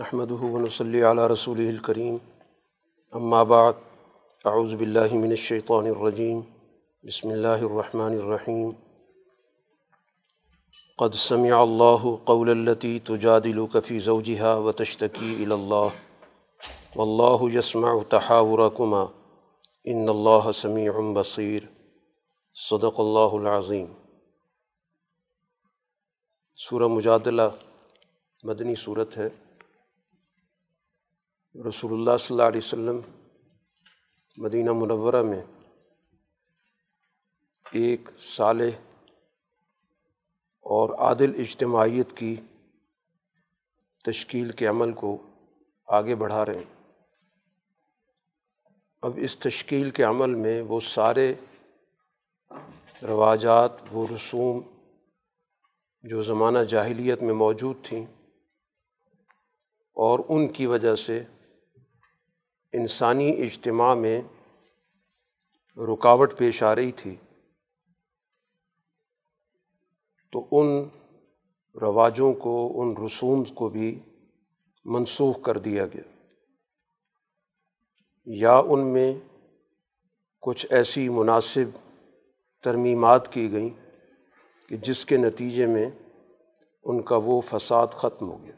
احمد ونصلی علی رسول الکریم اما بعد اعوذ باللہ من الشیطان الرجیم بسم اللہ الرحمن الرحیم قد سمع اللہ قول التي تجادلك في زوجها وتشتكي الى اللہ واللہ يسمع تحاوركما. ان اللہ سمیع بصیر صدق اللہ العظیم سورہ مجادلہ مدنی صورت ہے۔ رسول اللہ صلی اللہ علیہ وسلم مدینہ منورہ میں ایک صالح اور عادل اجتماعیت کی تشکیل کے عمل کو آگے بڑھا رہے ہیں۔ اب اس تشکیل کے عمل میں وہ سارے رواجات، وہ رسوم جو زمانہ جاہلیت میں موجود تھیں اور ان کی وجہ سے انسانی اجتماع میں رکاوٹ پیش آ رہی تھی، تو ان رواجوں کو، ان رسوم کو بھی منسوخ کر دیا گیا۔ یا ان میں کچھ ایسی مناسب ترمیمات کی گئیں کہ جس کے نتیجے میں ان کا وہ فساد ختم ہو گیا۔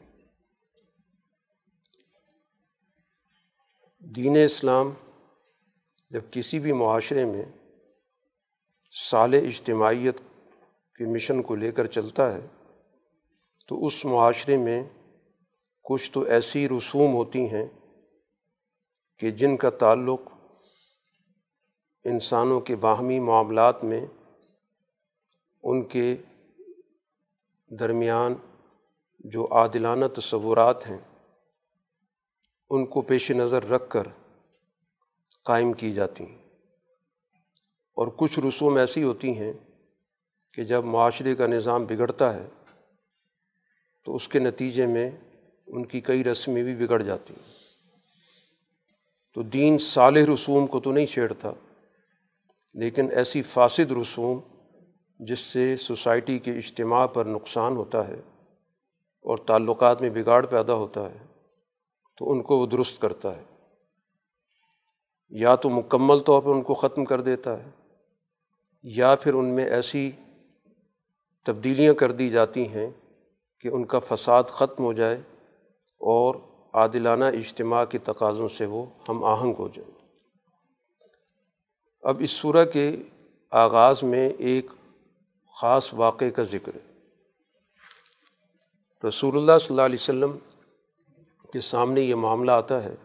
دین اسلام جب کسی بھی معاشرے میں سال اجتماعیت کے مشن کو لے کر چلتا ہے، تو اس معاشرے میں کچھ تو ایسی رسوم ہوتی ہیں کہ جن کا تعلق انسانوں کے باہمی معاملات میں، ان کے درمیان جو عادلانہ تصورات ہیں۔ ان کو پیش نظر رکھ کر قائم کی جاتی ہیں۔ اور کچھ رسوم ایسی ہوتی ہیں کہ جب معاشرے کا نظام بگڑتا ہے تو اس کے نتیجے میں ان کی کئی رسمیں بھی بگڑ جاتی ہیں۔ تو دین صالح رسوم کو تو نہیں چھیڑتا، لیکن ایسی فاسد رسوم جس سے سوسائٹی کے اجتماع پر نقصان ہوتا ہے اور تعلقات میں بگاڑ پیدا ہوتا ہے تو ان کو وہ درست کرتا ہے۔ یا تو مکمل طور پر ان کو ختم کر دیتا ہے، یا پھر ان میں ایسی تبدیلیاں کر دی جاتی ہیں کہ ان کا فساد ختم ہو جائے اور عادلانہ اجتماع کے تقاضوں سے وہ ہم آہنگ ہو جائے اب اس صورح کے آغاز میں ایک خاص واقعے کا ذکر ہے۔ رسول اللہ صلی اللہ علیہ وسلم کے سامنے یہ معاملہ آتا ہے۔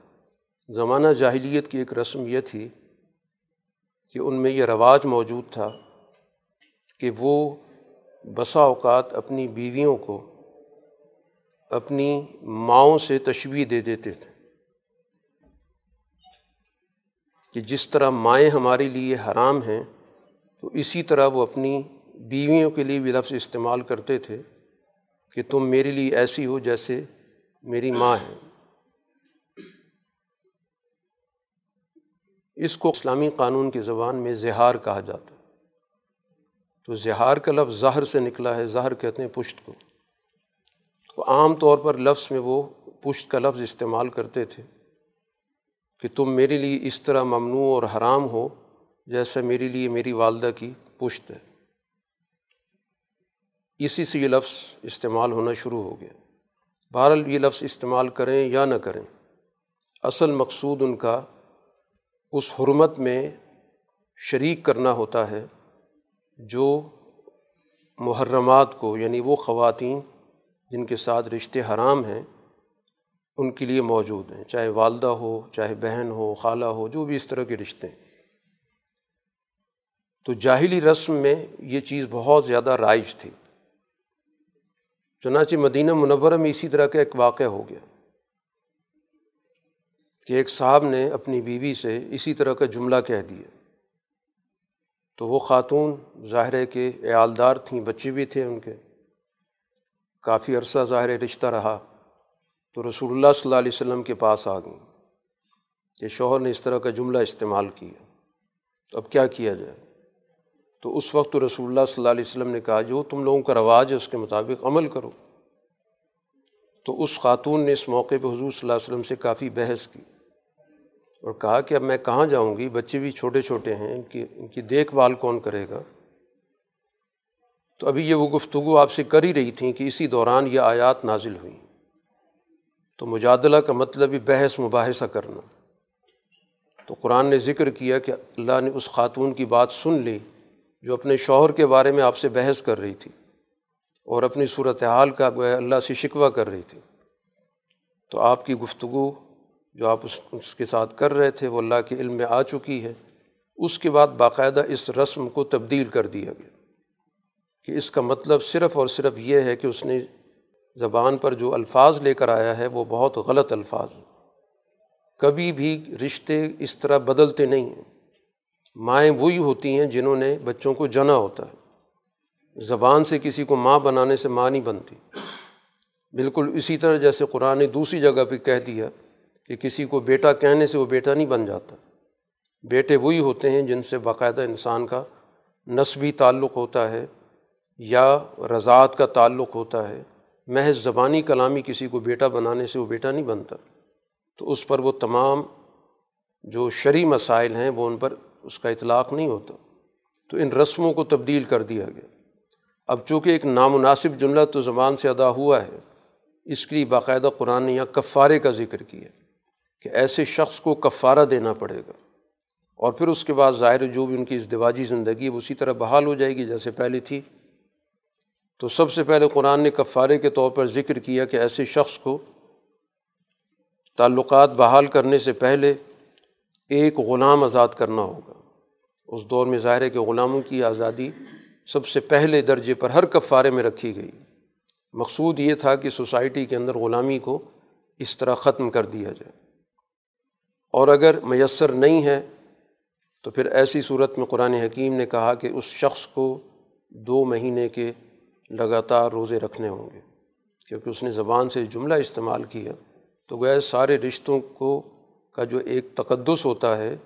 زمانہ جاہلیت کی ایک رسم یہ تھی کہ ان میں یہ رواج موجود تھا کہ وہ بسا اوقات اپنی بیویوں کو اپنی ماؤں سے تشویح دے دیتے تھے کہ جس طرح مائیں ہمارے لیے حرام ہیں، تو اسی طرح وہ اپنی بیویوں کے لیے بھی لفظ استعمال کرتے تھے کہ تم میرے لیے ایسی ہو جیسے میری ماں ہے۔ اس کو اسلامی قانون کی زبان میں زہار کہا جاتا ہے۔ تو زہار کا لفظ زہر سے نکلا ہے، زہر کہتے ہیں پشت کو۔ تو عام طور پر لفظ میں وہ پشت کا لفظ استعمال کرتے تھے کہ تم میرے لیے اس طرح ممنوع اور حرام ہو جیسا میرے لیے میری والدہ کی پشت ہے۔ اسی سے یہ لفظ استعمال ہونا شروع ہو گیا۔ بہرحال یہ لفظ استعمال کریں یا نہ کریں، اصل مقصود ان کا اس حرمت میں شریک کرنا ہوتا ہے جو محرمات کو یعنی وہ خواتین جن کے ساتھ رشتے حرام ہیں، ان کے لیے موجود ہیں، چاہے والدہ ہو، چاہے بہن ہو، خالہ ہو، جو بھی اس طرح کے رشتے ہیں۔ تو جاہلی رسم میں یہ چیز بہت زیادہ رائج تھی۔ چنانچہ مدینہ منورہ میں اسی طرح کا ایک واقعہ ہو گیا کہ ایک صاحب نے اپنی بیوی سے اسی طرح کا جملہ کہہ دیا۔ تو وہ خاتون ظاہر ہے کہ عیالدار تھیں، بچے بھی تھے ان کے۔ کافی عرصہ ظاہر رشتہ رہا۔ تو رسول اللہ صلی اللہ علیہ وسلم کے پاس آ گئیں کہ شوہر نے اس طرح کا جملہ استعمال کیا۔ تو اب کیا کیا جائے؟ تو اس وقت تو رسول اللہ صلی اللہ علیہ وسلم نے کہا جو تم لوگوں کا رواج ہے، اس کے مطابق عمل کرو۔ تو اس خاتون نے اس موقع پہ حضور صلی اللہ علیہ وسلم سے کافی بحث کی اور کہا کہ اب میں کہاں جاؤں گی؟ بچے بھی چھوٹے چھوٹے ہیں، ان کی ان کی دیکھ بھال کون کرے گا؟ تو ابھی یہ وہ گفتگو آپ سے کر ہی رہی تھیں کہ اسی دوران یہ آیات نازل ہوئیں۔ تو مجادلہ کا مطلب ہی بحث، مباحثہ کرنا۔ تو قرآن نے ذکر کیا کہ اللہ نے اس خاتون کی بات سن لی۔ جو اپنے شوہر کے بارے میں آپ سے بحث کر رہی تھی اور اپنی صورت حال کا اللہ سے شکوہ کر رہی تھی، تو آپ کی گفتگو جو آپ اس اس کے ساتھ کر رہے تھے، وہ اللہ کے علم میں آ چکی ہے۔ اس کے بعد باقاعدہ اس رسم کو تبدیل کر دیا گیا۔ کہ اس کا مطلب صرف اور صرف یہ ہے کہ اس نے زبان پر جو الفاظ لے کر آیا ہے، وہ بہت غلط الفاظ ہیں۔ کبھی بھی رشتے اس طرح بدلتے نہیں ہیں۔ مائیں وہی ہوتی ہیں جنہوں نے بچوں کو جنا ہوتا ہے۔ زبان سے کسی کو ماں بنانے سے ماں نہیں بنتی۔ بالکل اسی طرح جیسے قرآن نے دوسری جگہ پہ کہہ دیا کہ کسی کو بیٹا کہنے سے وہ بیٹا نہیں بن جاتا۔ بیٹے وہی ہوتے ہیں جن سے باقاعدہ انسان کا نسبی تعلق ہوتا ہے یا رضاعت کا تعلق ہوتا ہے۔ محض زبانی کلامی کسی کو بیٹا بنانے سے وہ بیٹا نہیں بنتا۔ تو اس پر وہ تمام جو شرعی مسائل ہیں وہ ان پر اس کا اطلاق نہیں ہوتا۔ تو ان رسموں کو تبدیل کر دیا گیا۔ اب چونکہ ایک نامناسب جملہ تو زبان سے ادا ہوا ہے، اس کے لیے باقاعدہ قرآن نے یہاں کفارے کا ذکر کیا کہ ایسے شخص کو کفارہ دینا پڑے گا۔ اور پھر اس کے بعد ظاہر جو بھی ان کی ازدواجی زندگی وہ اسی طرح بحال ہو جائے گی جیسے پہلے تھی۔ تو سب سے پہلے قرآن نے کفارے کے طور پر ذکر کیا کہ ایسے شخص کو تعلقات بحال کرنے سے پہلے ایک غلام آزاد کرنا ہوگا۔ اس دور میں ظاہر ہے کہ غلاموں کی آزادی سب سے پہلے درجے پر ہر کفارے میں رکھی گئی۔ مقصود یہ تھا کہ سوسائٹی کے اندر غلامی کو اس طرح ختم کر دیا جائے۔ اور اگر میسر نہیں ہے، تو پھر ایسی صورت میں قرآن حکیم نے کہا کہ اس شخص کو دو مہینے کے لگاتار روزے رکھنے ہوں گے۔ کیونکہ اس نے زبان سے جملہ استعمال کیا تو گویا سارے رشتوں کو کا جو ایک تقدس ہوتا ہے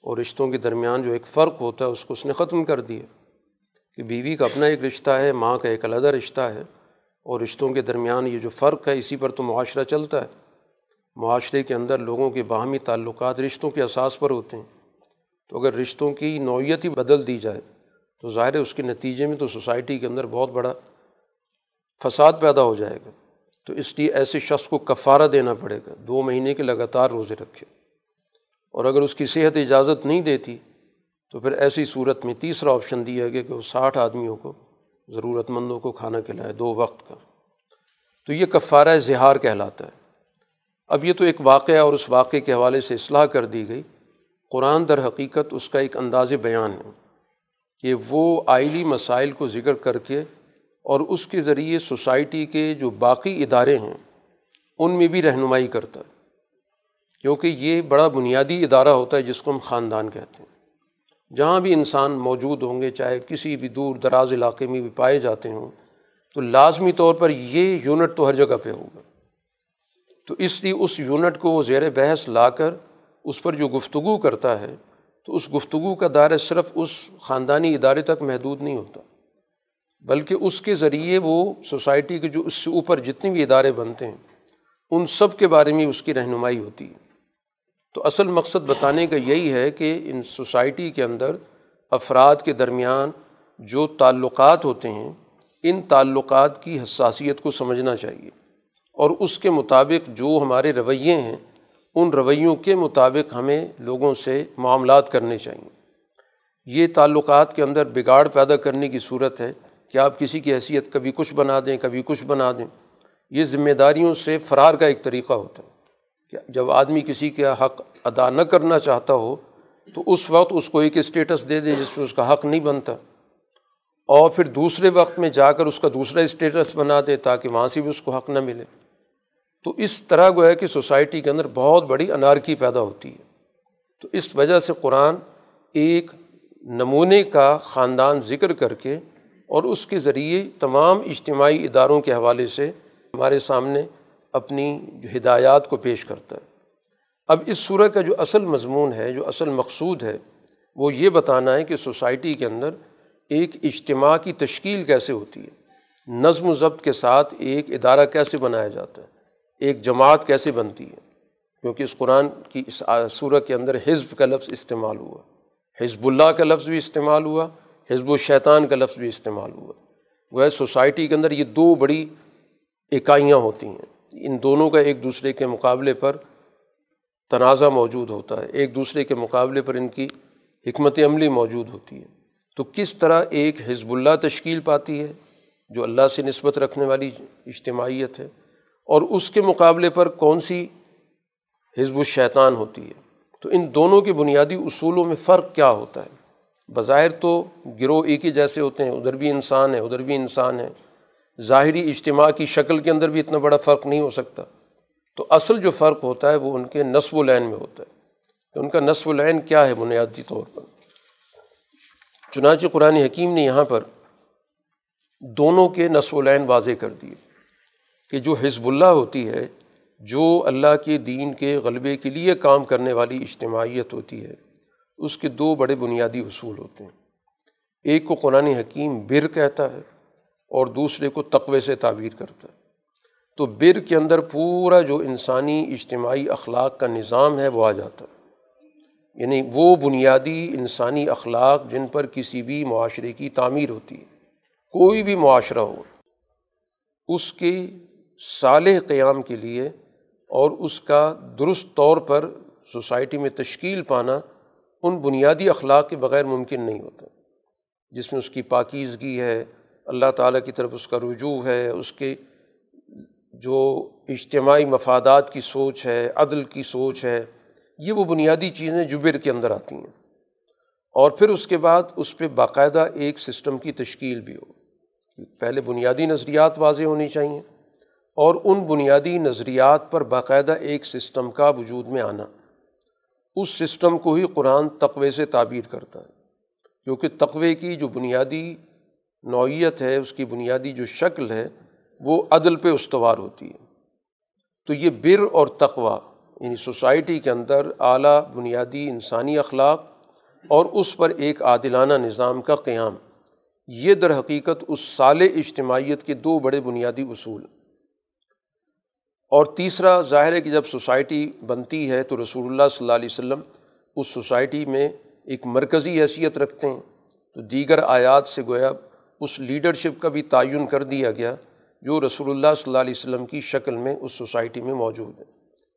اور رشتوں کے درمیان جو ایک فرق ہوتا ہے، اس کو اس نے ختم کر دیا۔ کہ بیوی کا اپنا ایک رشتہ ہے، ماں کا ایک علیحدہ رشتہ ہے اور رشتوں کے درمیان یہ جو فرق ہے، اسی پر تو معاشرہ چلتا ہے۔ معاشرے کے اندر لوگوں کے باہمی تعلقات رشتوں کے اساس پر ہوتے ہیں۔ تو اگر رشتوں کی نوعیت ہی بدل دی جائے، تو ظاہر ہے اس کے نتیجے میں تو سوسائٹی کے اندر بہت بڑا فساد پیدا ہو جائے گا۔ تو اس لیے ایسے شخص کو کفارہ دینا پڑے گا۔ دو مہینے کے لگاتار روزے رکھے۔ اور اگر اس کی صحت اجازت نہیں دیتی، تو پھر ایسی صورت میں تیسرا آپشن دیا گیا کہ وہ ساٹھ آدمیوں کو ضرورت مندوں کو کھانا کھلائے دو وقت کا۔ تو یہ کفارہ زہار کہلاتا ہے۔ اب یہ تو ایک واقعہ اور اس واقعے کے حوالے سے اصلاح کر دی گئی۔ قرآن در حقیقت اس کا ایک انداز بیان ہے کہ وہ آئلی مسائل کو ذکر کر کے اور اس کے ذریعے سوسائٹی کے جو باقی ادارے ہیں، ان میں بھی رہنمائی کرتا ہے۔ کیونکہ یہ بڑا بنیادی ادارہ ہوتا ہے جس کو ہم خاندان کہتے ہیں۔ جہاں بھی انسان موجود ہوں گے، چاہے کسی بھی دور دراز علاقے میں بھی پائے جاتے ہوں، تو لازمی طور پر یہ یونٹ تو ہر جگہ پہ ہوگا۔ تو اس لیے اس یونٹ کو وہ زیر بحث لا کر اس پر جو گفتگو کرتا ہے، تو اس گفتگو کا دائرہ صرف اس خاندانی ادارے تک محدود نہیں ہوتا، بلکہ اس کے ذریعے وہ سوسائٹی کے جو اس سے اوپر جتنے بھی ادارے بنتے ہیں، ان سب کے بارے میں اس کی رہنمائی ہوتی ہے۔ تو اصل مقصد بتانے کا یہی ہے کہ ان سوسائٹی کے اندر افراد کے درمیان جو تعلقات ہوتے ہیں، ان تعلقات کی حساسیت کو سمجھنا چاہیے۔ اور اس کے مطابق جو ہمارے رویے ہیں، ان رویوں کے مطابق ہمیں لوگوں سے معاملات کرنے چاہئیں یہ تعلقات کے اندر بگاڑ پیدا کرنے کی صورت ہے کہ آپ کسی کی حیثیت کبھی کچھ بنا دیں، کبھی کچھ بنا دیں۔ یہ ذمہ داریوں سے فرار کا ایک طریقہ ہوتا ہے۔ کہ جب آدمی کسی کا حق ادا نہ کرنا چاہتا ہو، تو اس وقت اس کو ایک اسٹیٹس دے دے جس میں اس کا حق نہیں بنتا۔ اور پھر دوسرے وقت میں جا کر اس کا دوسرا اسٹیٹس بنا دے تاکہ وہاں سے بھی اس کو حق نہ ملے۔ تو اس طرح گویا کہ سوسائٹی کے اندر بہت بڑی انارکی پیدا ہوتی ہے۔ تو اس وجہ سے قرآن ایک نمونے کا خاندان ذکر کر کے اور اس کے ذریعے تمام اجتماعی اداروں کے حوالے سے ہمارے سامنے اپنی جو ہدایات کو پیش کرتا ہے۔ اب اس صورت کا جو اصل مضمون ہے، جو اصل مقصود ہے، وہ یہ بتانا ہے کہ سوسائٹی کے اندر ایک اجتماع کی تشکیل کیسے ہوتی ہے۔ نظم و ضبط کے ساتھ ایک ادارہ کیسے بنایا جاتا ہے، ایک جماعت کیسے بنتی ہے۔ کیونکہ اس قرآن کی اس صورت کے اندر حزب کا لفظ استعمال ہوا، حزب اللہ کا لفظ بھی استعمال ہوا، حزب الشیطان کا لفظ بھی استعمال ہوا۔ وہ سوسائٹی کے اندر یہ دو بڑی اکائیاں ہوتی ہیں۔ ان دونوں کا ایک دوسرے کے مقابلے پر تنازع موجود ہوتا ہے، ایک دوسرے کے مقابلے پر ان کی حکمت عملی موجود ہوتی ہے۔ تو کس طرح ایک حزب اللہ تشکیل پاتی ہے، جو اللہ سے نسبت رکھنے والی اجتماعیت ہے، اور اس کے مقابلے پر کون سی حزب الشیطان ہوتی ہے؟ تو ان دونوں کے بنیادی اصولوں میں فرق کیا ہوتا ہے؟ بظاہر تو گروہ ایک ہی جیسے ہوتے ہیں، ادھر بھی انسان ہے، ادھر بھی انسان ہے۔ ظاہری اجتماع کی شکل کے اندر بھی اتنا بڑا فرق نہیں ہو سکتا۔ تو اصل جو فرق ہوتا ہے وہ ان کے نصب العین میں ہوتا ہے۔ کہ ان کا نصب العین کیا ہے بنیادی طور پر؟ چنانچہ قرآن حکیم نے یہاں پر دونوں کے نصب العین واضح کر دیے کہ جو حزب اللہ ہوتی ہے، جو اللہ کے دین کے غلبے کے لیے کام کرنے والی اجتماعیت ہوتی ہے، اس کے دو بڑے بنیادی اصول ہوتے ہیں۔ ایک کو قرآن حکیم بر کہتا ہے اور دوسرے کو تقوے سے تعبیر کرتا ہے۔ تو بر کے اندر پورا جو انسانی اجتماعی اخلاق کا نظام ہے وہ آ جاتا ہے۔ یعنی وہ بنیادی انسانی اخلاق جن پر کسی بھی معاشرے کی تعمیر ہوتی ہے۔ کوئی بھی معاشرہ ہو، اس کے صالح قیام کے لیے اور اس کا درست طور پر سوسائٹی میں تشکیل پانا ان بنیادی اخلاق کے بغیر ممکن نہیں ہوتا۔ جس میں اس کی پاکیزگی ہے اللہ تعالیٰ کی طرف اس کا رجوع ہے، اس کے جو اجتماعی مفادات کی سوچ ہے، عدل کی سوچ ہے، یہ وہ بنیادی چیزیں جبر کے اندر آتی ہیں۔ اور پھر اس کے بعد اس پہ باقاعدہ ایک سسٹم کی تشکیل بھی ہو۔ پہلے بنیادی نظریات واضح ہونی چاہئیں اور ان بنیادی نظریات پر باقاعدہ ایک سسٹم کا وجود میں آنا۔ اس سسٹم کو ہی قرآن تقوے سے تعبیر کرتا ہے۔ کیونکہ تقوے کی جو بنیادی نوعیت ہے، اس کی بنیادی جو شکل ہے، وہ عدل پہ استوار ہوتی ہے۔ تو یہ بر اور تقوا یعنی سوسائٹی کے اندر اعلیٰ بنیادی انسانی اخلاق اور اس پر ایک عادلانہ نظام کا قیام۔ یہ در حقیقت اس سال اجتماعیت کے دو بڑے بنیادی اصول۔ اور تیسرا، ظاہر ہے کہ جب سوسائٹی بنتی ہے تو رسول اللہ صلی اللہ علیہ وسلم اس سوسائٹی میں ایک مرکزی حیثیت رکھتے ہیں۔ تو دیگر آیات سے گویا اس لیڈرشپ کا بھی تعین کر دیا گیا جو رسول اللہ صلی اللہ علیہ وسلم کی شکل میں اس سوسائٹی میں موجود ہے۔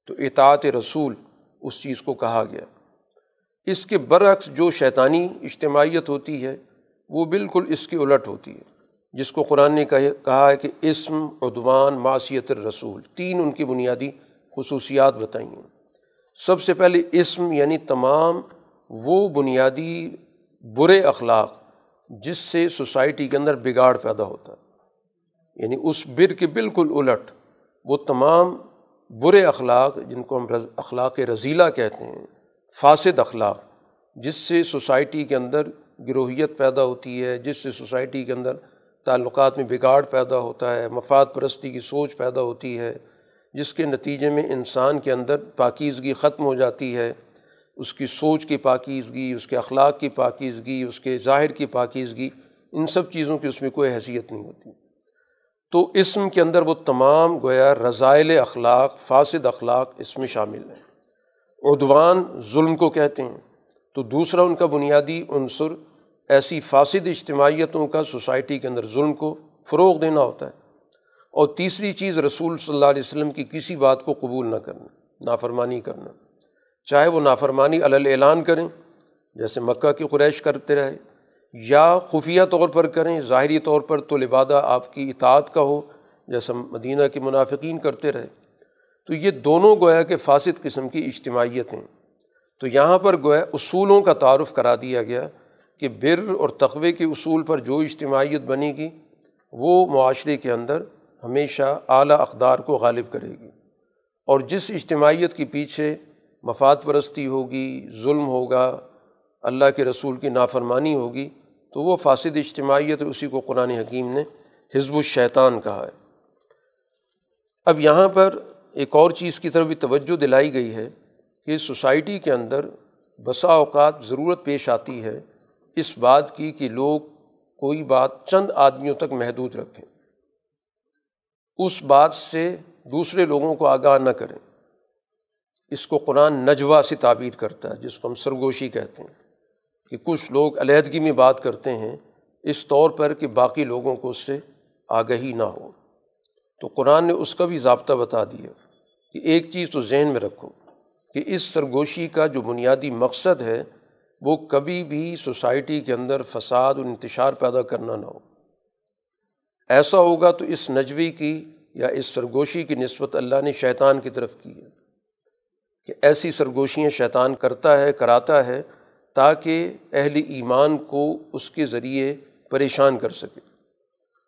تو اطاعت رسول اس چیز کو کہا گیا۔ اس کے برعکس جو شیطانی اجتماعیت ہوتی ہے، وہ بالکل اس کی الٹ ہوتی ہے۔ جس کو قرآن نے کہا ہے کہ اسم عدوان معاشیت الرسول۔ تین ان کی بنیادی خصوصیات بتائی ہیں۔ سب سے پہلے اسم یعنی تمام وہ بنیادی برے اخلاق جس سے سوسائٹی کے اندر بگاڑ پیدا ہوتا ہے۔ یعنی اس بر کے بالکل الٹ وہ تمام برے اخلاق جن کو ہم اخلاق رضیلہ کہتے ہیں، فاسد اخلاق، جس سے سوسائٹی کے اندر گروہیت پیدا ہوتی ہے، جس سے سوسائٹی کے اندر تعلقات میں بگاڑ پیدا ہوتا ہے، مفاد پرستی کی سوچ پیدا ہوتی ہے، جس کے نتیجے میں انسان کے اندر پاکیزگی ختم ہو جاتی ہے۔ اس کی سوچ کی پاکیزگی، اس کے اخلاق کی پاکیزگی، اس کے ظاہر کی پاکیزگی، ان سب چیزوں کی اس میں کوئی حیثیت نہیں ہوتی۔ تو اسم کے اندر وہ تمام گویا رضائل اخلاق، فاسد اخلاق اس میں شامل ہیں۔ عدوان ظلم کو کہتے ہیں، تو دوسرا ان کا بنیادی عنصر ایسی فاسد اجتماعیتوں کا، سوسائٹی کے اندر ظلم کو فروغ دینا ہوتا ہے۔ اور تیسری چیز رسول صلی اللہ علیہ وسلم کی کسی بات کو قبول نہ کرنا، نافرمانی کرنا۔ چاہے وہ نافرمانی اعلان کریں، جیسے مکہ کی قریش کرتے رہے، یا خفیہ طور پر کریں، ظاہری طور پر تو لبادہ آپ کی اطاعت کا ہو، جیسا مدینہ کے منافقین کرتے رہے۔ تو یہ دونوں گویا کہ فاسد قسم کی اجتماعیت ہیں تو یہاں پر گویا اصولوں کا تعارف کرا دیا گیا کہ بر اور تقوے کے اصول پر جو اجتماعیت بنے گی، وہ معاشرے کے اندر ہمیشہ اعلیٰ اقدار کو غالب کرے گی۔ اور جس اجتماعیت کے پیچھے مفاد پرستی ہوگی، ظلم ہوگا، اللہ کے رسول کی نافرمانی ہوگی، تو وہ فاسد اجتماعیت اسی کو قرآن حکیم نے حزب الشیطان کہا ہے۔ اب یہاں پر ایک اور چیز کی طرف بھی توجہ دلائی گئی ہے کہ سوسائٹی کے اندر بسا اوقات ضرورت پیش آتی ہے اس بات کی کہ لوگ کوئی بات چند آدمیوں تک محدود رکھیں۔ اس بات سے دوسرے لوگوں کو آگاہ نہ کریں۔ اس کو قرآن نجوا سے تعبیر کرتا ہے، جس کو ہم سرگوشی کہتے ہیں۔ کہ کچھ لوگ علیحدگی میں بات کرتے ہیں، اس طور پر کہ باقی لوگوں کو اس سے آگہی نہ ہو۔ تو قرآن نے اس کا بھی ضابطہ بتا دیا کہ ایک چیز تو ذہن میں رکھو کہ اس سرگوشی کا جو بنیادی مقصد ہے، وہ کبھی بھی سوسائٹی کے اندر فساد اور انتشار پیدا کرنا نہ ہو۔ ایسا ہوگا تو اس نجوی کی یا اس سرگوشی کی نسبت اللہ نے شیطان کی طرف کی ہے۔ کہ ایسی سرگوشیاں شیطان کرتا ہے، کراتا ہے تاکہ اہل ایمان کو اس کے ذریعے پریشان کر سکے۔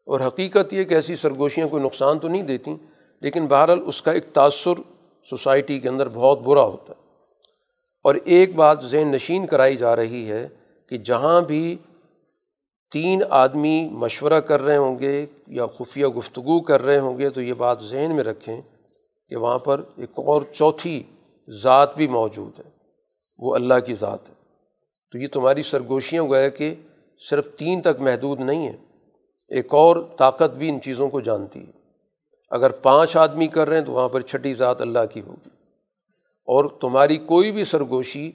اور حقیقت یہ کہ ایسی سرگوشیاں کوئی نقصان تو نہیں دیتی، لیکن بہرحال اس کا ایک تأثر سوسائٹی کے اندر بہت برا ہوتا ہے۔ اور ایک بات ذہن نشین کرائی جا رہی ہے کہ جہاں بھی تین آدمی مشورہ کر رہے ہوں گے یا خفیہ گفتگو کر رہے ہوں گے تو یہ بات ذہن میں رکھیں کہ وہاں پر ایک اور چوتھی ذات بھی موجود ہے، وہ اللہ کی ذات ہے۔ تو یہ تمہاری سرگوشیاں گویا کہ صرف تین تک محدود نہیں ہیں، ایک اور طاقت بھی ان چیزوں کو جانتی ہے۔ اگر پانچ آدمی کر رہے ہیں تو وہاں پر چھٹی ذات اللہ کی ہوگی۔ اور تمہاری کوئی بھی سرگوشی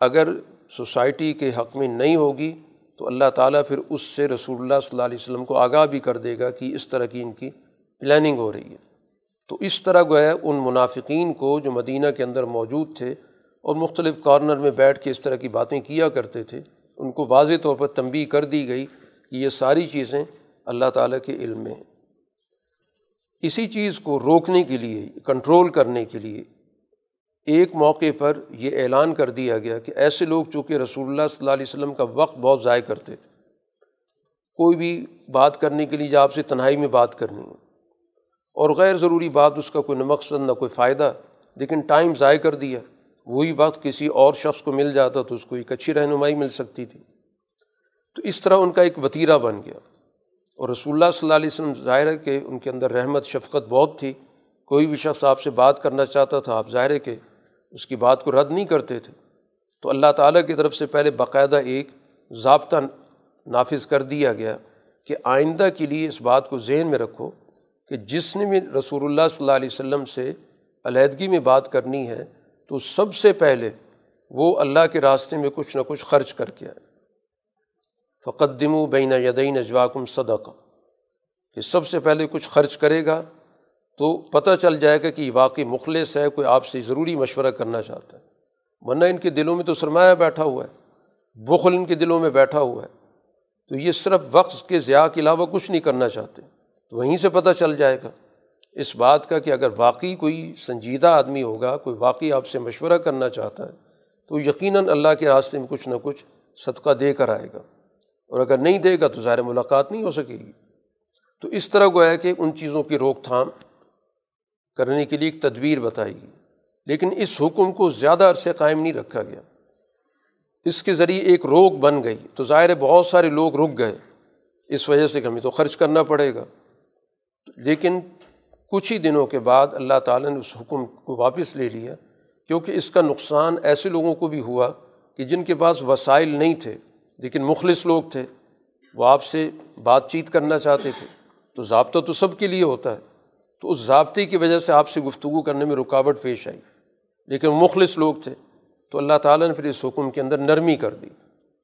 اگر سوسائٹی کے حق میں نہیں ہوگی تو اللہ تعالیٰ پھر اس سے رسول اللہ صلی اللہ علیہ وسلم کو آگاہ بھی کر دے گا کہ اس طرح کی ان کی پلاننگ ہو رہی ہے۔ تو اس طرح گویا ان منافقین کو جو مدینہ کے اندر موجود تھے اور مختلف کارنر میں بیٹھ کے اس طرح کی باتیں کیا کرتے تھے، ان کو واضح طور پر تنبی کر دی گئی کہ یہ ساری چیزیں اللہ تعالیٰ کے علم میں ہیں۔ اسی چیز کو روکنے کے لیے، کنٹرول کرنے کے لیے ایک موقع پر یہ اعلان کر دیا گیا کہ ایسے لوگ چونکہ رسول اللہ صلی اللہ علیہ وسلم کا وقت بہت ضائع کرتے تھے، کوئی بھی بات کرنے کے لیے جب آپ سے تنہائی میں بات کرنی ہے۔ اور غیر ضروری بات اس کا کوئی نہ مقصد، نہ کوئی فائدہ، لیکن ٹائم ضائع کر دیا۔ وہی وقت کسی اور شخص کو مل جاتا تو اس کو ایک اچھی رہنمائی مل سکتی تھی۔ تو اس طرح ان کا ایک وطیرہ بن گیا۔ اور رسول اللہ صلی اللہ علیہ وسلم ظاہر ہے کہ ان کے اندر رحمت، شفقت بہت تھی۔ کوئی بھی شخص آپ سے بات کرنا چاہتا تھا، آپ ظاہر ہے کہ اس کی بات کو رد نہیں کرتے تھے۔ تو اللہ تعالیٰ کی طرف سے پہلے باقاعدہ ایک ضابطہ نافذ کر دیا گیا کہ آئندہ کے لیے اس بات کو ذہن میں رکھو کہ جس نے بھی رسول اللہ صلی اللہ علیہ وسلم سے علیحدگی میں بات کرنی ہے، تو سب سے پہلے وہ اللہ کے راستے میں کچھ نہ کچھ خرچ کر کے آئے۔ فقدم و بین یدین اجواکم صدقہ کہ سب سے پہلے کچھ خرچ کرے گا تو پتہ چل جائے گا کہ واقعی مخلص ہے، کوئی آپ سے ضروری مشورہ کرنا چاہتا ہے۔ ورنہ ان کے دلوں میں تو سرمایہ بیٹھا ہوا ہے، بخل ان کے دلوں میں بیٹھا ہوا ہے۔ تو یہ صرف وقت کے ضیاع کے علاوہ کچھ نہیں کرنا چاہتے۔ تو وہیں سے پتہ چل جائے گا۔ اس بات کا کہ اگر واقعی کوئی سنجیدہ آدمی ہوگا، کوئی واقعی آپ سے مشورہ کرنا چاہتا ہے، تو یقیناً اللہ کے راستے میں کچھ نہ کچھ صدقہ دے کر آئے گا۔ اور اگر نہیں دے گا تو ظاہر ملاقات نہیں ہو سکے گی۔ تو اس طرح گویا کہ ان چیزوں کی روک تھام کرنے کے لیے ایک تدبیر بتائی گئی۔ لیکن اس حکم کو زیادہ عرصے قائم نہیں رکھا گیا۔ اس کے ذریعے ایک روک بن گئی۔ تو ظاہر بہت سارے لوگ رک گئے۔ اس وجہ سے کہ ہمیں تو خرچ کرنا پڑے گا۔ لیکن کچھ ہی دنوں کے بعد اللہ تعالیٰ نے اس حکم کو واپس لے لیا، کیونکہ اس کا نقصان ایسے لوگوں کو بھی ہوا کہ جن کے پاس وسائل نہیں تھے، لیکن مخلص لوگ تھے، وہ آپ سے بات چیت کرنا چاہتے تھے۔ تو ضابطہ تو سب کے لیے ہوتا ہے۔ تو اس ضابطے کی وجہ سے آپ سے گفتگو کرنے میں رکاوٹ پیش آئی۔ لیکن مخلص لوگ تھے۔ تو اللہ تعالیٰ نے پھر اس حکم کے اندر نرمی کر دی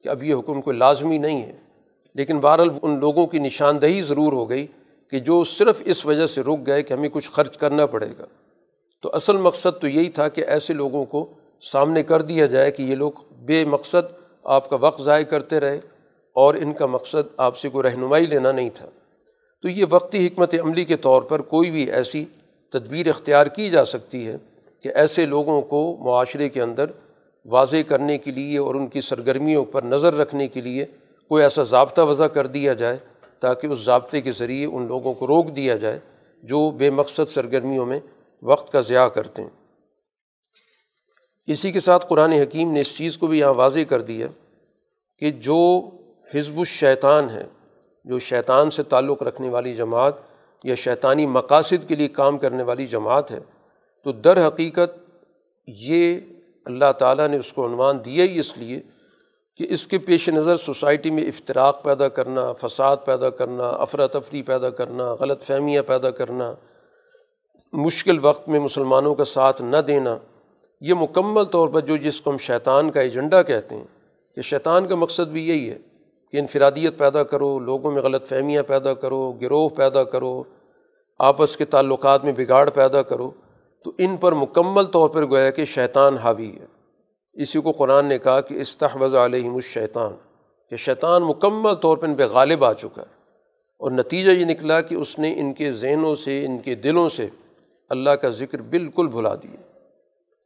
کہ اب یہ حکم کوئی لازمی نہیں ہے۔ لیکن بہرحال ان لوگوں کی نشاندہی ضرور ہو گئی۔ کہ جو صرف اس وجہ سے رک گئے کہ ہمیں کچھ خرچ کرنا پڑے گا۔ تو اصل مقصد تو یہی تھا کہ ایسے لوگوں کو سامنے کر دیا جائے کہ یہ لوگ بے مقصد آپ کا وقت ضائع کرتے رہے اور ان کا مقصد آپ سے کوئی رہنمائی لینا نہیں تھا۔ تو یہ وقتی حکمت عملی کے طور پر کوئی بھی ایسی تدبیر اختیار کی جا سکتی ہے کہ ایسے لوگوں کو معاشرے کے اندر واضح کرنے کے لیے اور ان کی سرگرمیوں پر نظر رکھنے کے لیے کوئی ایسا ضابطہ وضع کر دیا جائے تاکہ اس ضابطے کے ذریعے ان لوگوں کو روک دیا جائے جو بے مقصد سرگرمیوں میں وقت کا ضیاع کرتے ہیں۔ اسی کے ساتھ قرآن حکیم نے اس چیز کو بھی یہاں واضح کر دیا کہ جو حزب الشیطان ہے، جو شیطان سے تعلق رکھنے والی جماعت یا شیطانی مقاصد کے لیے کام کرنے والی جماعت ہے، تو در حقیقت یہ اللہ تعالیٰ نے اس کو عنوان دیا ہی اس لیے کہ اس کے پیش نظر سوسائٹی میں افطراک پیدا کرنا، فساد پیدا کرنا، افراتفری پیدا کرنا، غلط فہمیاں پیدا کرنا، مشکل وقت میں مسلمانوں کا ساتھ نہ دینا، یہ مکمل طور پر جو جس کو ہم شیطان کا ایجنڈا کہتے ہیں کہ شیطان کا مقصد بھی یہی ہے کہ انفرادیت پیدا کرو، لوگوں میں غلط فہمیاں پیدا کرو، گروہ پیدا کرو، آپس کے تعلقات میں بگاڑ پیدا کرو، تو ان پر مکمل طور پر گویا کہ شیطان حاوی ہے۔ اسی کو قرآن نے کہا کہ استحوذ علیہم الشیطان، کہ شیطان مکمل طور پر ان پہ غالب آ چکا ہے۔ اور نتیجہ یہ نکلا کہ اس نے ان کے ذہنوں سے، ان کے دلوں سے اللہ کا ذکر بالکل بھلا دیا۔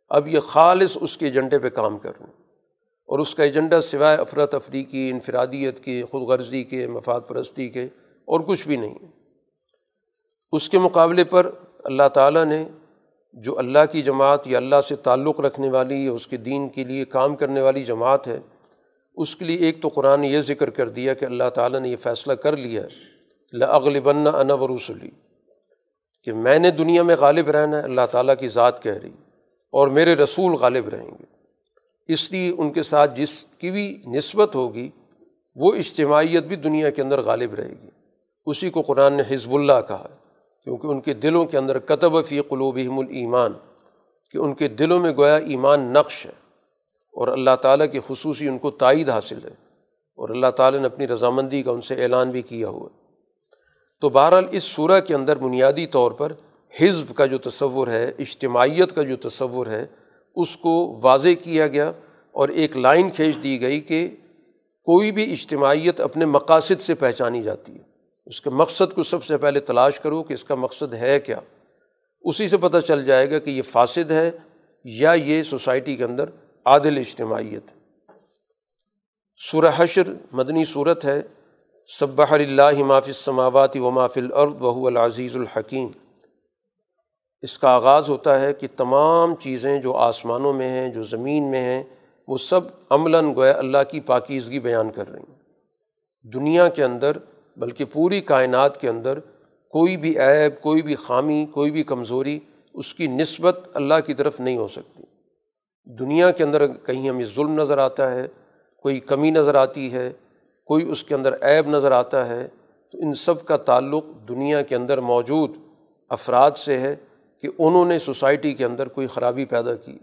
اب یہ خالص اس کے ایجنڈے پہ کام کر رہے ہیں اور اس کا ایجنڈا سوائے افراتفری کی انفرادیت کے، خود غرضی کے، مفاد پرستی کے اور کچھ بھی نہیں اس کے مقابلے پر اللہ تعالیٰ نے جو اللہ کی جماعت یا اللہ سے تعلق رکھنے والی یا اس کے دین کے لیے کام کرنے والی جماعت ہے، اس کے لیے ایک تو قرآن نے یہ ذکر کر دیا کہ اللہ تعالیٰ نے یہ فیصلہ کر لیا لاغلبن انا و رسلی کہ میں نے دنیا میں غالب رہنا ہے، اللہ تعالیٰ کی ذات کہہ رہی اور میرے رسول غالب رہیں گے۔ اس لیے ان کے ساتھ جس کی بھی نسبت ہوگی، وہ اجتماعیت بھی دنیا کے اندر غالب رہے گی۔ اسی کو قرآن نے حزب اللہ کہا ہے۔ کیونکہ ان کے دلوں کے اندر کتب فی قلوبہم الایمان، کہ ان کے دلوں میں گویا ایمان نقش ہے، اور اللہ تعالیٰ کی خصوصی ان کو تائید حاصل ہے، اور اللہ تعالیٰ نے اپنی رضامندی کا ان سے اعلان بھی کیا ہوا۔ تو بہرحال اس صورح کے اندر بنیادی طور پر حزب کا جو تصور ہے، اجتماعیت کا جو تصور ہے، اس کو واضح کیا گیا اور ایک لائن کھینچ دی گئی کہ کوئی بھی اجتماعیت اپنے مقاصد سے پہچانی جاتی ہے۔ اس کے مقصد کو سب سے پہلے تلاش کرو کہ اس کا مقصد ہے کیا۔ اسی سے پتہ چل جائے گا کہ یہ فاسد ہے یا یہ سوسائٹی کے اندر عادل اجتماعیت سورہ حشر مدنی صورت ہے صبح اللہ معاف السماوات و معاف الارض بہو العزیز الحکیم۔ اس کا آغاز ہوتا ہے کہ تمام چیزیں جو آسمانوں میں ہیں، جو زمین میں ہیں، وہ سب عملاً گویا اللہ کی پاکیزگی بیان کر رہی ہیں۔ دنیا کے اندر بلکہ پوری کائنات کے اندر کوئی بھی عیب، کوئی بھی خامی، کوئی بھی کمزوری اس کی نسبت اللہ کی طرف نہیں ہو سکتی۔ دنیا کے اندر کہیں ہمیں ظلم نظر آتا ہے، کوئی کمی نظر آتی ہے، کوئی اس کے اندر عیب نظر آتا ہے، تو ان سب کا تعلق دنیا کے اندر موجود افراد سے ہے کہ انہوں نے سوسائٹی کے اندر کوئی خرابی پیدا کی۔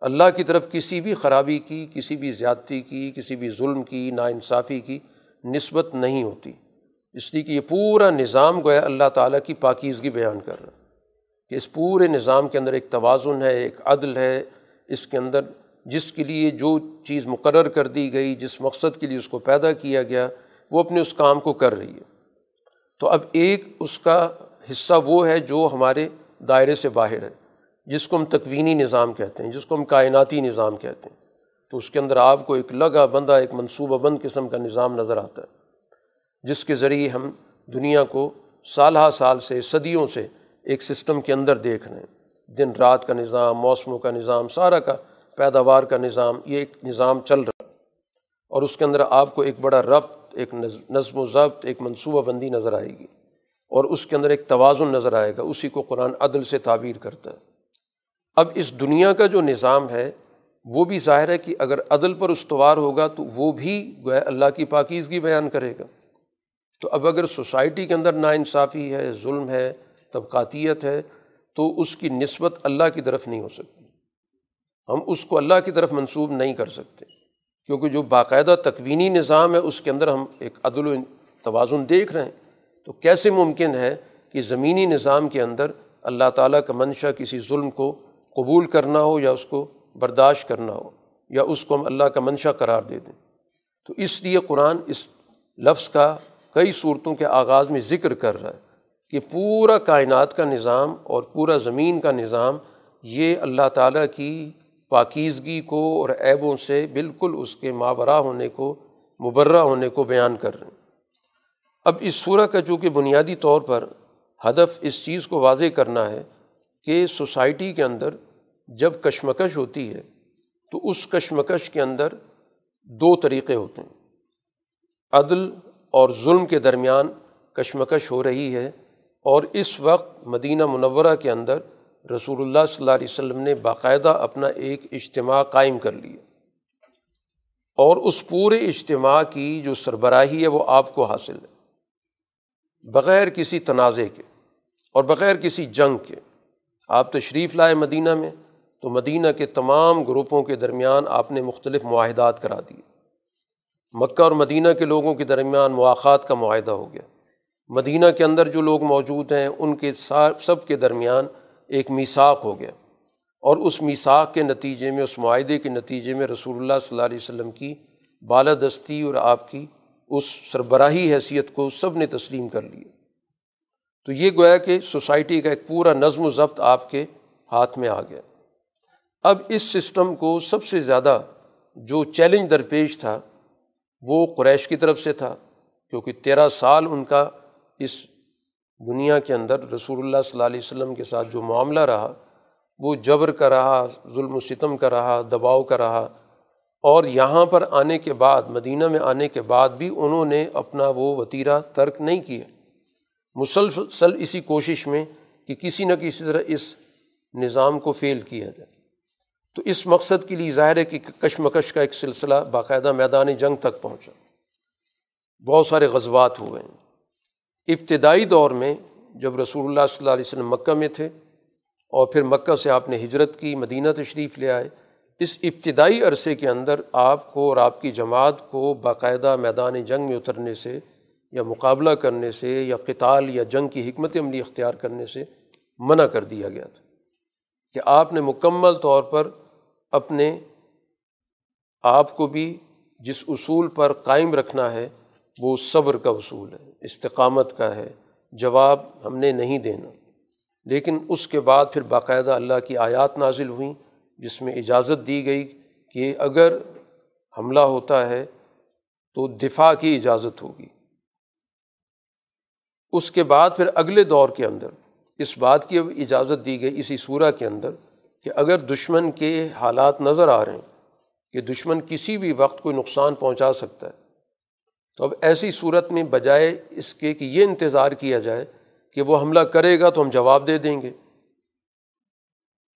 اللہ کی طرف کسی بھی خرابی کی، کسی بھی زیادتی کی، کسی بھی ظلم کی، ناانصافی کی نسبت نہیں ہوتی۔ اس لیے کہ یہ پورا نظام گویا اللہ تعالیٰ کی پاکیزگی بیان کر رہا کہ اس پورے نظام کے اندر ایک توازن ہے، ایک عدل ہے۔ اس کے اندر جس کے لیے جو چیز مقرر کر دی گئی، جس مقصد کے لیے اس کو پیدا کیا گیا، وہ اپنے اس کام کو کر رہی ہے۔ تو اب ایک اس کا حصہ وہ ہے جو ہمارے دائرے سے باہر ہے، جس کو ہم تکوینی نظام کہتے ہیں، جس کو ہم کائناتی نظام کہتے ہیں۔ تو اس کے اندر آپ کو ایک لگا بندہ، ایک منصوبہ بند قسم کا نظام نظر آتا ہے، جس کے ذریعے ہم دنیا کو سالہ سال سے، صدیوں سے ایک سسٹم کے اندر دیکھ رہے ہیں۔ دن رات کا نظام، موسموں کا نظام، سارا کا پیداوار کا نظام، یہ ایک نظام چل رہا ہے۔ اور اس کے اندر آپ کو ایک بڑا ربط، ایک نظم و ضبط، ایک منصوبہ بندی نظر آئے گی۔ اور اس کے اندر ایک توازن نظر آئے گا، اسی کو قرآن عدل سے تعبیر کرتا ہے۔ اب اس دنیا کا جو نظام ہے وہ بھی ظاہر ہے کہ اگر عدل پر استوار ہوگا تو وہ بھی گویا اللہ کی پاکیزگی بیان کرے گا۔ تو اب اگر سوسائٹی کے اندر ناانصافی ہے، ظلم ہے، طبقاتیت ہے، تو اس کی نسبت اللہ کی طرف نہیں ہو سکتی۔ ہم اس کو اللہ کی طرف منسوب نہیں کر سکتے۔ کیونکہ جو باقاعدہ تکوینی نظام ہے، اس کے اندر ہم ایک عدل و توازن دیکھ رہے ہیں۔ تو کیسے ممکن ہے کہ زمینی نظام کے اندر اللہ تعالیٰ کا منشا کسی ظلم کو قبول کرنا ہو یا اس کو برداشت کرنا ہو یا اس کو ہم اللہ کا منشا قرار دے دیں۔ تو اس لیے قرآن اس لفظ کا کئی صورتوں کے آغاز میں ذکر کر رہا ہے کہ پورا کائنات کا نظام اور پورا زمین کا نظام یہ اللہ تعالیٰ کی پاکیزگی کو اور عیبوں سے بالکل اس کے مابرہ ہونے کو، مبرہ ہونے کو بیان کر رہے ہیں۔ اب اس صورح کا چونکہ بنیادی طور پر ہدف اس چیز کو واضح کرنا ہے کہ سوسائٹی کے اندر جب کشمکش ہوتی ہے تو اس کشمکش کے اندر دو طریقے ہوتے ہیں۔ عدل اور ظلم کے درمیان کشمکش ہو رہی ہے اور اس وقت مدینہ منورہ کے اندر رسول اللہ صلی اللہ علیہ وسلم نے باقاعدہ اپنا ایک اجتماع قائم کر لیا اور اس پورے اجتماع کی جو سربراہی ہے وہ آپ کو حاصل ہے۔ بغیر کسی تنازع کے اور بغیر کسی جنگ کے آپ تشریف لائے مدینہ میں تو مدینہ کے تمام گروپوں کے درمیان آپ نے مختلف معاہدات کرا دیے۔ مکہ اور مدینہ کے لوگوں کے درمیان مواقع کا معاہدہ ہو گیا۔ مدینہ کے اندر جو لوگ موجود ہیں، ان کے سب کے درمیان ایک میساک ہو گیا۔ اور اس میساک کے نتیجے میں، اس معاہدے کے نتیجے میں رسول اللہ صلی اللہ علیہ وسلم کی بالادستی اور آپ کی اس سربراہی حیثیت کو سب نے تسلیم کر لیا۔ تو یہ گویا کہ سوسائٹی کا ایک پورا نظم و ضبط آپ کے ہاتھ میں آ گیا۔ اب اس سسٹم کو سب سے زیادہ جو چیلنج درپیش تھا وہ قریش کی طرف سے تھا، کیونکہ تیرہ سال ان کا اس دنیا کے اندر رسول اللہ صلی اللہ علیہ وسلم کے ساتھ جو معاملہ رہا، وہ جبر کا رہا، ظلم و ستم کا رہا، دباؤ کا رہا۔ اور یہاں پر آنے کے بعد، مدینہ میں آنے کے بعد بھی انہوں نے اپنا وہ وطیرہ ترک نہیں کیا مسلسل اسی کوشش میں کہ کسی نہ کسی طرح اس نظام کو فیل کیا جائے۔ تو اس مقصد کے لیے ظاہر ہے کہ کشمکش کا ایک سلسلہ باقاعدہ میدان جنگ تک پہنچا۔ بہت سارے غزوات ہوئے۔ ہیں ابتدائی دور میں جب رسول اللہ صلی اللہ علیہ وسلم مکہ میں تھے اور پھر مکہ سے آپ نے ہجرت کی، مدینہ تشریف لے آئے، اس ابتدائی عرصے کے اندر آپ کو اور آپ کی جماعت کو باقاعدہ میدان جنگ میں اترنے سے یا مقابلہ کرنے سے یا قتال یا جنگ کی حکمت عملی اختیار کرنے سے منع کر دیا گیا تھا۔ کہ آپ نے مکمل طور پر اپنے آپ کو بھی جس اصول پر قائم رکھنا ہے، وہ صبر کا اصول ہے، استقامت کا ہے، جواب ہم نے نہیں دینا۔ لیکن اس کے بعد پھر باقاعدہ اللہ کی آیات نازل ہوئیں، جس میں اجازت دی گئی کہ اگر حملہ ہوتا ہے تو دفاع کی اجازت ہوگی۔ اس کے بعد پھر اگلے دور کے اندر اس بات کی اب اجازت دی گئی اسی صورح کے اندر کہ اگر دشمن کے حالات نظر آ رہے ہیں، کہ دشمن کسی بھی وقت کوئی نقصان پہنچا سکتا ہے، تو اب ایسی صورت میں بجائے اس کے کہ یہ انتظار کیا جائے کہ وہ حملہ کرے گا تو ہم جواب دے دیں گے۔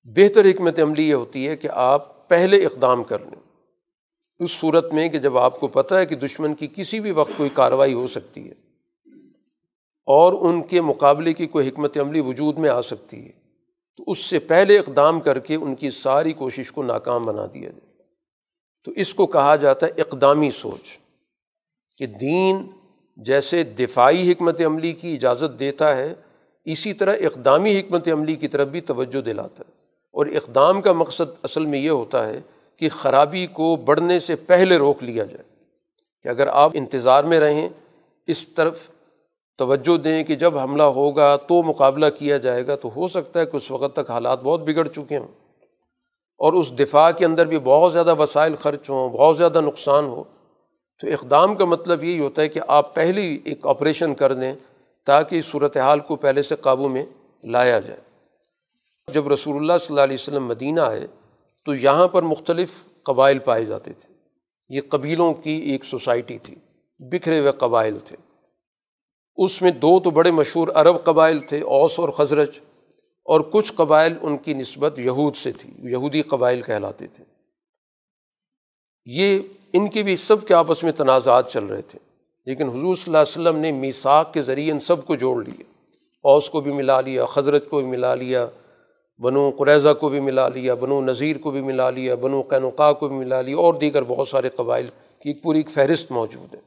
بہتر حکمت عملی یہ ہوتی ہے کہ آپ پہلے اقدام کر لیں۔ اس صورت میں کہ جب آپ کو پتہ ہے کہ دشمن کی کسی بھی وقت کوئی کارروائی ہو سکتی ہے۔ اور ان کے مقابلے کی کوئی حکمت عملی وجود میں آ سکتی ہے۔ تو اس سے پہلے اقدام کر کے ان کی ساری کوشش کو ناکام بنا دیا جائے۔ تو اس کو کہا جاتا ہے اقدامی سوچ کہ دین جیسے دفاعی حکمت عملی کی اجازت دیتا ہے، اسی طرح اقدامی حکمت عملی کی طرف بھی توجہ دلاتا ہے۔ اور اقدام کا مقصد اصل میں یہ ہوتا ہے کہ خرابی کو بڑھنے سے پہلے روک لیا جائے۔ کہ اگر آپ انتظار میں رہیں، اس طرف توجہ دیں کہ جب حملہ ہوگا تو مقابلہ کیا جائے گا، تو ہو سکتا ہے کہ اس وقت تک حالات بہت بگڑ چکے ہوں۔ اور اس دفاع کے اندر بھی بہت زیادہ وسائل خرچ ہوں، بہت زیادہ نقصان ہو۔ تو اقدام کا مطلب یہی ہوتا ہے کہ آپ پہلے ایک آپریشن کر دیں تاکہ اس صورت حال کو پہلے سے قابو میں لایا جائے۔ جب رسول اللہ صلی اللہ علیہ وسلم مدینہ آئے تو یہاں پر مختلف قبائل پائے جاتے تھے۔ یہ قبیلوں کی ایک سوسائٹی تھی، بکھرے ہوئے قبائل تھے۔ اس میں دو تو بڑے مشہور عرب قبائل تھے، اوس اور خزرج، اور کچھ قبائل ان کی نسبت یہود سے تھی، یہودی قبائل کہلاتے تھے۔ یہ ان کے بھی سب کے آپس میں تنازعات چل رہے تھے، لیکن حضور صلی اللہ علیہ وسلم نے میساک کے ذریعے ان سب کو جوڑ لیے اوس کو بھی ملا لیا خزرت کو بھی ملا لیا، بنو قریضہ کو بھی ملا لیا، بنو نذیر کو بھی ملا لیا، بنو قینوقا کو بھی ملا لیا، اور دیگر بہت سارے قبائل کی ایک پوری ایک فہرست موجود ہے۔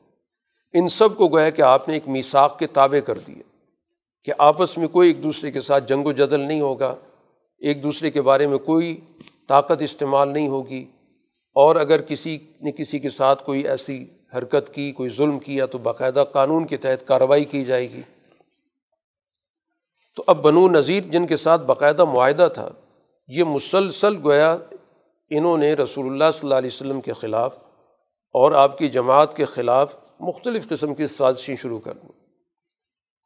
ان سب کو گویا کہ آپ نے ایک میساک کے تابع کر دیے کہ آپس میں کوئی ایک دوسرے کے ساتھ جنگ و جدل نہیں ہوگا، ایک دوسرے کے بارے میں کوئی طاقت استعمال نہیں ہوگی، اور اگر کسی نے کسی کے ساتھ کوئی ایسی حرکت کی، کوئی ظلم کیا تو باقاعدہ قانون کے تحت کارروائی کی جائے گی۔ تو اب بنو نذیر جن کے ساتھ باقاعدہ معاہدہ تھا، یہ مسلسل گویا انہوں نے رسول اللہ صلی اللہ علیہ وسلم کے خلاف اور آپ کی جماعت کے خلاف مختلف قسم کی سازشیں شروع کر دیں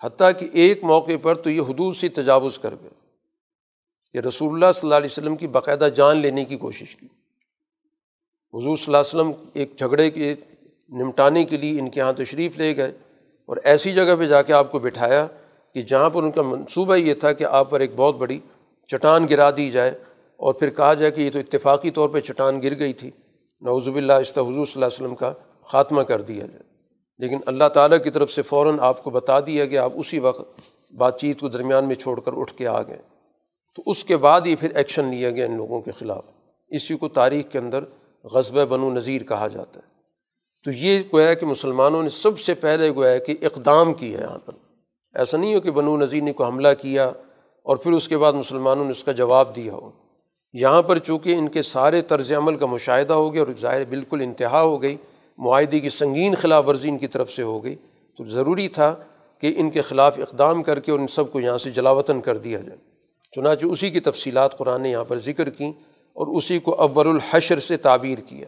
حتیٰ کہ ایک موقع پر تو یہ حدود سے تجاوز کر گئے۔ کہ رسول اللہ صلی اللہ علیہ وسلم کی باقاعدہ جان لینے کی کوشش کی۔ حضور صلی اللہ علیہ وسلم ایک جھگڑے کے نمٹانے کے لیے ان کے یہاں تشریف لے گئے اور ایسی جگہ پہ جا کے آپ کو بٹھایا کہ جہاں پر ان کا منصوبہ یہ تھا کہ آپ پر ایک بہت بڑی چٹان گرا دی جائے اور پھر کہا جائے کہ یہ تو اتفاقی طور پہ چٹان گر گئی تھی۔ نوزب اللہ حضور صلی اللہ علیہ وسلم کا خاتمہ کر دیا جائے۔ لیکن اللہ تعالیٰ کی طرف سے فوراً آپ کو بتا دیا کہ آپ اسی وقت بات چیت کو درمیان میں چھوڑ کر اٹھ کے آ گئے۔ تو اس کے بعد ہی پھر ایکشن لیا گیا ان لوگوں کے خلاف۔ اسی کو تاریخ کے اندر غزب بنو نذیر کہا جاتا ہے۔ تو یہ گویا کہ مسلمانوں نے سب سے پہلے گویا کہ اقدام کی ہے یہاں پر۔ ایسا نہیں ہو کہ بنو نذیر نے کو حملہ کیا اور پھر اس کے بعد مسلمانوں نے اس کا جواب دیا ہو۔ یہاں پر چونکہ ان کے سارے طرز عمل کا مشاہدہ ہو گیا اور ظاہر بالکل انتہا ہو گئی معاہدے کی سنگین خلاف ورزی ان کی طرف سے ہو گئی۔ تو ضروری تھا کہ ان کے خلاف اقدام کر کے اور ان سب کو یہاں سے جلاوطن کر دیا جائے۔ چنانچہ اسی کی تفصیلات قرآن نے یہاں پر ذکر کیں اور اسی کو اول الحشر سے تعبیر کیا۔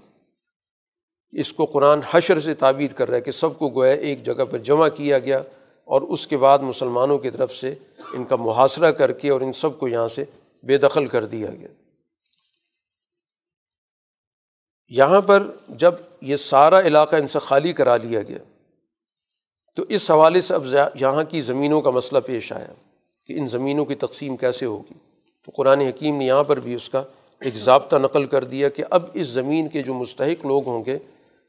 اس کو قرآن حشر سے تعبیر کر رہا ہے کہ سب کو گویا ایک جگہ پر جمع کیا گیا اور اس کے بعد مسلمانوں کی طرف سے ان کا محاصرہ کر کے اور ان سب کو یہاں سے بے دخل کر دیا گیا۔ یہاں پر جب یہ سارا علاقہ ان سے خالی کرا لیا گیا، تو اس حوالے سے اب یہاں کی زمینوں کا مسئلہ پیش آیا کہ ان زمینوں کی تقسیم کیسے ہوگی۔ تو قرآن حکیم نے یہاں پر بھی اس کا ایک ضابطہ نقل کر دیا کہ اب اس زمین کے جو مستحق لوگ ہوں گے،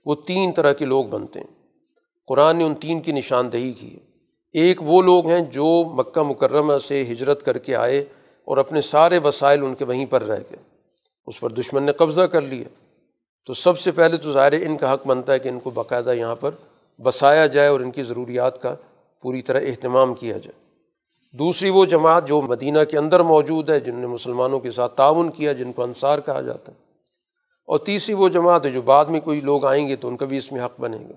وہ تین طرح کے لوگ بنتے ہیں۔ قرآن نے ان تین کی نشاندہی کی ہے۔ ایک وہ لوگ ہیں جو مکہ مکرمہ سے ہجرت کر کے آئے اور اپنے سارے وسائل ان کے وہیں پر رہ گئے۔ اس پر دشمن نے قبضہ کر لیا۔ تو سب سے پہلے تو ظاہر ان کا حق بنتا ہے کہ ان کو باقاعدہ یہاں پر بسایا جائے اور ان کی ضروریات کا پوری طرح اہتمام کیا جائے۔ دوسری وہ جماعت جو مدینہ کے اندر موجود ہے جن نے مسلمانوں کے ساتھ تعاون کیا، جن کو انصار کہا جاتا ہے۔ اور تیسری وہ جماعت ہے جو بعد میں کوئی لوگ آئیں گے تو ان کا بھی اس میں حق بنے گا۔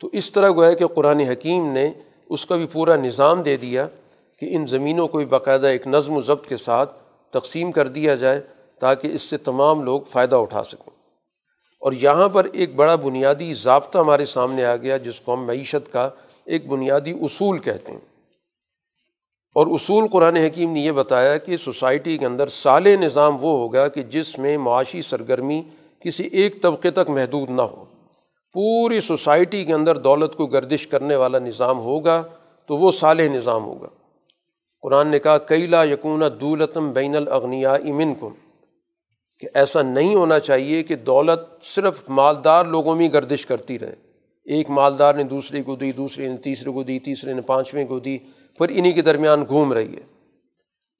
تو اس طرح گویا کہ قرآن حکیم نے اس کا بھی پورا نظام دے دیا کہ ان زمینوں کو بھی باقاعدہ ایک نظم و ضبط کے ساتھ تقسیم کر دیا جائے تاکہ اس سے تمام لوگ فائدہ اٹھا سکیں۔ اور یہاں پر ایک بڑا بنیادی ضابطہ ہمارے سامنے آ گیا، جس کو ہم معیشت کا ایک بنیادی اصول کہتے ہیں۔ اور اصول قرآن حکیم نے یہ بتایا کہ سوسائٹی کے اندر سال نظام وہ ہوگا کہ جس میں معاشی سرگرمی کسی ایک طبقے تک محدود نہ ہو۔ پوری سوسائٹی کے اندر دولت کو گردش کرنے والا نظام ہوگا تو وہ صالح نظام ہوگا۔ قرآن نے کہا کیلا یقون دولتم بین الاغنیا امن کن کہ ایسا نہیں ہونا چاہیے کہ دولت صرف مالدار لوگوں میں گردش کرتی رہے۔ ایک مالدار نے دوسرے کو دی، دوسرے نے تیسرے کو دی، تیسرے نے پانچویں کو دی، پھر انہیں کے درمیان گھوم رہی ہے۔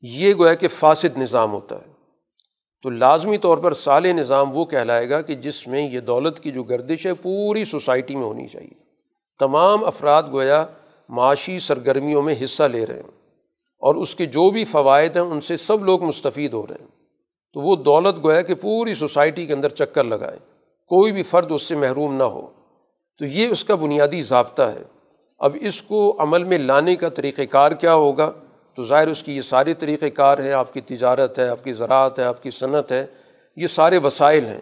یہ گویا کہ فاسد نظام ہوتا ہے۔ تو لازمی طور پر سال نظام وہ کہلائے گا کہ جس میں یہ دولت کی جو گردش ہے پوری سوسائٹی میں ہونی چاہیے۔ تمام افراد گویا معاشی سرگرمیوں میں حصہ لے رہے ہیں اور اس کے جو بھی فوائد ہیں، ان سے سب لوگ مستفید ہو رہے ہیں۔ تو وہ دولت گویا کہ پوری سوسائٹی کے اندر چکر لگائے۔ کوئی بھی فرد اس سے محروم نہ ہو۔ تو یہ اس کا بنیادی ضابطہ ہے۔ اب اس کو عمل میں لانے کا طریقۂ کار کیا ہوگا؟ تو ظاہر اس کی یہ سارے طریقۂ کار ہے آپ کی تجارت ہے، آپ کی زراعت ہے، آپ کی صنعت ہے۔ یہ سارے وسائل ہیں۔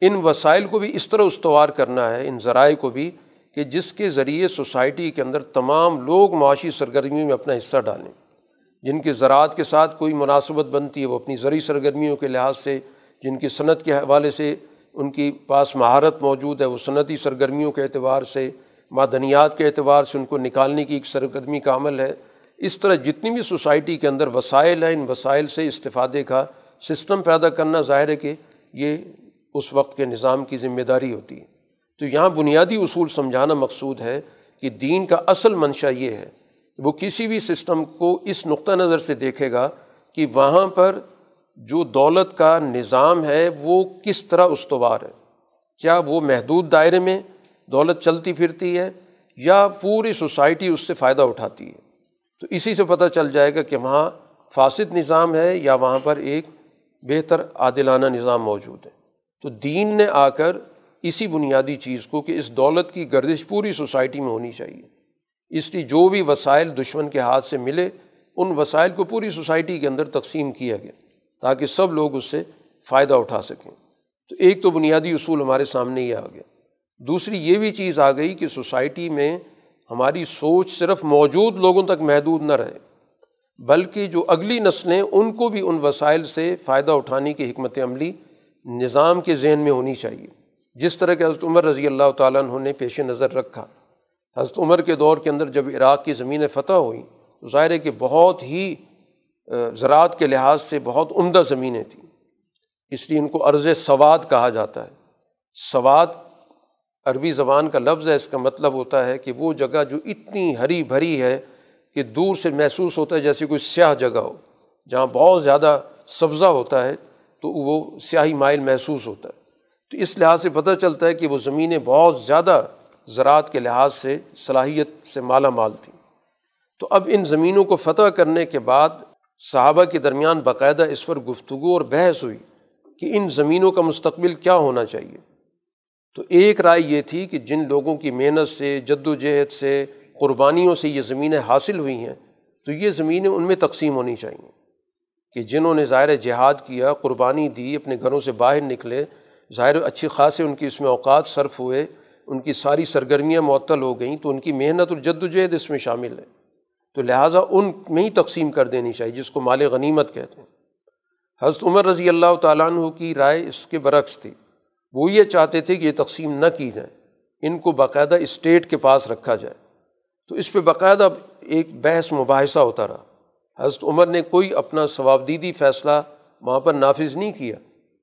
ان وسائل کو بھی اس طرح استوار کرنا ہے، ان ذرائع کو بھی کہ جس کے ذریعے سوسائٹی کے اندر تمام لوگ معاشی سرگرمیوں میں اپنا حصہ ڈالیں۔ جن کی زراعت کے ساتھ کوئی مناسبت بنتی ہے، وہ اپنی زرعی سرگرمیوں کے لحاظ سے، جن کی صنعت کے حوالے سے ان کی پاس مہارت موجود ہے، وہ صنعتی سرگرمیوں کے اعتبار سے، معدنیات کے اعتبار سے ان کو نکالنے کی ایک سرگرمی کا عمل ہے۔ اس طرح جتنی بھی سوسائٹی کے اندر وسائل ہیں، ان وسائل سے استفادے کا سسٹم پیدا کرنا ظاہر ہے کہ یہ اس وقت کے نظام کی ذمہ داری ہوتی ہے۔ تو یہاں بنیادی اصول سمجھانا مقصود ہے کہ دین کا اصل منشا یہ ہے وہ کسی بھی سسٹم کو اس نقطہ نظر سے دیکھے گا کہ وہاں پر جو دولت کا نظام ہے وہ کس طرح استوار ہے۔ کیا وہ محدود دائرے میں دولت چلتی پھرتی ہے یا پوری سوسائٹی اس سے فائدہ اٹھاتی ہے؟ تو اسی سے پتہ چل جائے گا کہ وہاں فاسد نظام ہے یا وہاں پر ایک بہتر عادلانہ نظام موجود ہے۔ تو دین نے آ کر اسی بنیادی چیز کو کہ اس دولت کی گردش پوری سوسائٹی میں ہونی چاہیے۔ اس لیے جو بھی وسائل دشمن کے ہاتھ سے ملے، ان وسائل کو پوری سوسائٹی کے اندر تقسیم کیا گیا تاکہ سب لوگ اس سے فائدہ اٹھا سکیں۔ تو ایک تو بنیادی اصول ہمارے سامنے ہی آ گیا۔ دوسری یہ بھی چیز آ گئی کہ سوسائٹی میں ہماری سوچ صرف موجود لوگوں تک محدود نہ رہے، بلکہ جو اگلی نسلیں ان کو بھی ان وسائل سے فائدہ اٹھانے کی حکمت عملی نظام کے ذہن میں ہونی چاہیے۔ جس طرح کہ حضرت عمر رضی اللہ تعالیٰ عنہ نے پیش نظر رکھا حضرت عمر کے دور کے اندر جب عراق کی زمینیں فتح ہوئیں تو ظاہر ہے کہ بہت ہی زراعت کے لحاظ سے بہت عمدہ زمینیں تھیں۔ اس لیے ان کو عرض سواد کہا جاتا ہے۔ سواد عربی زبان کا لفظ ہے، اس کا مطلب ہوتا ہے کہ وہ جگہ جو اتنی ہری بھری ہے کہ دور سے محسوس ہوتا ہے جیسے کوئی سیاہ جگہ ہو، جہاں بہت زیادہ سبزہ ہوتا ہے تو وہ سیاہی مائل محسوس ہوتا ہے۔ تو اس لحاظ سے پتہ چلتا ہے کہ وہ زمینیں بہت زیادہ زراعت کے لحاظ سے صلاحیت سے مالا مال تھیں تو اب ان زمینوں کو فتح کرنے کے بعد صحابہ کے درمیان باقاعدہ اس پر گفتگو اور بحث ہوئی کہ ان زمینوں کا مستقبل کیا ہونا چاہیے۔ تو ایک رائے یہ تھی کہ جن لوگوں کی محنت سے جد و جہد سے، قربانیوں سے یہ زمینیں حاصل ہوئی ہیں، تو یہ زمینیں ان میں تقسیم ہونی چاہئیں کہ جنہوں نے ظاہر جہاد کیا، قربانی دی، اپنے گھروں سے باہر نکلے، ظاہر اچھی خاصے ان کی اس میں اوقات صرف ہوئے۔ ان کی ساری سرگرمیاں معطل ہو گئیں تو ان کی محنت اور جد و جہد اس میں شامل ہے۔ تو لہٰذا ان میں ہی تقسیم کر دینی چاہیے جس کو مال غنیمت کہتے ہیں۔ حضرت عمر رضی اللہ تعالیٰ عنہ کی رائے اس کے برعکس تھی۔ وہ یہ چاہتے تھے کہ یہ تقسیم نہ کی جائے۔ ان کو باقاعدہ اسٹیٹ کے پاس رکھا جائے۔ تو اس پہ باقاعدہ ایک بحث مباحثہ ہوتا رہا۔ حضرت عمر نے کوئی اپنا ثوابدیدی فیصلہ وہاں پر نافذ نہیں کیا۔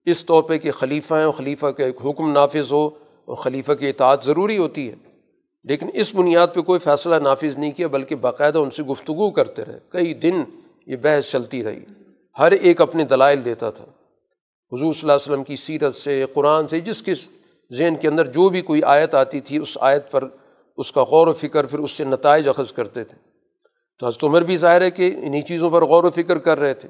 اس طور پہ کہ خلیفہ ہیں خلیفہ کا ایک حکم نافذ ہو۔ اور خلیفہ کی اطاعت ضروری ہوتی ہے۔ لیکن اس بنیاد پہ کوئی فیصلہ نافذ نہیں کیا، بلکہ باقاعدہ ان سے گفتگو کرتے رہے۔ کئی دن یہ بحث چلتی رہی۔ ہر ایک اپنے دلائل دیتا تھا۔ حضور صلی اللہ علیہ وسلم کی سیرت سے، قرآن سے، جس کس ذہن کے اندر جو بھی کوئی آیت آتی تھی، اس آیت پر اس کا غور و فکر پھر اس سے نتائج اخذ کرتے تھے۔ تو حضرت عمر بھی ظاہر ہے کہ انہیں چیزوں پر غور و فکر کر رہے تھے۔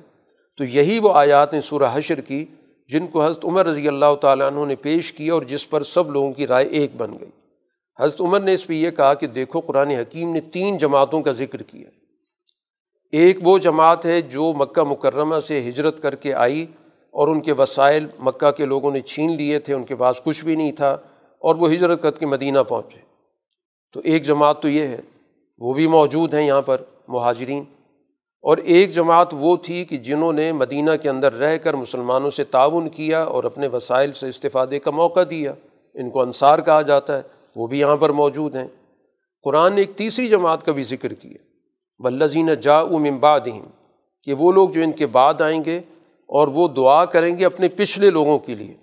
تو یہی وہ آیات ہیں سورہ حشر کی جن کو حضرت عمر رضی اللہ تعالیٰ عنہ نے پیش کیا اور جس پر سب لوگوں کی رائے ایک بن گئی۔ حضرت عمر نے اس پہ یہ کہا کہ دیکھو قرآن حکیم نے تین جماعتوں کا ذکر کیا۔ ایک وہ جماعت ہے جو مکہ مکرمہ سے ہجرت کر کے آئی اور ان کے وسائل مکہ کے لوگوں نے چھین لیے تھے، ان کے پاس کچھ بھی نہیں تھا اور وہ ہجرت کر کے مدینہ پہنچے۔ تو ایک جماعت تو یہ ہے، وہ بھی موجود ہیں یہاں پر، مہاجرین۔ اور ایک جماعت وہ تھی کہ جنہوں نے مدینہ کے اندر رہ کر مسلمانوں سے تعاون کیا اور اپنے وسائل سے استفادے کا موقع دیا۔ ان کو انصار کہا جاتا ہے، وہ بھی یہاں پر موجود ہیں۔ قرآن نے ایک تیسری جماعت کا بھی ذکر کیا۔ بلزین جا امبادہم کہ وہ لوگ جو ان کے بعد آئیں گے اور وہ دعا کریں گے اپنے پچھلے لوگوں کے لیے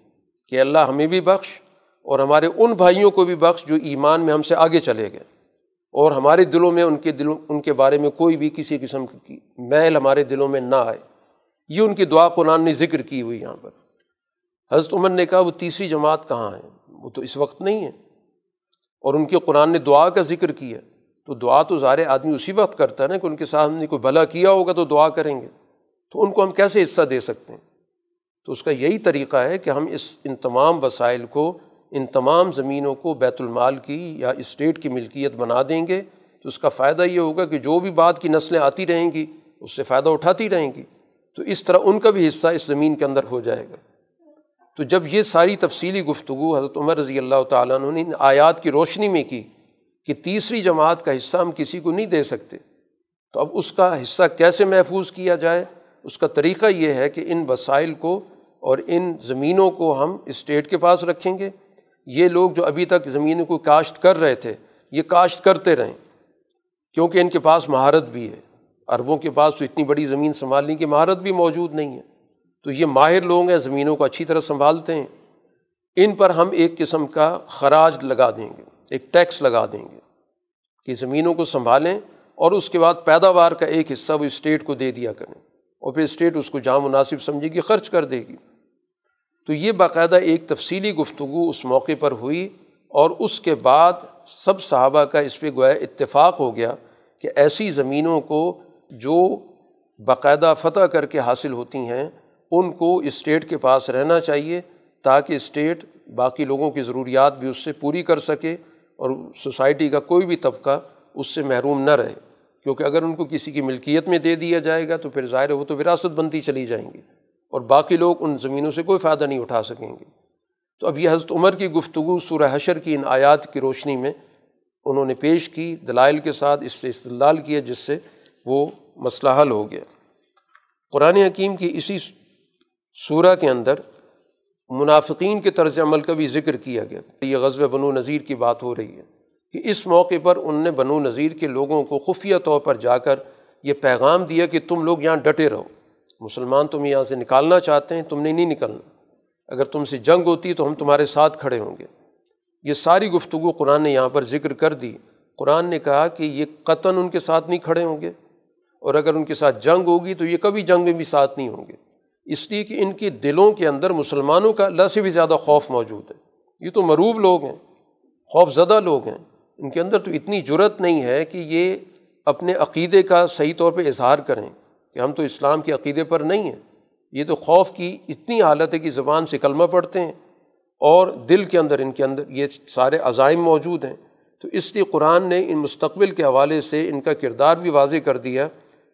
کہ اللہ ہمیں بھی بخش اور ہمارے ان بھائیوں کو بھی بخش جو ایمان میں ہم سے آگے چلے گئے۔ اور ہمارے دلوں میں ان کے دلوں، ان کے بارے میں کوئی بھی کسی قسم کی میل ہمارے دلوں میں نہ آئے۔ یہ ان کی دعا قرآن نے ذکر کی ہوئی یہاں پر۔ حضرت عمر نے کہا، وہ تیسری جماعت کہاں ہے؟ وہ تو اس وقت نہیں ہے۔ اور ان کے قرآن نے دعا کا ذکر کیا۔ تو دعا تو ظاہر آدمی اسی وقت کرتا ہے نا کہ ان کے ساتھ نے کوئی بھلا کیا ہوگا تو دعا کریں گے۔ تو ان کو ہم کیسے حصہ دے سکتے ہیں؟ تو اس کا یہی طریقہ ہے کہ ہم اس ان تمام وسائل کو ان تمام زمینوں کو بیت المال کی یا اسٹیٹ کی ملکیت بنا دیں گے، تو اس کا فائدہ یہ ہوگا کہ جو بھی بعد کی نسلیں آتی رہیں گی، اس سے فائدہ اٹھاتی رہیں گی۔ تو اس طرح ان کا بھی حصہ اس زمین کے اندر ہو جائے گا۔ تو جب یہ ساری تفصیلی گفتگو حضرت عمر رضی اللہ تعالیٰ عنہ نے آیات کی روشنی میں کی کہ تیسری جماعت کا حصہ ہم کسی کو نہیں دے سکتے، تو اب اس کا حصہ کیسے محفوظ کیا جائے؟ اس کا طریقہ یہ ہے کہ ان وسائل کو اور ان زمینوں کو ہم اسٹیٹ کے پاس رکھیں گے۔ یہ لوگ جو ابھی تک زمینوں کو کاشت کر رہے تھے، یہ کاشت کرتے رہیں، کیونکہ ان کے پاس مہارت بھی ہے۔ عربوں کے پاس تو اتنی بڑی زمین سنبھالنے کی مہارت بھی موجود نہیں ہے۔ تو یہ ماہر لوگ ہیں، زمینوں کو اچھی طرح سنبھالتے ہیں۔ ان پر ہم ایک قسم کا خراج لگا دیں گے، ایک ٹیکس لگا دیں گے کہ زمینوں کو سنبھالیں اور اس کے بعد پیداوار کا ایک حصہ وہ اسٹیٹ کو دے دیا کریں۔ اور پھر اسٹیٹ اس کو جہاں مناسب سمجھے گی، خرچ کر دے گی۔ تو یہ باقاعدہ ایک تفصیلی گفتگو اس موقع پر ہوئی اور اس کے بعد سب صحابہ کا اس پہ گویا اتفاق ہو گیا کہ ایسی زمینوں کو جو باقاعدہ فتح کر کے حاصل ہوتی ہیں، ان کو اسٹیٹ کے پاس رہنا چاہیے تاکہ اسٹیٹ باقی لوگوں کی ضروریات بھی اس سے پوری کر سکے اور سوسائٹی کا کوئی بھی طبقہ اس سے محروم نہ رہے۔ کیونکہ اگر ان کو کسی کی ملکیت میں دے دیا جائے گا تو پھر ظاہر ہے وہ تو وراثت بنتی چلی جائیں گی۔ اور باقی لوگ ان زمینوں سے کوئی فائدہ نہیں اٹھا سکیں گے۔ تو اب یہ حضرت عمر کی گفتگو سورہ حشر کی ان آیات کی روشنی میں انہوں نے پیش کی، دلائل کے ساتھ اس سے استدلال کیا، جس سے وہ مسئلہ حل ہو گیا۔ قرآن حکیم کی اسی صورہ کے اندر منافقین کے طرز عمل کا بھی ذکر کیا گیا۔ یہ غزب بنو نذیر کی بات ہو رہی ہے کہ اس موقع پر ان نے بنو نذیر کے لوگوں کو خفیہ طور پر جا کر یہ پیغام دیا کہ تم لوگ یہاں ڈٹے رہو۔ مسلمان تم یہاں سے نکالنا چاہتے ہیں، تم نے نہیں نکلنا۔ اگر تم سے جنگ ہوتی تو ہم تمہارے ساتھ کھڑے ہوں گے۔ یہ ساری گفتگو قرآن نے یہاں پر ذکر کر دی۔ قرآن نے کہا کہ یہ قطن ان کے ساتھ نہیں کھڑے ہوں گے۔ اور اگر ان کے ساتھ جنگ ہوگی تو یہ کبھی جنگ میں بھی ساتھ نہیں ہوں گے۔ اس لیے کہ ان کے دلوں کے اندر مسلمانوں کا اللہ سے بھی زیادہ خوف موجود ہے۔ یہ تو مروب لوگ ہیں خوف زدہ لوگ ہیں۔ ان کے اندر تو اتنی جرت نہیں ہے کہ یہ اپنے عقیدے کا صحیح طور پہ اظہار کریں۔ کہ ہم تو اسلام کے عقیدے پر نہیں ہیں۔ یہ تو خوف کی اتنی حالت ہے کہ زبان سے کلمہ پڑھتے ہیں اور دل کے اندر، ان کے اندر یہ سارے عزائم موجود ہیں۔ تو اس لیے قرآن نے ان مستقبل کے حوالے سے ان کا کردار بھی واضح کر دیا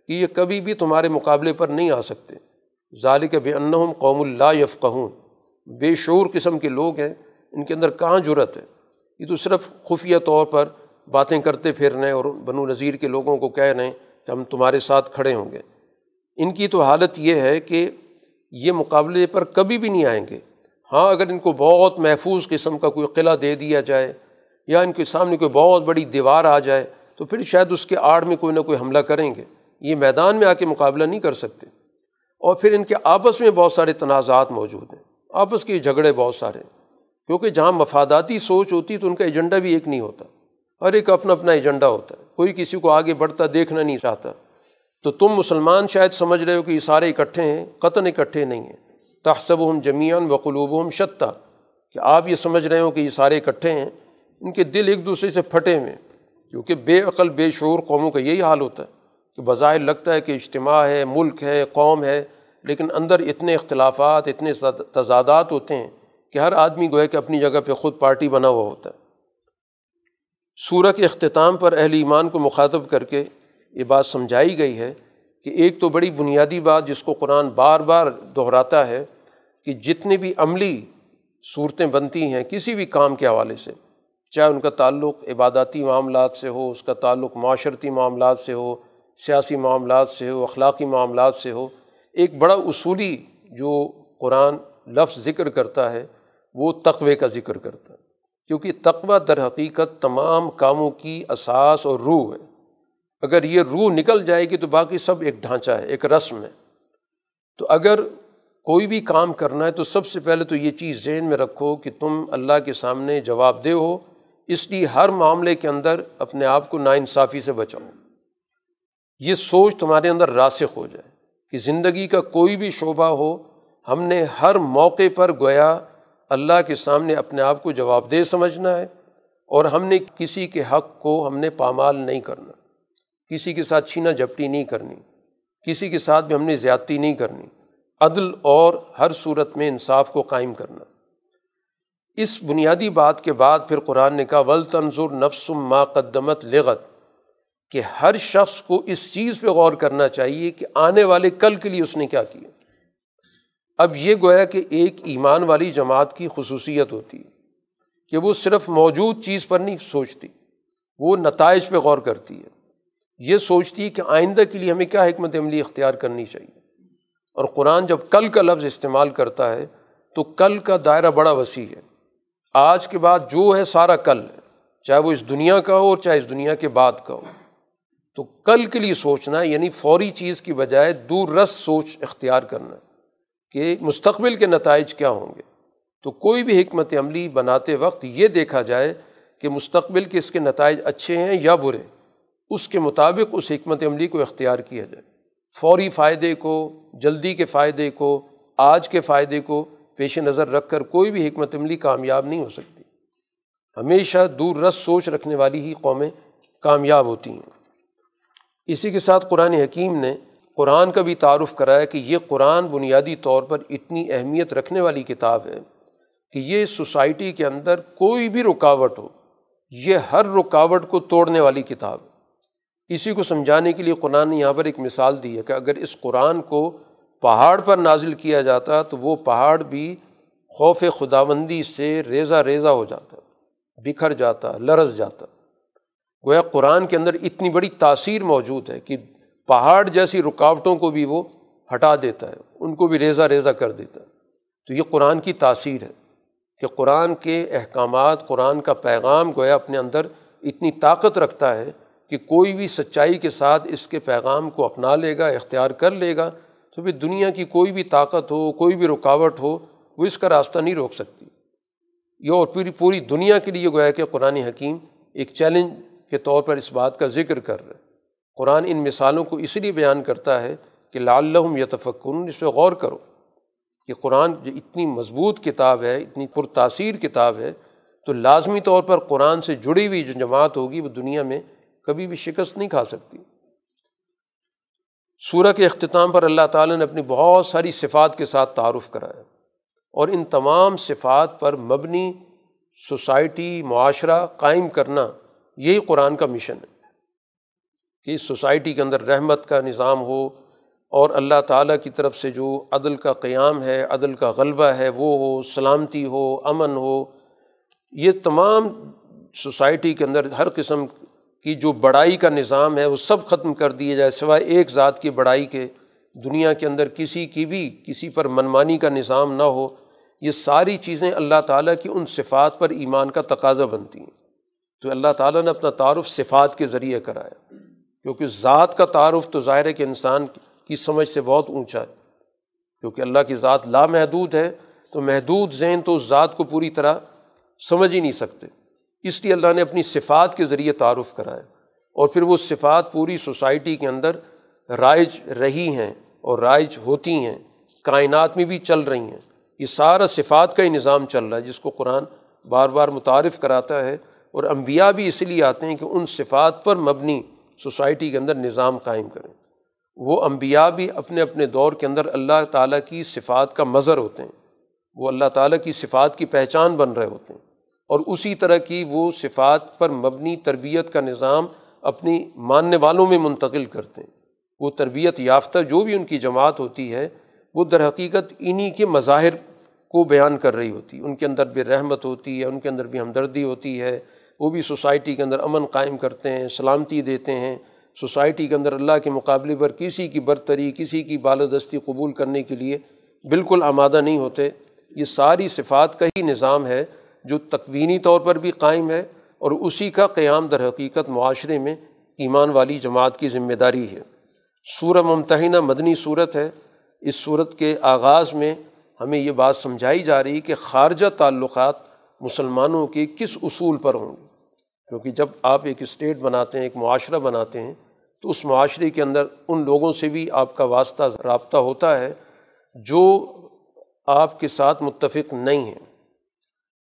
کہ یہ کبھی بھی تمہارے مقابلے پر نہیں آ سکتے۔ ظالق بے انہم قوم اللہ یفقہون۔ بے شعور قسم کے لوگ ہیں، ان کے اندر کہاں جرت ہے؟ یہ تو صرف خفیہ طور پر باتیں کرتے پھر رہے ہیں اور بنو نذیر کے لوگوں کو کہہ رہے ہیں کہ ہم تمہارے ساتھ کھڑے ہوں گے۔ ان کی تو حالت یہ ہے کہ یہ مقابلے پر کبھی بھی نہیں آئیں گے۔ ہاں اگر ان کو بہت محفوظ قسم کا کوئی قلعہ دے دیا جائے یا ان کے سامنے کوئی بہت بڑی دیوار آ جائے، تو پھر شاید اس کے آڑ میں کوئی نہ کوئی حملہ کریں گے۔ یہ میدان میں آ کے مقابلہ نہیں کر سکتے۔ اور پھر ان کے آپس میں بہت سارے تنازعات موجود ہیں۔ آپس کے جھگڑے بہت سارے کیونکہ جہاں مفاداتی سوچ ہوتی تو ان کا ایجنڈا بھی ایک نہیں ہوتا۔ ہر ایک اپنا اپنا ایجنڈا ہوتا ہے۔ کوئی کسی کو آگے بڑھتا دیکھنا نہیں چاہتا۔ تو تم مسلمان شاید سمجھ رہے ہو کہ یہ سارے اکٹھے ہیں، قطن اکٹھے نہیں ہیں۔ تحسب ہم جمیان وقلوب ہم شتہ کہ آپ یہ سمجھ رہے ہو کہ یہ سارے اکٹھے ہیں، ان کے دل ایک دوسرے سے پھٹے ہوئے کیونکہ بے عقل، بے شعور قوموں کا یہی حال ہوتا ہے کہ بظاہر لگتا ہے کہ اجتماع ہے، ملک ہے، قوم ہے، لیکن اندر اتنے اختلافات، اتنے تضادات ہوتے ہیں کہ ہر آدمی گوئے کہ اپنی جگہ پہ خود پارٹی بنا ہوا ہوتا ہے۔ سورہ کے اختتام پر اہل ایمان کو مخاطب کر کے یہ بات سمجھائی گئی ہے کہ ایک تو بڑی بنیادی بات جس کو قرآن بار بار دہراتا ہے کہ جتنے بھی عملی صورتیں بنتی ہیں کسی بھی کام کے حوالے سے، چاہے ان کا تعلق عباداتی معاملات سے ہو، اس کا تعلق معاشرتی معاملات سے ہو، سیاسی معاملات سے ہو، اخلاقی معاملات سے ہو، ایک بڑا اصولی جو قرآن لفظ ذکر کرتا ہے، وہ تقوے کا ذکر کرتا ہے۔ کیونکہ تقوی در حقیقت تمام کاموں کی اساس اور روح ہے۔ اگر یہ روح نکل جائے گی تو باقی سب ایک ڈھانچہ ہے، ایک رسم ہے۔ تو اگر کوئی بھی کام کرنا ہے تو سب سے پہلے تو یہ چیز ذہن میں رکھو کہ تم اللہ کے سامنے جواب دہ ہو۔ اس لیے ہر معاملے کے اندر اپنے آپ کو ناانصافی سے بچاؤ۔ یہ سوچ تمہارے اندر راسخ ہو جائے کہ زندگی کا کوئی بھی شعبہ ہو، ہم نے ہر موقع پر گویا اللہ کے سامنے اپنے آپ کو جواب دہ سمجھنا ہے اور ہم نے کسی کے حق کو ہم نے پامال نہیں کرنا۔ کسی کے ساتھ چھینا جھپٹی نہیں کرنی، کسی کے ساتھ بھی ہم نے زیادتی نہیں کرنی۔ عدل اور ہر صورت میں انصاف کو قائم کرنا۔ اس بنیادی بات کے بعد پھر قرآن نے کہا ول تنظر نفسم ما قدمت لغت کہ ہر شخص کو اس چیز پہ غور کرنا چاہیے کہ آنے والے کل کے لیے اس نے کیا کیا۔ اب یہ گویا کہ ایک ایمان والی جماعت کی خصوصیت ہوتی ہے کہ وہ صرف موجود چیز پر نہیں سوچتی، وہ نتائج پہ غور کرتی ہے۔ یہ سوچتی ہے کہ آئندہ کے لیے ہمیں کیا حکمت عملی اختیار کرنی چاہیے؟ اور قرآن جب کل کا لفظ استعمال کرتا ہے، تو کل کا دائرہ بڑا وسیع ہے۔ آج کے بعد جو ہے سارا کل ہے، چاہے وہ اس دنیا کا ہو اور چاہے اس دنیا کے بعد کا ہو۔ تو کل کے لیے سوچنا یعنی فوری چیز کی بجائے دور رس سوچ اختیار کرنا کہ مستقبل کے نتائج کیا ہوں گے۔ تو کوئی بھی حکمت عملی بناتے وقت یہ دیکھا جائے کہ مستقبل کے اس کے نتائج اچھے ہیں یا برے۔ اس کے مطابق اس حکمت عملی کو اختیار کیا جائے۔ فوری فائدے کو، جلدی کے فائدے کو، آج کے فائدے کو پیش نظر رکھ کر کوئی بھی حکمت عملی کامیاب نہیں ہو سکتی۔ ہمیشہ دور رس سوچ رکھنے والی ہی قومیں کامیاب ہوتی ہیں۔ اسی کے ساتھ قرآن حکیم نے قرآن کا بھی تعارف کرایا کہ یہ قرآن بنیادی طور پر اتنی اہمیت رکھنے والی کتاب ہے کہ یہ سوسائٹی کے اندر کوئی بھی رکاوٹ ہو، یہ ہر رکاوٹ کو توڑنے والی کتاب ہے۔ اسی کو سمجھانے کے لیے قرآن نے یہاں پر ایک مثال دی ہے کہ اگر اس قرآن کو پہاڑ پر نازل کیا جاتا تو وہ پہاڑ بھی خوف خداوندی سے ریزہ ریزہ ہو جاتا، بکھر جاتا، لرز جاتا۔ گویا قرآن کے اندر اتنی بڑی تاثیر موجود ہے کہ پہاڑ جیسی رکاوٹوں کو بھی وہ ہٹا دیتا ہے، ان کو بھی ریزہ ریزہ کر دیتا ہے۔ تو یہ قرآن کی تاثیر ہے کہ قرآن کے احکامات، قرآن کا پیغام گویا اپنے اندر اتنی طاقت رکھتا ہے کہ کوئی بھی سچائی کے ساتھ اس کے پیغام کو اپنا لے گا، اختیار کر لے گا، تو پھر دنیا کی کوئی بھی طاقت ہو، کوئی بھی رکاوٹ ہو، وہ اس کا راستہ نہیں روک سکتی۔ یہ اور پوری پوری دنیا کے لیے گویا کہ قرآن حکیم ایک چیلنج کے طور پر اس بات کا ذکر کر رہے قرآن ان مثالوں کو اس لیے بیان کرتا ہے کہ لعلہم یتفکرون، اس پہ غور کرو کہ قرآن جو اتنی مضبوط کتاب ہے، اتنی پرتاثیر کتاب ہے، تو لازمی طور پر قرآن سے جڑی ہوئی جو جماعت ہوگی وہ دنیا میں کبھی بھی شکست نہیں کھا سکتی۔ سورہ کے اختتام پر اللہ تعالیٰ نے اپنی بہت ساری صفات کے ساتھ تعارف کرایا اور ان تمام صفات پر مبنی سوسائٹی معاشرہ قائم کرنا یہی قرآن کا مشن ہے کہ اس سوسائٹی کے اندر رحمت کا نظام ہو اور اللہ تعالیٰ کی طرف سے جو عدل کا قیام ہے، عدل کا غلبہ ہے، وہ ہو، سلامتی ہو، امن ہو، یہ تمام سوسائٹی کے اندر ہر قسم کی جو بڑائی کا نظام ہے وہ سب ختم کر دیے جائے، سوائے ایک ذات کی بڑائی کے، دنیا کے اندر کسی کی بھی، کسی پر منمانی کا نظام نہ ہو، یہ ساری چیزیں اللہ تعالیٰ کی ان صفات پر ایمان کا تقاضا بنتی ہیں۔ تو اللہ تعالیٰ نے اپنا تعارف صفات کے ذریعے کرایا۔ کیونکہ ذات کا تعارف تو ظاہر ہے کہ انسان کی سمجھ سے بہت اونچا ہے۔ کیونکہ اللہ کی ذات لامحدود ہے، تو محدود ذہن تو اس ذات کو پوری طرح سمجھ ہی نہیں سکتے۔ اس لیے اللہ نے اپنی صفات کے ذریعے تعارف کرایا اور پھر وہ صفات پوری سوسائٹی کے اندر رائج رہی ہیں اور رائج ہوتی ہیں، کائنات میں بھی چل رہی ہیں۔ یہ سارا صفات کا ہی نظام چل رہا ہے جس کو قرآن بار بار متعارف کراتا ہے اور انبیاء بھی اس لیے آتے ہیں کہ ان صفات پر مبنی سوسائٹی کے اندر نظام قائم کریں۔ وہ انبیاء بھی اپنے اپنے دور کے اندر اللہ تعالیٰ کی صفات کا مظر ہوتے ہیں۔ وہ اللہ تعالیٰ کی صفات کی پہچان بن رہے ہوتے ہیں۔ اور اسی طرح کی وہ صفات پر مبنی تربیت کا نظام اپنی ماننے والوں میں منتقل کرتے ہیں۔ وہ تربیت یافتہ جو بھی ان کی جماعت ہوتی ہے، وہ در حقیقت انہی کے مظاہر کو بیان کر رہی ہوتی ہے۔ ان کے اندر بھی رحمت ہوتی ہے، ان کے اندر بھی ہمدردی ہوتی ہے۔ وہ بھی سوسائٹی کے اندر امن قائم کرتے ہیں، سلامتی دیتے ہیں۔ سوسائٹی کے اندر اللہ کے مقابلے پر کسی کی برتری، کسی کی بالادستی قبول کرنے کے لیے بالکل آمادہ نہیں ہوتے۔ یہ ساری صفات کا ہی نظام ہے۔ جو تکوینی طور پر بھی قائم ہے اور اسی کا قیام در حقیقت معاشرے میں ایمان والی جماعت کی ذمہ داری ہے۔ سورہ ممتحنہ مدنی صورت ہے۔ اس صورت کے آغاز میں ہمیں یہ بات سمجھائی جا رہی کہ خارجہ تعلقات مسلمانوں کے کس اصول پر ہوں۔ گے کیونکہ جب آپ ایک اسٹیٹ بناتے ہیں، ایک معاشرہ بناتے ہیں، تو اس معاشرے کے اندر ان لوگوں سے بھی آپ کا واسطہ رابطہ ہوتا ہے جو آپ کے ساتھ متفق نہیں ہیں۔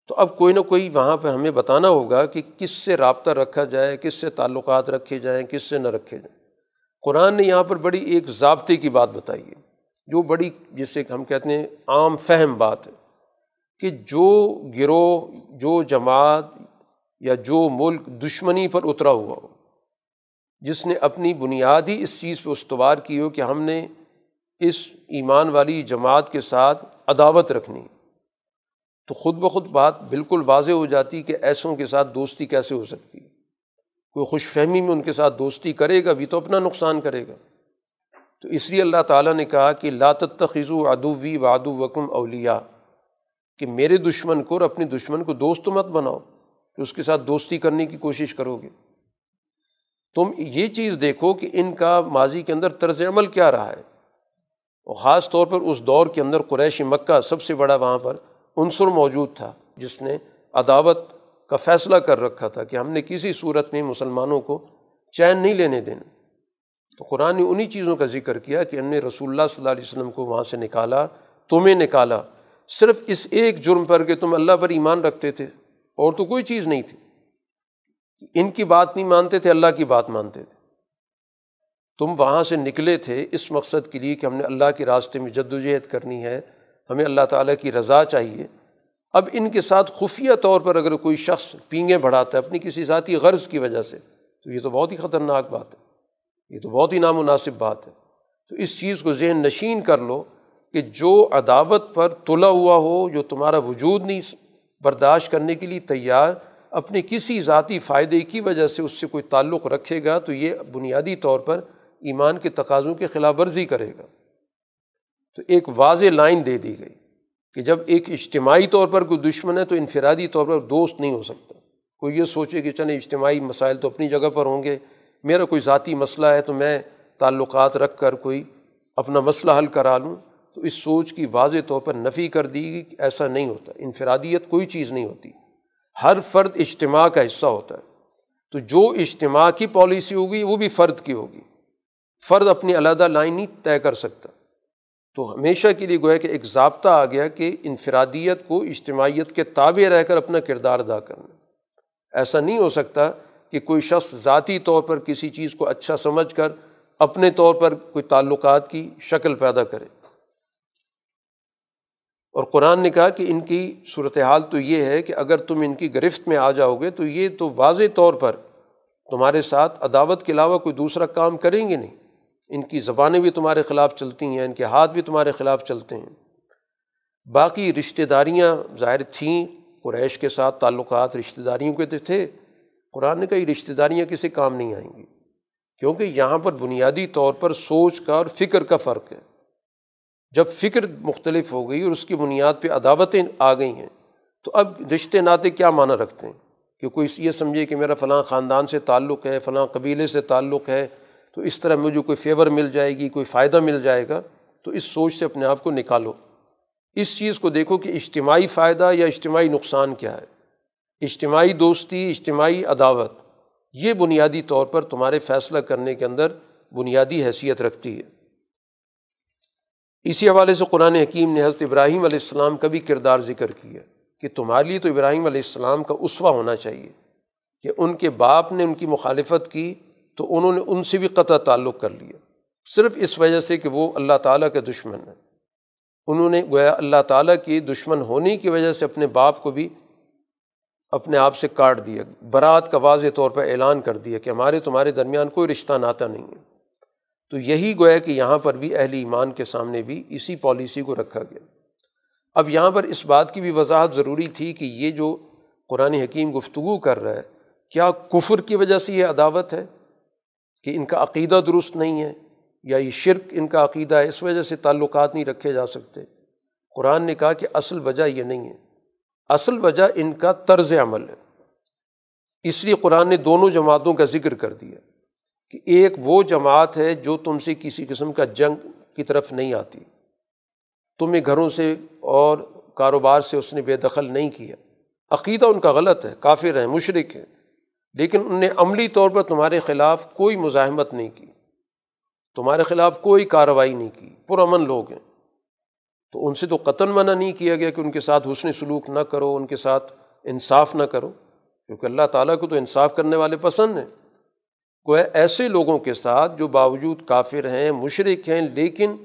تو اب کوئی نہ کوئی وہاں پہ ہمیں بتانا ہوگا کہ کس سے رابطہ رکھا جائے، کس سے تعلقات رکھے جائیں، کس سے نہ رکھے جائیں۔ قرآن نے یہاں پر بڑی ایک ضابطے کی بات بتائی ہے۔ جو بڑی جسے ہم کہتے ہیں عام فہم بات ہے کہ جو گروہ، جو جماعت یا جو ملک دشمنی پر اترا ہوا ہو، جس نے اپنی بنیادی اس چیز پہ استوار کی ہو کہ ہم نے اس ایمان والی جماعت کے ساتھ عداوت رکھنی تو خود بخود بات بالکل واضح ہو جاتی کہ ایسوں کے ساتھ دوستی کیسے ہو سکتی؟ کوئی خوش فہمی میں ان کے ساتھ دوستی کرے گا، بھی تو اپنا نقصان کرے گا۔ تو اس لیے اللہ تعالیٰ نے کہا کہ لاتخو ادوی وادو وکم اولیا کہ میرے دشمن کو اور اپنے دشمن کو دوست مت بناؤ، کہ اس کے ساتھ دوستی کرنے کی کوشش کرو گے تم یہ چیز دیکھو کہ ان کا ماضی کے اندر طرز عمل کیا رہا ہے۔ اور خاص طور پر اس دور کے اندر قریش مکہ سب سے بڑا وہاں پر عنصر موجود تھا، جس نے عداوت کا فیصلہ کر رکھا تھا کہ ہم نے کسی صورت میں مسلمانوں کو چین نہیں لینے دینا۔ تو قرآن نے انہیں چیزوں کا ذکر کیا کہ ہم نے رسول اللہ صلی اللہ علیہ وسلم کو وہاں سے نکالا، تمہیں نکالا۔ صرف اس ایک جرم پر کہ تم اللہ پر ایمان رکھتے تھے، اور تو کوئی چیز نہیں تھی۔ ان کی بات نہیں مانتے تھے، اللہ کی بات مانتے تھے۔ تم وہاں سے نکلے تھے اس مقصد کے لیے کہ ہم نے اللہ کے راستے میں جد و جہد کرنی ہے۔ ہمیں اللہ تعالیٰ کی رضا چاہیے۔ اب ان کے ساتھ خفیہ طور پر اگر کوئی شخص پینگیں بڑھاتا ہے اپنی کسی ذاتی غرض کی وجہ سے، تو یہ تو بہت ہی خطرناک بات ہے۔ یہ تو بہت ہی نامناسب بات ہے۔ تو اس چیز کو ذہن نشین کر لو کہ جو عداوت پر تلا ہوا ہو، جو تمہارا وجود نہیں، برداشت کرنے کے لیے تیار، اپنے کسی ذاتی فائدے کی وجہ سے اس سے کوئی تعلق رکھے گا، تو یہ بنیادی طور پر ایمان کے تقاضوں کی خلاف ورزی کرے گا۔ تو ایک واضح لائن دے دی گئی کہ جب ایک اجتماعی طور پر کوئی دشمن ہے تو انفرادی طور پر دوست نہیں ہو سکتا۔ کوئی یہ سوچے کہ چلے اجتماعی مسائل تو اپنی جگہ پر ہوں گے، میرا کوئی ذاتی مسئلہ ہے تو میں تعلقات رکھ کر کوئی اپنا مسئلہ حل کرا لوں۔ تو اس سوچ کی واضح طور پر نفی کر دی گئی کہ ایسا نہیں ہوتا، انفرادیت کوئی چیز نہیں ہوتی۔ ہر فرد اجتماع کا حصہ ہوتا ہے۔ تو جو اجتماع کی پالیسی ہوگی وہ بھی فرد کی ہوگی۔ فرد اپنی علیحدہ لائن نہیں طے کر سکتا تو ہمیشہ کے لیے گویا کہ ایک ضابطہ آ گیا کہ انفرادیت کو اجتماعیت کے تابع رہ کر اپنا کردار ادا کرنا ایسا نہیں ہو سکتا کہ کوئی شخص ذاتی طور پر کسی چیز کو اچھا سمجھ کر اپنے طور پر کوئی تعلقات کی شکل پیدا کرے۔ اور قرآن نے کہا کہ ان کی صورت حال تو یہ ہے کہ اگر تم ان کی گرفت میں آ جاؤ گے تو یہ تو واضح طور پر تمہارے ساتھ عداوت کے علاوہ کوئی دوسرا کام کریں گے نہیں۔ ان کی زبانیں بھی تمہارے خلاف چلتی ہیں، ان کے ہاتھ بھی تمہارے خلاف چلتے ہیں۔ باقی رشتہ داریاں ظاہر تھیں، قریش کے ساتھ تعلقات رشتہ داریوں کے تو تھے۔ قرآن نے کہی رشتہ داریاں کسی کام نہیں آئیں گی، کیونکہ یہاں پر بنیادی طور پر سوچ کا اور فکر کا فرق ہے۔ جب فکر مختلف ہو گئی اور اس کی بنیاد پہ عداوتیں آ گئی ہیں، تو اب رشتے ناطے کیا معنی رکھتے ہیں؟ کہ کوئی یہ سمجھے کہ میرا فلاں خاندان سے تعلق ہے، فلاں قبیلے سے تعلق ہے تو اس طرح مجھے کوئی فیور مل جائے گی، کوئی فائدہ مل جائے گا، تو اس سوچ سے اپنے آپ کو نکالو۔ اس چیز کو دیکھو کہ اجتماعی فائدہ یا اجتماعی نقصان کیا ہے۔ اجتماعی دوستی، اجتماعی عداوت، یہ بنیادی طور پر تمہارے فیصلہ کرنے کے اندر بنیادی حیثیت رکھتی ہے۔ اسی حوالے سے قرآن حکیم نے حضرت ابراہیم علیہ السلام کا بھی کردار ذکر کیا کہ تمہارے لیے تو ابراہیم علیہ السلام کا اسوا ہونا چاہیے کہ ان کے باپ نے ان کی مخالفت کی تو انہوں نے ان سے بھی قطع تعلق کر لیا۔ صرف اس وجہ سے کہ وہ اللہ تعالیٰ کے دشمن ہیں۔ انہوں نے گویا اللہ تعالیٰ کی دشمن ہونے کی وجہ سے اپنے باپ کو بھی اپنے آپ سے کاٹ دیا۔ برات کا واضح طور پر اعلان کر دیا کہ ہمارے تمہارے درمیان کوئی رشتہ ناتا نہیں ہے۔ تو یہی گویا کہ یہاں پر بھی اہل ایمان کے سامنے بھی اسی پالیسی کو رکھا گیا۔ اب یہاں پر اس بات کی بھی وضاحت ضروری تھی کہ یہ جو قرآن حکیم گفتگو کر رہا ہے، کیا کفر کی وجہ سے یہ عداوت ہے؟ کہ ان کا عقیدہ درست نہیں ہے یا یہ شرک ان کا عقیدہ ہے، اس وجہ سے تعلقات نہیں رکھے جا سکتے۔ قرآن نے کہا کہ اصل وجہ یہ نہیں ہے۔ اصل وجہ ان کا طرز عمل ہے۔ اس لیے قرآن نے دونوں جماعتوں کا ذکر کر دیا کہ ایک وہ جماعت ہے جو تم سے کسی قسم کا جنگ کی طرف نہیں آتی۔ تمہیں گھروں سے اور کاروبار سے اس نے بے دخل نہیں کیا۔ عقیدہ ان کا غلط ہے، کافر ہیں مشرق ہیں۔ لیکن ان نے عملی طور پر تمہارے خلاف کوئی مزاحمت نہیں کی۔ تمہارے خلاف کوئی کارروائی نہیں کی۔ پرامن لوگ ہیں۔ تو ان سے تو قطن منع نہیں کیا گیا کہ ان کے ساتھ حسن سلوک نہ کرو، ان کے ساتھ انصاف نہ کرو۔ کیونکہ اللہ تعالیٰ کو تو انصاف کرنے والے پسند ہیں۔ کوئی ایسے لوگوں کے ساتھ جو باوجود کافر ہیں مشرق ہیں، لیکن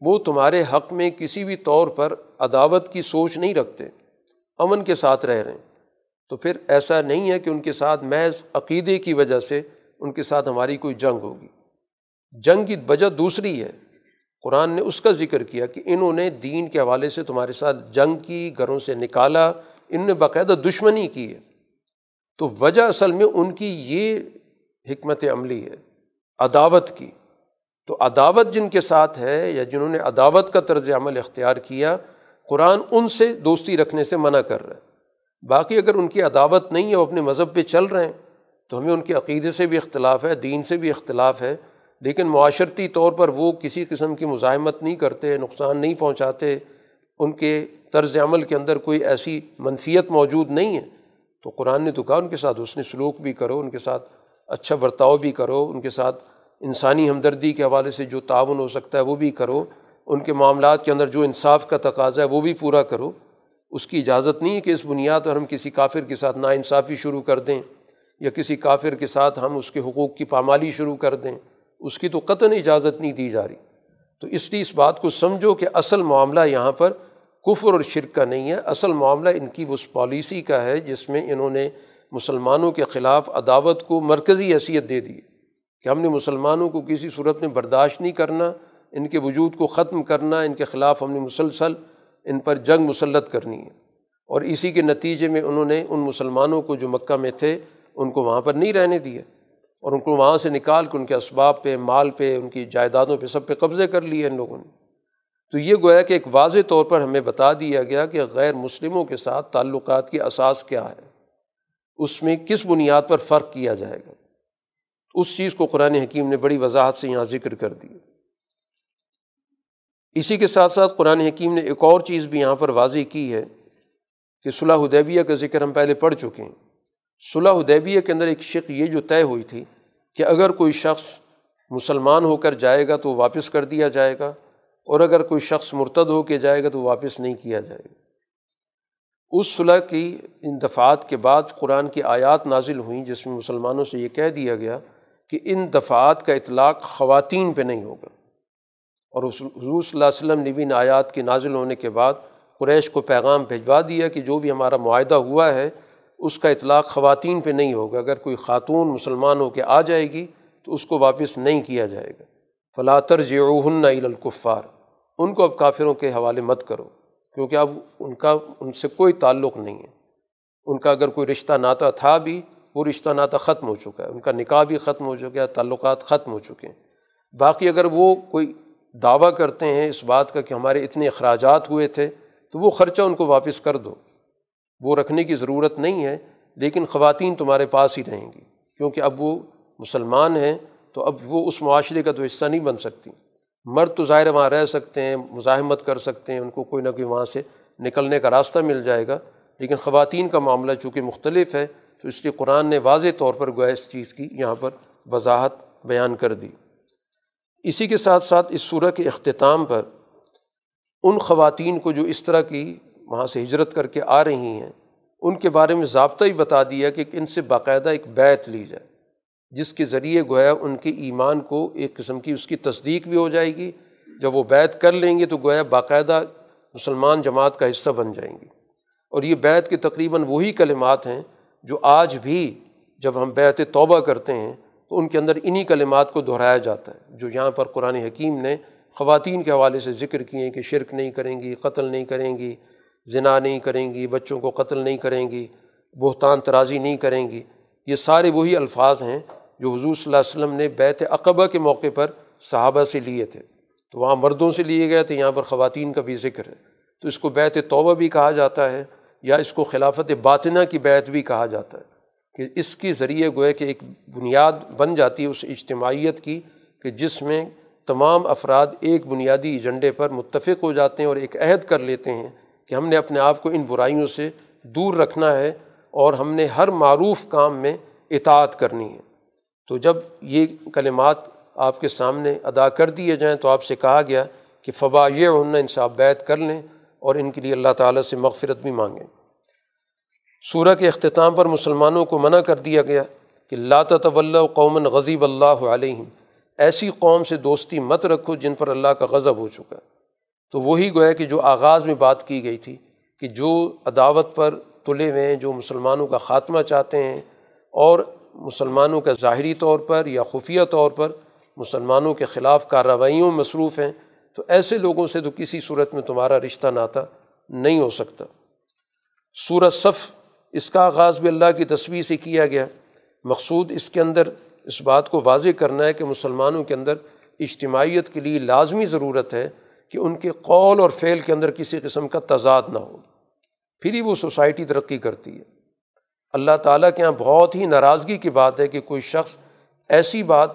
وہ تمہارے حق میں کسی بھی طور پر عداوت کی سوچ نہیں رکھتے، امن کے ساتھ رہ رہے ہیں۔ تو پھر ایسا نہیں ہے کہ ان کے ساتھ محض عقیدے کی وجہ سے ان کے ساتھ ہماری کوئی جنگ ہوگی۔ جنگ کی وجہ دوسری ہے۔ قرآن نے اس کا ذکر کیا کہ انہوں نے دین کے حوالے سے تمہارے ساتھ جنگ کی، گھروں سے نکالا، ان نے باقاعدہ دشمنی کی ہے۔ تو وجہ اصل میں ان کی یہ حکمت عملی ہے، عداوت کی۔ تو عداوت جن کے ساتھ ہے یا جنہوں نے عداوت کا طرز عمل اختیار کیا، قرآن ان سے دوستی رکھنے سے منع کر رہا ہے۔ باقی اگر ان کی عداوت نہیں ہے، وہ اپنے مذہب پہ چل رہے ہیں، تو ہمیں ان کے عقیدے سے بھی اختلاف ہے، دین سے بھی اختلاف ہے۔ لیکن معاشرتی طور پر وہ کسی قسم کی مزاحمت نہیں کرتے، نقصان نہیں پہنچاتے۔ ان کے طرز عمل کے اندر کوئی ایسی منفیت موجود نہیں ہے۔ تو قرآن نے تو کہا، ان کے ساتھ اس نے سلوک بھی کرو، ان کے ساتھ اچھا برتاؤ بھی کرو، ان کے ساتھ انسانی ہمدردی کے حوالے سے جو تعاون ہو سکتا ہے وہ بھی کرو۔ ان کے معاملات کے اندر جو انصاف کا تقاضا ہے وہ بھی پورا کرو۔ اس کی اجازت نہیں ہے کہ اس بنیاد پر ہم کسی کافر کے ساتھ ناانصافی شروع کر دیں یا کسی کافر کے ساتھ ہم اس کے حقوق کی پامالی شروع کر دیں، اس کی تو قطن اجازت نہیں دی جا رہی۔ تو اس لیے اس بات کو سمجھو کہ اصل معاملہ یہاں پر کفر اور شرک کا نہیں ہے، اصل معاملہ ان کی اس پالیسی کا ہے جس میں انہوں نے مسلمانوں کے خلاف عداوت کو مرکزی حیثیت دے دی کہ ہم نے مسلمانوں کو کسی صورت میں برداشت نہیں کرنا، ان کے وجود کو ختم کرنا، ان کے خلاف ہم نے مسلسل ان پر جنگ مسلط کرنی ہے۔ اور اسی کے نتیجے میں انہوں نے ان مسلمانوں کو جو مکہ میں تھے، ان کو وہاں پر نہیں رہنے دیا۔ اور ان کو وہاں سے نکال کے ان کے اسباب پہ، مال پہ، ان کی جائیدادوں پہ، سب پہ قبضے کر لیے ان لوگوں نے۔ تو یہ گویا کہ ایک واضح طور پر ہمیں بتا دیا گیا کہ غیر مسلموں کے ساتھ تعلقات کی اساس کیا ہے۔ اس میں کس بنیاد پر فرق کیا جائے گا؟ اس چیز کو قرآن حکیم نے بڑی وضاحت سے یہاں ذکر کر دیا۔ اسی کے ساتھ ساتھ قرآن حکیم نے ایک اور چیز بھی یہاں پر واضح کی ہے کہ صلاح حدیبیہ کا ذکر ہم پہلے پڑھ چکے ہیں۔ صلح ادیبیہ کے اندر ایک شک یہ جو طے ہوئی تھی کہ اگر کوئی شخص مسلمان ہو کر جائے گا تو واپس کر دیا جائے گا اور اگر کوئی شخص مرتد ہو کے جائے گا تو واپس نہیں کیا جائے گا۔ اس صلح کی ان دفعات کے بعد قرآن کی آیات نازل ہوئیں، جس میں مسلمانوں سے یہ کہہ دیا گیا کہ ان دفعات کا اطلاق خواتین پہ نہیں ہوگا۔ اور حضور صلی اللہ علیہ وسلم نے بھی ان آیات کے نازل ہونے کے بعد قریش کو پیغام بھجوا دیا کہ جو بھی ہمارا معاہدہ ہوا ہے، اس کا اطلاق خواتین پہ نہیں ہوگا۔ اگر کوئی خاتون مسلمان ہو کے آ جائے گی، تو اس کو واپس نہیں کیا جائے گا۔ فلاطر جیوہن الکفار ان کو اب کافروں کے حوالے مت کرو، کیونکہ اب ان کا، ان سے کوئی تعلق نہیں ہے۔ ان کا اگر کوئی رشتہ ناتا تھا بھی، وہ رشتہ ناتا ختم ہو چکا ہے۔ ان کا نکاح بھی ختم ہو چکا ہے، تعلقات ختم ہو چکے ہیں۔ باقی اگر وہ کوئی دعویٰ کرتے ہیں اس بات کا کہ ہمارے اتنے اخراجات ہوئے تھے، تو وہ خرچہ ان کو واپس کر دو۔ وہ رکھنے کی ضرورت نہیں ہے، لیکن خواتین تمہارے پاس ہی رہیں گی۔ کیونکہ اب وہ مسلمان ہیں، تو اب وہ اس معاشرے کا تو حصہ نہیں بن سکتی۔ مرد تو ظاہر وہاں رہ سکتے ہیں، مزاحمت کر سکتے ہیں، ان کو کوئی نہ کوئی وہاں سے نکلنے کا راستہ مل جائے گا۔ لیکن خواتین کا معاملہ چونکہ مختلف ہے، تو اس لیے قرآن نے واضح طور پر گویا اس چیز کی یہاں پر وضاحت بیان کر دی۔ اسی کے ساتھ ساتھ اس صورح کے اختتام پر ان خواتین کو جو اس طرح کی وہاں سے ہجرت کر کے آ رہی ہیں، ان کے بارے میں ضابطہ ہی بتا دیا کہ ان سے باقاعدہ ایک بیت لی جائے، جس کے ذریعے گویا ان کے ایمان کو ایک قسم کی اس کی تصدیق بھی ہو جائے گی۔ جب وہ بیت کر لیں گے تو گویا باقاعدہ مسلمان جماعت کا حصہ بن جائیں گی اور یہ بیت کے تقریباً وہی کلمات ہیں جو آج بھی جب ہم بیت توبہ کرتے ہیں تو ان کے اندر انہی کلمات کو دہرایا جاتا ہے، جو یہاں پر قرآن حکیم نے خواتین کے حوالے سے ذکر کیے کہ شرک نہیں کریں گی، قتل نہیں کریں گی ذنا نہیں کریں گی، بچوں کو قتل نہیں کریں گی، بہتان ترازی نہیں کریں گی۔ یہ سارے وہی الفاظ ہیں جو حضور صلی اللہ علیہ وسلم نے بیت اقبہ کے موقع پر صحابہ سے لیے تھے۔ تو وہاں مردوں سے لیے گئے تھے، یہاں پر خواتین کا بھی ذکر ہے۔ تو اس کو بیت توبہ بھی کہا جاتا ہے یا اس کو خلافت باطنہ کی بیت بھی کہا جاتا ہے۔ کہ اس کے ذریعے گوئے کہ ایک بنیاد بن جاتی ہے اس اجتماعیت کی کہ جس میں تمام افراد ایک بنیادی ایجنڈے پر متفق ہو جاتے ہیں اور ایک عہد کر لیتے ہیں کہ ہم نے اپنے آپ کو ان برائیوں سے دور رکھنا ہے اور ہم نے ہر معروف کام میں اطاعت کرنی ہے۔ تو جب یہ کلمات آپ کے سامنے ادا کر دیے جائیں تو آپ سے کہا گیا کہ فبا یہ ان سے آپ بیت کر لیں اور ان کے لیے اللہ تعالیٰ سے مغفرت بھی مانگیں۔ سورہ کے اختتام پر مسلمانوں کو منع کر دیا گیا کہ اللہ طول قومن غضیب اللہ علیہم، ایسی قوم سے دوستی مت رکھو جن پر اللہ کا غضب ہو چکا ہے۔ تو وہی گویا کہ جو آغاز میں بات کی گئی تھی کہ جو عداوت پر تلے ہوئے ہیں، جو مسلمانوں کا خاتمہ چاہتے ہیں اور مسلمانوں کا ظاہری طور پر یا خفیہ طور پر مسلمانوں کے خلاف کارروائیوں مصروف ہیں، تو ایسے لوگوں سے تو کسی صورت میں تمہارا رشتہ ناتا نہیں ہو سکتا۔ سورت صف اس کا آغاز بھی اللہ کی تصویر سے کیا گیا۔ مقصود اس کے اندر اس بات کو واضح کرنا ہے کہ مسلمانوں کے اندر اجتماعیت کے لیے لازمی ضرورت ہے کہ ان کے قول اور فعل کے اندر کسی قسم کا تضاد نہ ہو۔ پھر ہی وہ سوسائٹی ترقی کرتی ہے۔ اللہ تعالیٰ کے یہاں بہت ہی ناراضگی کی بات ہے کہ کوئی شخص ایسی بات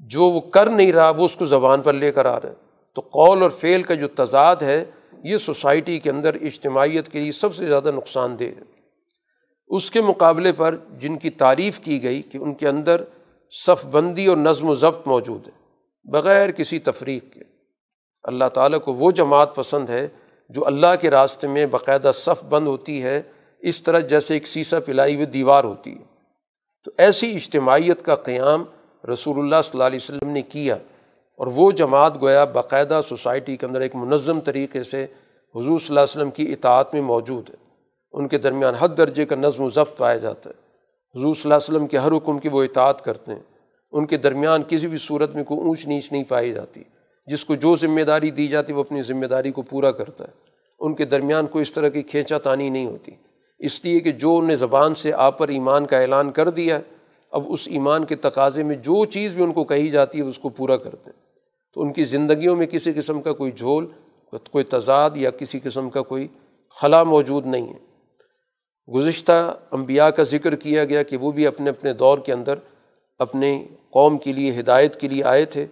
جو وہ کر نہیں رہا، وہ اس کو زبان پر لے کر آ رہا ہے۔ تو قول اور فعل کا جو تضاد ہے یہ سوسائٹی کے اندر اجتماعیت کے لیے سب سے زیادہ نقصان دہ ہے۔ اس کے مقابلے پر جن کی تعریف کی گئی کہ ان کے اندر صف بندی اور نظم و ضبط موجود ہے، بغیر کسی تفریق کے۔ اللہ تعالیٰ کو وہ جماعت پسند ہے جو اللہ کے راستے میں باقاعدہ صف بند ہوتی ہے، اس طرح جیسے ایک سیسا پلائی ہوئی دیوار ہوتی ہے۔ تو ایسی اجتماعیت کا قیام رسول اللہ صلی اللہ علیہ وسلم نے کیا۔ اور وہ جماعت گویا باقاعدہ سوسائٹی کے اندر ایک منظم طریقے سے حضور صلی اللہ علیہ وسلم کی اطاعت میں موجود ہے۔ ان کے درمیان حد درجے کا نظم و ضبط پایا جاتا ہے۔ حضور صلی اللہ علیہ وسلم کے ہر حکم کی وہ اطاعت کرتے ہیں۔ ان کے درمیان کسی بھی صورت میں کوئی اونچ نیچ نہیں پائی جاتی۔ جس کو جو ذمہ داری دی جاتی وہ اپنی ذمہ داری کو پورا کرتا ہے۔ ان کے درمیان کوئی اس طرح کی کھینچا تانی نہیں ہوتی۔ اس لیے کہ جو انہیں زبان سے آپ پر ایمان کا اعلان کر دیا ہے، اب اس ایمان کے تقاضے میں جو چیز بھی ان کو کہی جاتی ہے، اس کو پورا کرتے ہیں۔ تو ان کی زندگیوں میں کسی قسم کا کوئی جھول، کوئی تضاد یا کسی قسم کا کوئی خلا موجود نہیں ہے۔ گزشتہ انبیاء کا ذکر کیا گیا کہ وہ بھی اپنے اپنے دور کے اندر اپنے قوم کے لیے، ہدایت کے لیے آئے تھے۔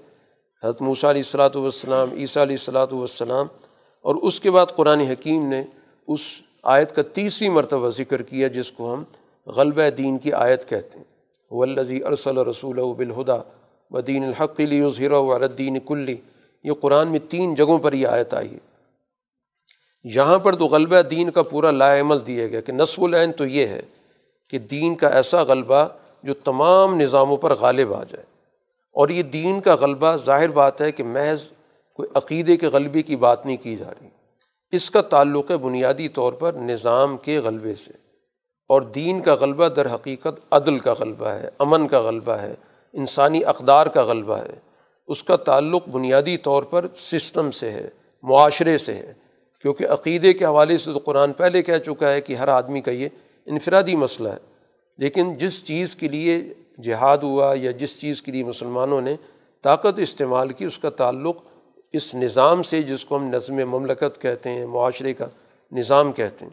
حضرت موسیٰ علیہ السلاۃ والسلام، عیسیٰ علیہ السلاۃ والسلام اور اس کے بعد قرآن حکیم نے اس آیت کا تیسری مرتبہ ذکر کیا جس کو ہم غلبہ دین کی آیت کہتے ہیں۔ ولزی ارسل رسول بالہدا و دین الحق ظہر الدین کلی۔ یہ قرآن میں تین جگہوں پر یہ آیت آئی ہے۔ یہاں پر تو غلبہ دین کا پورا لا عمل دیا گیا کہ نصب العین تو یہ ہے کہ دین کا ایسا غلبہ جو تمام نظاموں پر غالب آ جائے۔ اور یہ دین کا غلبہ ظاہر بات ہے کہ محض کوئی عقیدے کے غلبے کی بات نہیں کی جا رہی۔ اس کا تعلق ہے بنیادی طور پر نظام کے غلبے سے۔ اور دین کا غلبہ در حقیقت عدل کا غلبہ ہے، امن کا غلبہ ہے انسانی اقدار کا غلبہ ہے۔ اس کا تعلق بنیادی طور پر سسٹم سے ہے، معاشرے سے ہے۔ کیونکہ عقیدے کے حوالے سے تو قرآن پہلے کہہ چکا ہے کہ ہر آدمی کا یہ انفرادی مسئلہ ہے۔ لیکن جس چیز کے لیے جہاد ہوا یا جس چیز کے لیے مسلمانوں نے طاقت استعمال کی، اس کا تعلق اس نظام سے، جس کو ہم نظم مملکت کہتے ہیں، معاشرے کا نظام کہتے ہیں۔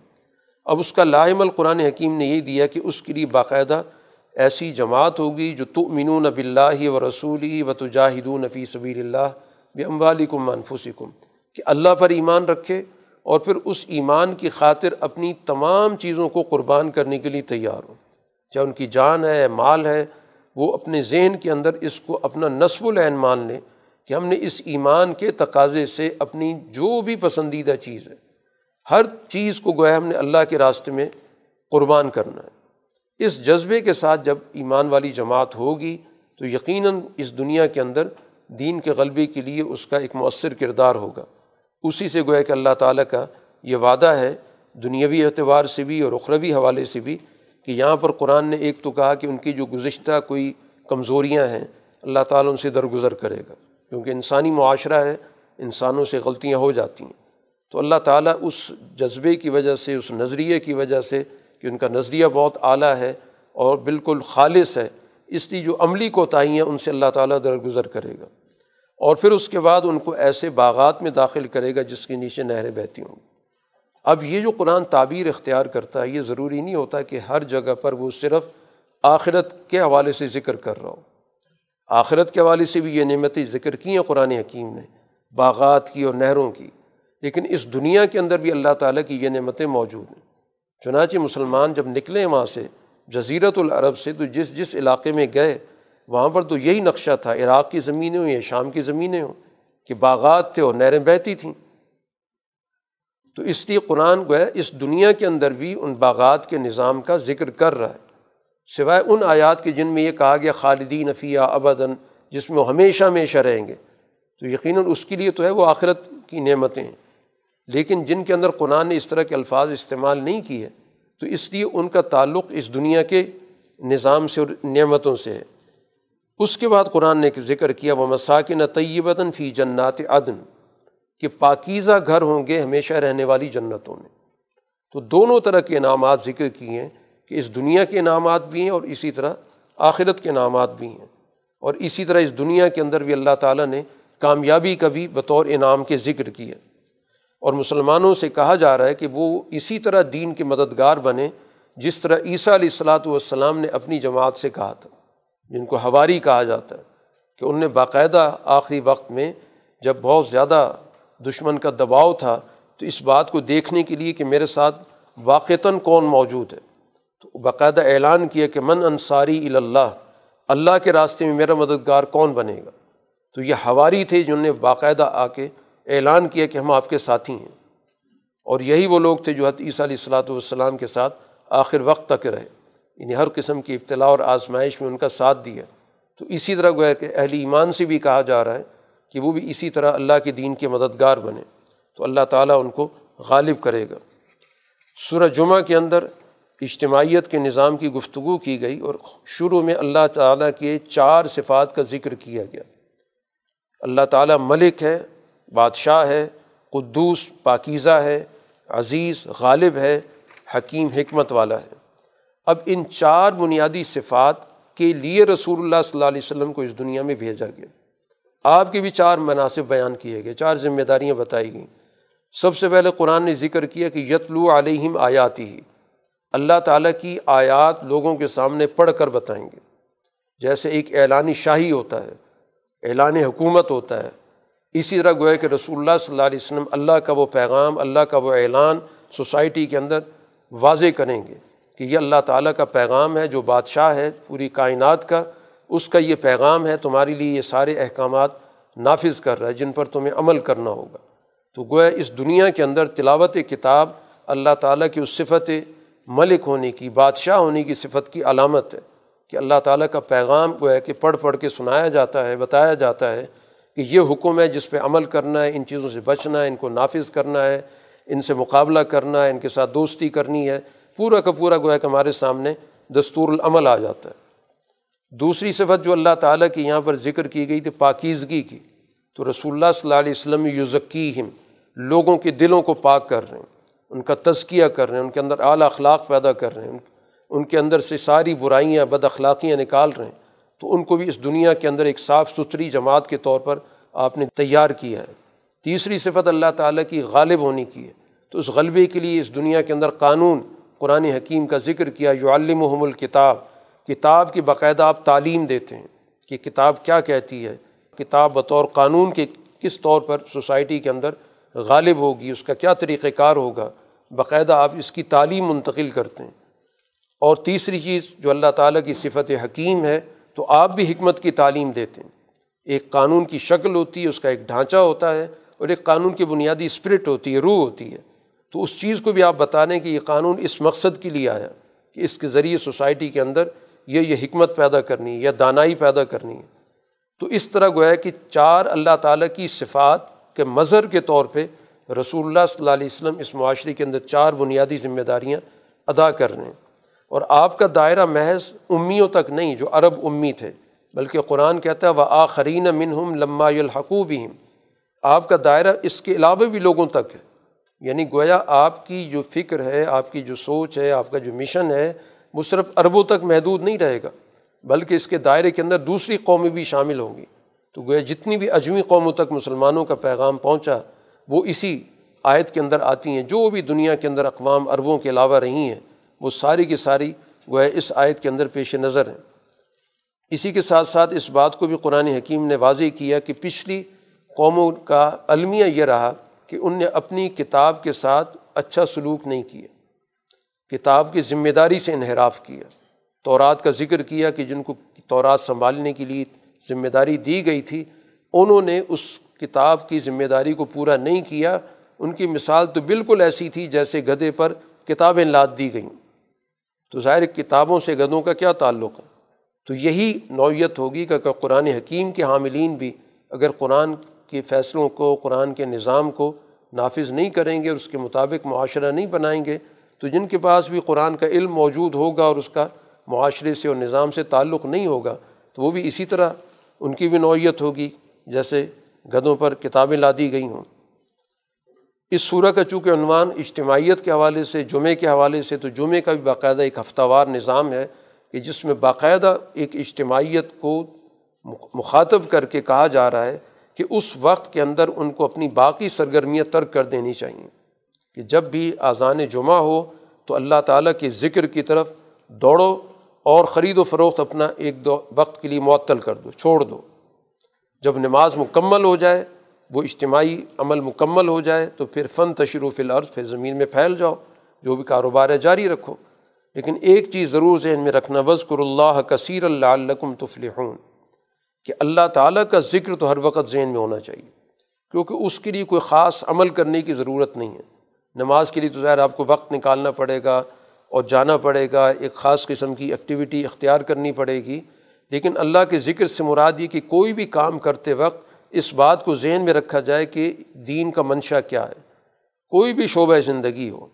اب اس کا لائم القرآن حکیم نے یہ دیا کہ اس کے لیے باقاعدہ ایسی جماعت ہوگی جو تو منون نب اللہ و رسولی و تجاہدون نفی صبی اللہ بمبالکم منفوسکم کہ اللہ پر ایمان رکھے اور پھر اس ایمان کی خاطر اپنی تمام چیزوں کو قربان کرنے کے لیے تیار ہو چاہے ان کی جان ہے، مال ہے، وہ اپنے ذہن کے اندر اس کو اپنا نصب العین مان لیں کہ ہم نے اس ایمان کے تقاضے سے اپنی جو بھی پسندیدہ چیز ہے، ہر چیز کو گویا ہم نے اللہ کے راستے میں قربان کرنا ہے۔ اس جذبے کے ساتھ جب ایمان والی جماعت ہوگی، تو یقیناً اس دنیا کے اندر دین کے غلبے کے لیے اس کا ایک مؤثر کردار ہوگا۔ اسی سے گویا کہ اللہ تعالیٰ کا یہ وعدہ ہے، دنیاوی اعتبار سے بھی اور اخروی حوالے سے بھی، کہ یہاں پر قرآن نے ایک تو کہا کہ ان کی جو گزشتہ کوئی کمزوریاں ہیں، اللہ تعالیٰ ان سے درگزر کرے گا۔ کیونکہ انسانی معاشرہ ہے، انسانوں سے غلطیاں ہو جاتی ہیں۔ تو اللہ تعالیٰ اس جذبے کی وجہ سے، اس نظریے کی وجہ سے کہ ان کا نظریہ بہت اعلیٰ ہے اور بالکل خالص ہے۔ اس لیے جو عملی کوتاہی ہیں، ان سے اللہ تعالیٰ درگزر کرے گا۔ اور پھر اس کے بعد ان کو ایسے باغات میں داخل کرے گا جس کے نیچے نہریں بہتی ہوں۔ اب یہ جو قرآن تعبیر اختیار کرتا ہے، یہ ضروری نہیں ہوتا کہ ہر جگہ پر وہ صرف آخرت کے حوالے سے ذکر کر رہا ہو۔ آخرت کے حوالے سے بھی یہ نعمتیں ذکر کی ہیں قرآن حکیم نے، باغات کی اور نہروں کی۔ لیکن اس دنیا کے اندر بھی اللہ تعالیٰ کی یہ نعمتیں موجود ہیں۔ چنانچہ مسلمان جب نکلیں وہاں سے جزیرت العرب سے تو جس جس علاقے میں گئے، وہاں پر تو یہی نقشہ تھا، عراق کی زمینیں ہوں یا شام کی زمینیں ہوں، کہ باغات تھے اور نہریں بہتی تھیں۔ تو اس لیے قرآن کو اس دنیا کے اندر بھی ان باغات کے نظام کا ذکر کر رہا ہے۔ سوائے ان آیات کے جن میں یہ کہا گیا، خالدین افیہ ابدن جس میں وہ ہمیشہ ہمیشہ رہیں گے۔ تو یقیناً اس کے لیے تو ہے وہ آخرت کی نعمتیں۔ ہیں لیکن جن کے اندر قرآن نے اس طرح کے الفاظ استعمال نہیں کیے، تو اس لیے ان کا تعلق اس دنیا کے نظام سے اور نعمتوں سے ہے۔ اس کے بعد قرآن نے ذکر کیا وہ مساکن طیبتاً فی جنات عدن۔ کہ پاکیزہ گھر ہوں گے ہمیشہ رہنے والی جنتوں میں۔ تو دونوں طرح کے انعامات ذکر کیے ہیں کہ اس دنیا کے انعامات بھی ہیں اور اسی طرح آخرت کے انعامات بھی ہیں۔ اور اسی طرح اس دنیا کے اندر بھی اللہ تعالیٰ نے کامیابی کا بھی بطور انعام کے ذکر کیا۔ اور مسلمانوں سے کہا جا رہا ہے کہ وہ اسی طرح دین کے مددگار بنے جس طرح عیسیٰ علیہ السلاۃ والسلام نے اپنی جماعت سے کہا تھا، جن کو ہواری کہا جاتا ہے کہ ان نے باقاعدہ آخری وقت میں جب بہت زیادہ دشمن کا دباؤ تھا تو اس بات کو دیکھنے کے لیے کہ میرے ساتھ واقعتاً کون موجود ہے۔ تو باقاعدہ اعلان کیا کہ من انصاری اللہ اللہ کے راستے میں میرا مددگار کون بنے گا؟ تو یہ ہواری تھے جنہوں نے باقاعدہ آ کے اعلان کیا کہ ہم آپ کے ساتھی ہیں۔ اور یہی وہ لوگ تھے جو حت عیسیٰ علیہ الصلاۃ والسلام کے ساتھ آخر وقت تک رہے۔ یعنی ہر قسم کی ابتلاء اور آزمائش میں ان کا ساتھ دیا۔ تو اسی طرح گویا کہ اہل ایمان سے بھی کہا جا رہا ہے کہ وہ بھی اسی طرح اللہ کے دین کے مددگار بنے۔ تو اللہ تعالیٰ ان کو غالب کرے گا۔ سورہ جمعہ کے اندر اجتماعیت کے نظام کی گفتگو کی گئی اور شروع میں اللہ تعالیٰ کے چار صفات کا ذکر کیا گیا۔ اللہ تعالیٰ ملک ہے بادشاہ ہے، قدوس پاکیزہ ہے، عزیز غالب ہے، حکیم حکمت والا ہے۔ اب ان چار بنیادی صفات کے لیے رسول اللہ صلی اللہ علیہ وسلم کو اس دنیا میں بھیجا گیا۔ آپ کے بھی چار مناسب بیان کیے گئے، چار ذمہ داریاں بتائی گئیں۔ سب سے پہلے قرآن نے ذکر کیا کہ یتلو علیہم آیاتی ہی اللہ تعالیٰ کی آیات لوگوں کے سامنے پڑھ کر بتائیں گے۔ جیسے ایک اعلانی شاہی ہوتا ہے، اعلان حکومت ہوتا ہے اسی طرح گویا کہ رسول اللہ صلی اللہ علیہ وسلم اللہ کا وہ پیغام، اللہ کا وہ اعلان سوسائٹی کے اندر واضح کریں گے کہ یہ اللہ تعالیٰ کا پیغام ہے، جو بادشاہ ہے پوری کائنات کا، اس کا یہ پیغام ہے، تمہارے لیے یہ سارے احکامات نافذ کر رہا ہے، جن پر تمہیں عمل کرنا ہوگا۔ تو گویا اس دنیا کے اندر تلاوت کتاب اللہ تعالیٰ کی اس صفت ملک ہونے کی، بادشاہ ہونے کی صفت کی علامت ہے کہ اللہ تعالیٰ کا پیغام کو ہے کہ پڑھ پڑھ کے سنایا جاتا ہے، بتایا جاتا ہے کہ یہ حکم ہے جس پہ عمل کرنا ہے، ان چیزوں سے بچنا ہے، ان کو نافذ کرنا ہے، ان سے مقابلہ کرنا ہے، ان کے ساتھ دوستی کرنی ہے۔ پورا کا پورا گویا کہ ہمارے سامنے دستور العمل آ جاتا ہے۔ دوسری صفت جو اللہ تعالیٰ کی یہاں پر ذکر کی گئی تھی، پاکیزگی کی۔ تو رسول اللہ صلی اللہ علیہ وسلم یوزکیم لوگوں کے دلوں کو پاک کر رہے ہیں۔ ان کا تزکیہ کر رہے ہیں، ان کے اندر اعلیٰ اخلاق پیدا کر رہے ہیں۔ ان کے اندر سے ساری برائیاں، بد اخلاقیاں نکال رہے ہیں۔ تو ان کو بھی اس دنیا کے اندر ایک صاف ستھری جماعت کے طور پر آپ نے تیار کیا ہے۔ تیسری صفت اللہ تعالیٰ کی غالب ہونی کی ہے۔ تو اس غلبے کے لیے اس دنیا کے اندر قانون، قرآن حکیم کا ذکر کیا جو علم الکتاب۔ کتاب کی باقاعدہ آپ تعلیم دیتے ہیں کہ کتاب کیا کہتی ہے۔ کتاب بطور قانون کے کس طور پر سوسائٹی کے اندر غالب ہوگی، اس کا کیا طریقۂ کار ہوگا۔ باقاعدہ آپ اس کی تعلیم منتقل کرتے ہیں۔ اور تیسری چیز جو اللہ تعالیٰ کی صفت حکیم ہے تو آپ بھی حکمت کی تعلیم دیتے ہیں۔ ایک قانون کی شکل ہوتی ہے، اس کا ایک ڈھانچہ ہوتا ہے اور ایک قانون کی بنیادی اسپرٹ ہوتی ہے، روح ہوتی ہے۔ تو اس چیز کو بھی آپ بتا دیں کہ یہ قانون اس مقصد کے لیے آیا کہ اس کے ذریعے سوسائٹی کے اندر یہ یہ حکمت پیدا کرنی ہے یا دانائی پیدا کرنی ہے۔ تو اس طرح گویا کہ چار اللہ تعالیٰ کی صفات کے مظہر کے طور پہ رسول اللہ صلی اللہ علیہ وسلم اس معاشرے کے اندر چار بنیادی ذمہ داریاں ادا کر رہے ہیں۔ اور آپ کا دائرہ محض امیوں تک نہیں جو عرب امی تھے، بلکہ قرآن کہتا ہے وہ آخرین منہم لما الحقوبیم آپ کا دائرہ اس کے علاوہ بھی لوگوں تک ہے۔ یعنی گویا آپ کی جو فکر ہے، آپ کی جو سوچ ہے، آپ کا جو مشن ہے، وہ صرف عربوں تک محدود نہیں رہے گا، بلکہ اس کے دائرے کے اندر دوسری قومیں بھی شامل ہوں گی۔ تو گویا جتنی بھی اجمی قوموں تک مسلمانوں کا پیغام پہنچا، وہ اسی آیت کے اندر آتی ہیں، جو بھی دنیا کے اندر اقوام عربوں کے علاوہ رہی ہیں۔ وہ ساری کی ساری گویا اس آیت کے اندر پیش نظر ہیں اسی کے ساتھ ساتھ اس بات کو بھی قرآن حکیم نے واضح کیا کہ پچھلی قوموں کا المیہ یہ رہا کہ ان نے اپنی کتاب کے ساتھ اچھا سلوک نہیں کیا۔ کتاب کی ذمہ داری سے انحراف کیا۔ تورات کا ذکر کیا کہ جن کو تورات سنبھالنے کے لیے ذمہ داری دی گئی تھی، انہوں نے اس کتاب کی ذمہ داری کو پورا نہیں کیا۔ ان کی مثال تو بالکل ایسی تھی جیسے گدھے پر کتابیں لاد دی گئیں۔ تو ظاہر کتابوں سے گدھوں کا کیا تعلق ہے؟ تو یہی نوعیت ہوگی کہ قرآن حکیم کے حاملین بھی اگر قرآن کے فیصلوں کو، قرآن کے نظام کو نافذ نہیں کریں گے اور اس کے مطابق معاشرہ نہیں بنائیں گے، تو جن کے پاس بھی قرآن کا علم موجود ہوگا اور اس کا معاشرے سے اور نظام سے تعلق نہیں ہوگا، تو وہ بھی اسی طرح ان کی بھی نوعیت ہوگی، جیسے گدوں پر کتابیں لا دی گئی ہوں۔ اس صورح کا چونکہ عنوان اجتماعیت کے حوالے سے، جمعے کے حوالے سے، تو جمعے کا بھی باقاعدہ ایک ہفتہ وار نظام ہے کہ جس میں باقاعدہ ایک اجتماعیت کو مخاطب کر کے کہا جا رہا ہے کہ اس وقت کے اندر ان کو اپنی باقی سرگرمیاں ترک کر دینی چاہئیں کہ جب بھی اذان جمعہ ہو تو اللہ تعالیٰ کے ذکر کی طرف دوڑو اور خرید و فروخت اپنا ایک دو وقت کے لیے معطل کر دو، چھوڑ دو۔ جب نماز مکمل ہو جائے وہ اجتماعی عمل مکمل ہو جائے تو پھر فن تشروف العرض پھر زمین میں پھیل جاؤ، جو بھی کاروبار ہے جاری رکھو۔ لیکن ایک چیز ضرور ذہن میں رکھنا وزقر اللہ کثیر اللہ علکم تفلحون، کہ اللہ تعالیٰ کا ذکر تو ہر وقت ذہن میں ہونا چاہیے، کیونکہ اس کے لیے کوئی خاص عمل کرنے کی ضرورت نہیں ہے۔ نماز کے لیے تو ظاہر آپ کو وقت نکالنا پڑے گا اور جانا پڑے گا، ایک خاص قسم کی ایکٹیویٹی اختیار کرنی پڑے گی۔ لیکن اللہ کے ذکر سے مراد یہ کہ کوئی بھی کام کرتے وقت اس بات کو ذہن میں رکھا جائے کہ دین کا منشا کیا ہے۔ کوئی بھی شعبہ زندگی ہو،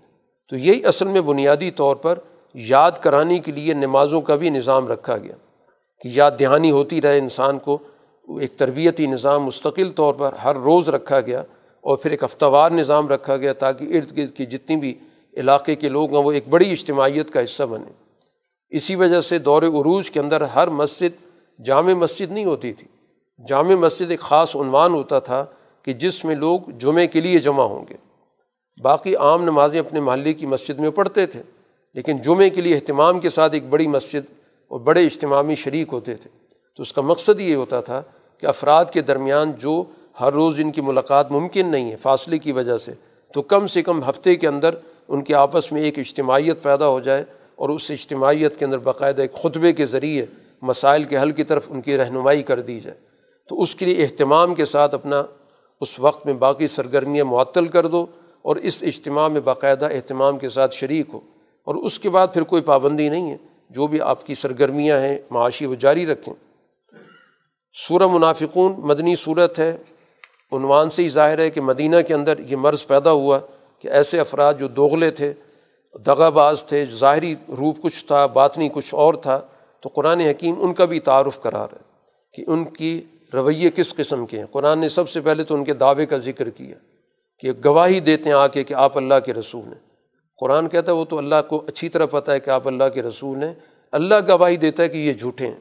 تو یہی اصل میں بنیادی طور پر یاد کرانے کے لیے نمازوں کا بھی نظام رکھا گیا کہ یاد دہانی ہوتی رہے انسان کو، ایک تربیتی نظام مستقل طور پر ہر روز رکھا گیا اور پھر ایک ہفتہ وار نظام رکھا گیا تاکہ ارد گرد کی جتنی بھی علاقے کے لوگ ہیں وہ ایک بڑی اجتماعیت کا حصہ بنے اسی وجہ سے دور عروج کے اندر ہر مسجد، جامع مسجد نہیں ہوتی تھی۔ جامع مسجد ایک خاص عنوان ہوتا تھا کہ جس میں لوگ جمعے کے لیے جمع ہوں گے۔ باقی عام نمازیں اپنے محلے کی مسجد میں پڑھتے تھے، لیکن جمعے کے لیے اہتمام کے ساتھ ایک بڑی مسجد اور بڑے اجتماعی شریک ہوتے تھے۔ تو اس کا مقصد یہ ہوتا تھا کہ افراد کے درمیان جو ہر روز ان کی ملاقات ممکن نہیں ہے، فاصلے کی وجہ سے، تو کم سے کم ہفتے کے اندر ان کے آپس میں ایک اجتماعیت پیدا ہو جائے اور اس اجتماعیت کے اندر باقاعدہ ایک خطبے کے ذریعے مسائل کے حل کی طرف ان کی رہنمائی کر دی جائے۔ تو اس کے لیے اہتمام کے ساتھ اپنا اس وقت میں باقی سرگرمیاں معطل کر دو اور اس اجتماع میں باقاعدہ اہتمام کے ساتھ شریک ہو۔ اور اس کے بعد پھر کوئی پابندی نہیں ہے۔ جو بھی آپ کی سرگرمیاں ہیں، معاشی وہ جاری رکھیں۔ سورہ منافقون مدنی صورت ہے۔ عنوان سے ہی ظاہر ہے کہ مدینہ کے اندر یہ مرض پیدا ہوا کہ ایسے افراد جو دوغلے تھے، دغا باز تھے، ظاہری روپ کچھ تھا، باطنی کچھ اور تھا، تو قرآن حکیم ان کا بھی تعارف کرا رہا ہے کہ ان کی رویے کس قسم کے ہیں؟ قرآن نے سب سے پہلے تو ان کے دعوے کا ذکر کیا کہ گواہی دیتے ہیں آ کے کہ آپ اللہ کے رسول ہیں۔ قرآن کہتا ہے وہ تو اللہ کو اچھی طرح پتہ ہے کہ آپ اللہ کے رسول ہیں۔ اللہ گواہی دیتا ہے کہ یہ جھوٹے ہیں۔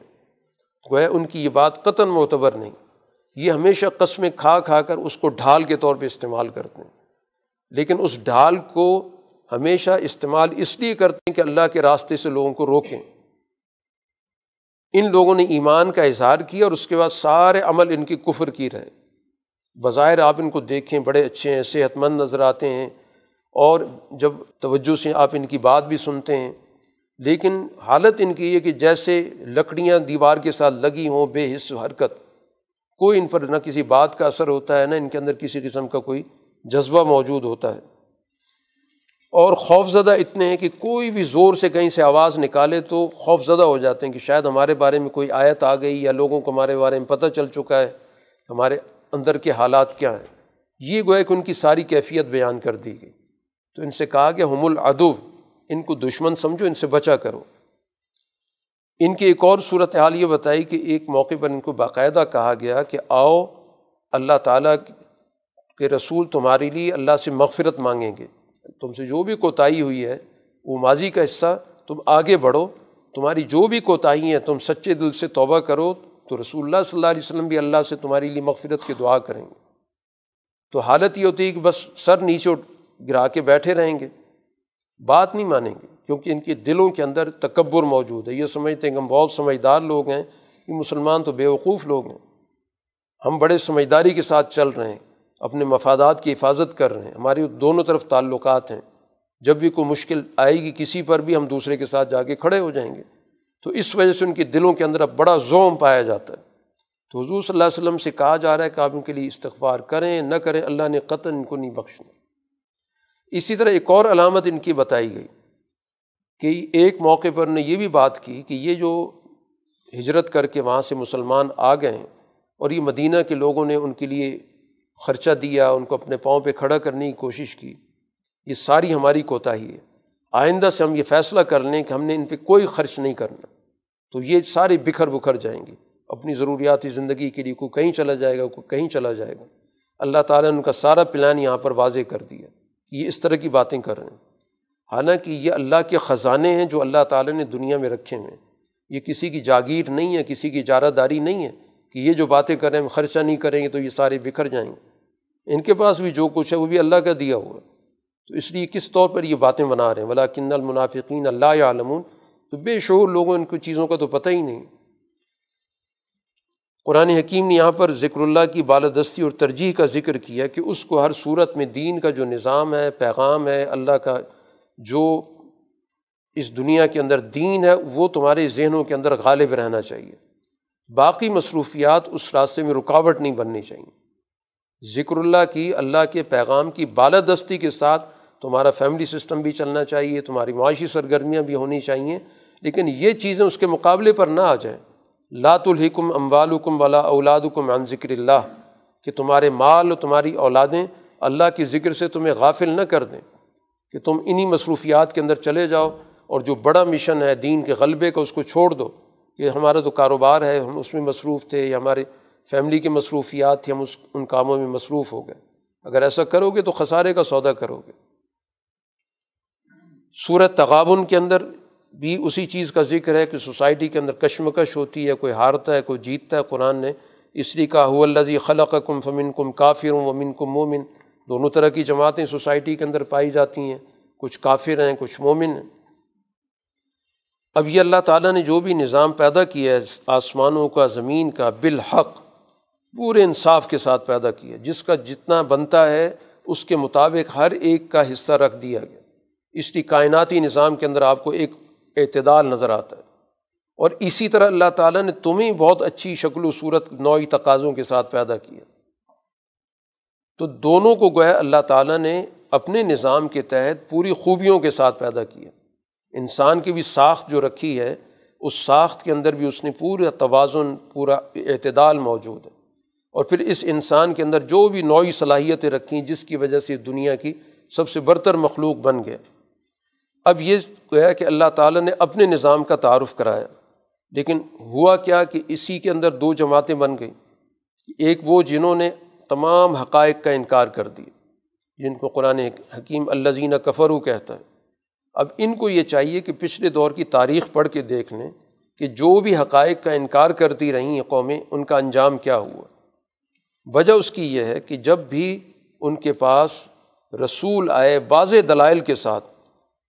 گویا ان کی یہ بات قطن معتبر نہیں۔ یہ ہمیشہ قسمیں کھا کھا کر اس کو ڈھال کے طور پہ استعمال کرتے ہیں۔ لیکن اس ڈھال کو ہمیشہ استعمال اس لیے کرتے ہیں کہ اللہ کے راستے سے لوگوں کو روکیں۔ ان لوگوں نے ایمان کا اظہار کیا اور اس کے بعد سارے عمل ان کی کفر کی رہے۔ بظاہر آپ ان کو دیکھیں، بڑے اچھے ہیں صحت مند نظر آتے ہیں اور جب توجہ سے آپ ان کی بات بھی سنتے ہیں، لیکن حالت ان کی یہ کہ جیسے لکڑیاں دیوار کے ساتھ لگی ہوں، بے حص حرکت، کوئی ان پر نہ کسی بات کا اثر ہوتا ہے، نہ ان کے اندر کسی قسم کا کوئی جذبہ موجود ہوتا ہے۔ اور خوف زدہ اتنے ہیں کہ کوئی بھی زور سے کہیں سے آواز نکالے تو خوف زدہ ہو جاتے ہیں کہ شاید ہمارے بارے میں کوئی آیت آ گئی یا لوگوں کو ہمارے بارے میں پتہ چل چکا ہے ہمارے اندر کے حالات کیا ہیں۔ یہ گویا کہ ان کی ساری کیفیت بیان کر دی گئی۔ تو ان سے کہا کہ ہم العدو، ان کو دشمن سمجھو، ان سے بچا کرو۔ ان کی ایک اور صورت حال یہ بتائی کہ ایک موقع پر ان کو باقاعدہ کہا گیا کہ آؤ، اللہ تعالیٰ کے رسول تمہارے لیے اللہ سے مغفرت مانگیں گے۔ تم سے جو بھی کوتاہی ہوئی ہے، وہ ماضی کا حصہ تم آگے بڑھو۔ تمہاری جو بھی کوتاہی ہیں، تم سچے دل سے توبہ کرو۔ تو رسول اللہ صلی اللہ علیہ وسلم بھی اللہ سے تمہاری لیے مغفرت کی دعا کریں گے۔ تو حالت یہ ہوتی ہے کہ بس سر نیچے گرا کے بیٹھے رہیں گے۔ بات نہیں مانیں گے، کیونکہ ان کے دلوں کے اندر تکبر موجود ہے۔ یہ سمجھتے ہیں کہ ہم بہت سمجھدار لوگ ہیں کہ مسلمان تو بیوقوف لوگ ہیں۔ ہم بڑے سمجھداری کے ساتھ چل رہے ہیں۔ اپنے مفادات کی حفاظت کر رہے ہیں۔ ہماری دونوں طرف تعلقات ہیں۔ جب بھی کوئی مشکل آئے گی کسی پر بھی، ہم دوسرے کے ساتھ جا کے کھڑے ہو جائیں گے۔ تو اس وجہ سے ان کے دلوں کے اندر اب بڑا زوم پایا جاتا ہے۔ تو حضور صلی اللہ علیہ وسلم سے کہا جا رہا ہے کہ آپ ان کے لیے استغفار کریں، نہ کریں، اللہ نے قطن ان کو نہیں بخشنا۔ اسی طرح ایک اور علامت ان کی بتائی گئی کہ ایک موقع پر نے یہ بھی بات کی کہ یہ جو ہجرت کر کے وہاں سے مسلمان آ گئے ہیں اور یہ مدینہ کے لوگوں نے ان کے لیے خرچہ دیا، ان کو اپنے پاؤں پہ کھڑا کرنے کی کوشش کی۔ یہ ساری ہماری کوتاہی ہے۔ آئندہ سے ہم یہ فیصلہ کر لیں کہ ہم نے ان پہ کوئی خرچ نہیں کرنا۔ تو یہ سارے بکھر بکھر جائیں گے۔ اپنی ضروریاتی زندگی کے لیے کوئی کہیں چلا جائے گا، کوئی کہیں چلا جائے گا۔ اللہ تعالیٰ نے ان کا سارا پلان یہاں پر واضح کر دیا کہ یہ اس طرح کی باتیں کر رہے ہیں۔ حالانکہ یہ اللہ کے خزانے ہیں جو اللہ تعالیٰ نے دنیا میں رکھے ہوئے ہیں۔ یہ کسی کی جاگیر نہیں ہے، کسی کی اجارہ داری نہیں ہے۔ کہ یہ جو باتیں کر رہے ہیں، ہم خرچہ نہیں کریں گے تو یہ سارے بکھر جائیں گے۔ ان کے پاس بھی جو کچھ ہے، وہ بھی اللہ کا دیا ہوا تو اس لیے کس طور پر یہ باتیں بنا رہے ہیں؟ ولا کن المنافقین اللہ عالمون تو بے شعور لوگوں، ان کو چیزوں کا تو پتہ ہی نہیں۔ قرآن حکیم نے یہاں پر ذکر اللہ کی بالادستی اور ترجیح کا ذکر کیا کہ اس کو ہر صورت میں دین کا جو نظام ہے، پیغام ہے، اللہ کا جو اس دنیا کے اندر دین ہے، وہ تمہارے ذہنوں کے اندر غالب رہنا چاہیے۔ باقی مصروفیات اس راستے میں رکاوٹ نہیں بننی چاہیے۔ ذکر اللہ کی، اللہ کے پیغام کی بالادستی کے ساتھ تمہارا فیملی سسٹم بھی چلنا چاہیے، تمہاری معاشی سرگرمیاں بھی ہونی چاہیے۔ لیکن یہ چیزیں اس کے مقابلے پر نہ آ جائیں۔ لات الحکم اموالکم ولا اولادکم عن ذکر اللہ۔ کہ تمہارے مال اور تمہاری اولادیں اللہ کے ذکر سے تمہیں غافل نہ کر دیں۔ کہ تم انہیں مصروفیات کے اندر چلے جاؤ اور جو بڑا مشن ہے دین کے غلبے کا، اس کو چھوڑ دو۔ کہ ہمارا تو کاروبار ہے، ہم اس میں مصروف تھے یا ہمارے فیملی کی مصروفیات تھیں ہم اس، ان کاموں میں مصروف ہو گئے۔ اگر ایسا کرو گے تو خسارے کا سودا کرو گے۔ صورت تغابن کے اندر بھی اسی چیز کا ذکر ہے کہ سوسائٹی کے اندر کشمکش ہوتی ہے، کوئی ہارتا ہے، کوئی جیتتا ہے۔ قرآن نے اس لیے کہا الزی خلق کم فمن کم کافر ہوں ومن کم مومن دونوں طرح کی جماعتیں سوسائٹی کے اندر پائی جاتی ہیں۔ کچھ کافر ہیں، کچھ مومن ہیں۔ اب یہ اللہ تعالیٰ نے جو بھی نظام پیدا کیا ہے، آسمانوں کا، زمین کا، بالحق، پورے انصاف کے ساتھ پیدا کیا۔ جس کا جتنا بنتا ہے، اس کے مطابق ہر ایک کا حصہ رکھ دیا گیا۔ اس لیے کائناتی نظام کے اندر آپ کو ایک اعتدال نظر آتا ہے۔ اور اسی طرح اللہ تعالیٰ نے تمہیں بہت اچھی شکل و صورت، نوعی تقاضوں کے ساتھ پیدا کیا۔ تو دونوں کو گویا اللہ تعالیٰ نے اپنے نظام کے تحت پوری خوبیوں کے ساتھ پیدا کیا۔ انسان کی بھی ساخت جو رکھی ہے، اس ساخت کے اندر بھی اس نے پورا توازن، پورا اعتدال موجود ہے۔ اور پھر اس انسان کے اندر جو بھی نوعی صلاحیتیں رکھیں، جس کی وجہ سے دنیا کی سب سے برتر مخلوق بن گیا اب یہ گویا کہ اللہ تعالیٰ نے اپنے نظام کا تعارف کرایا۔ لیکن ہوا کیا کہ اسی کے اندر دو جماعتیں بن گئیں۔ ایک وہ جنہوں نے تمام حقائق کا انکار کر دی جن کو قرآن حکیم اللہ زینہ کفرو کہتا ہے۔ اب ان کو یہ چاہیے کہ پچھلے دور کی تاریخ پڑھ کے دیکھ لیں کہ جو بھی حقائق کا انکار کرتی رہیں قومیں، ان کا انجام کیا ہوا؟ وجہ اس کی یہ ہے کہ جب بھی ان کے پاس رسول آئے باز دلائل کے ساتھ،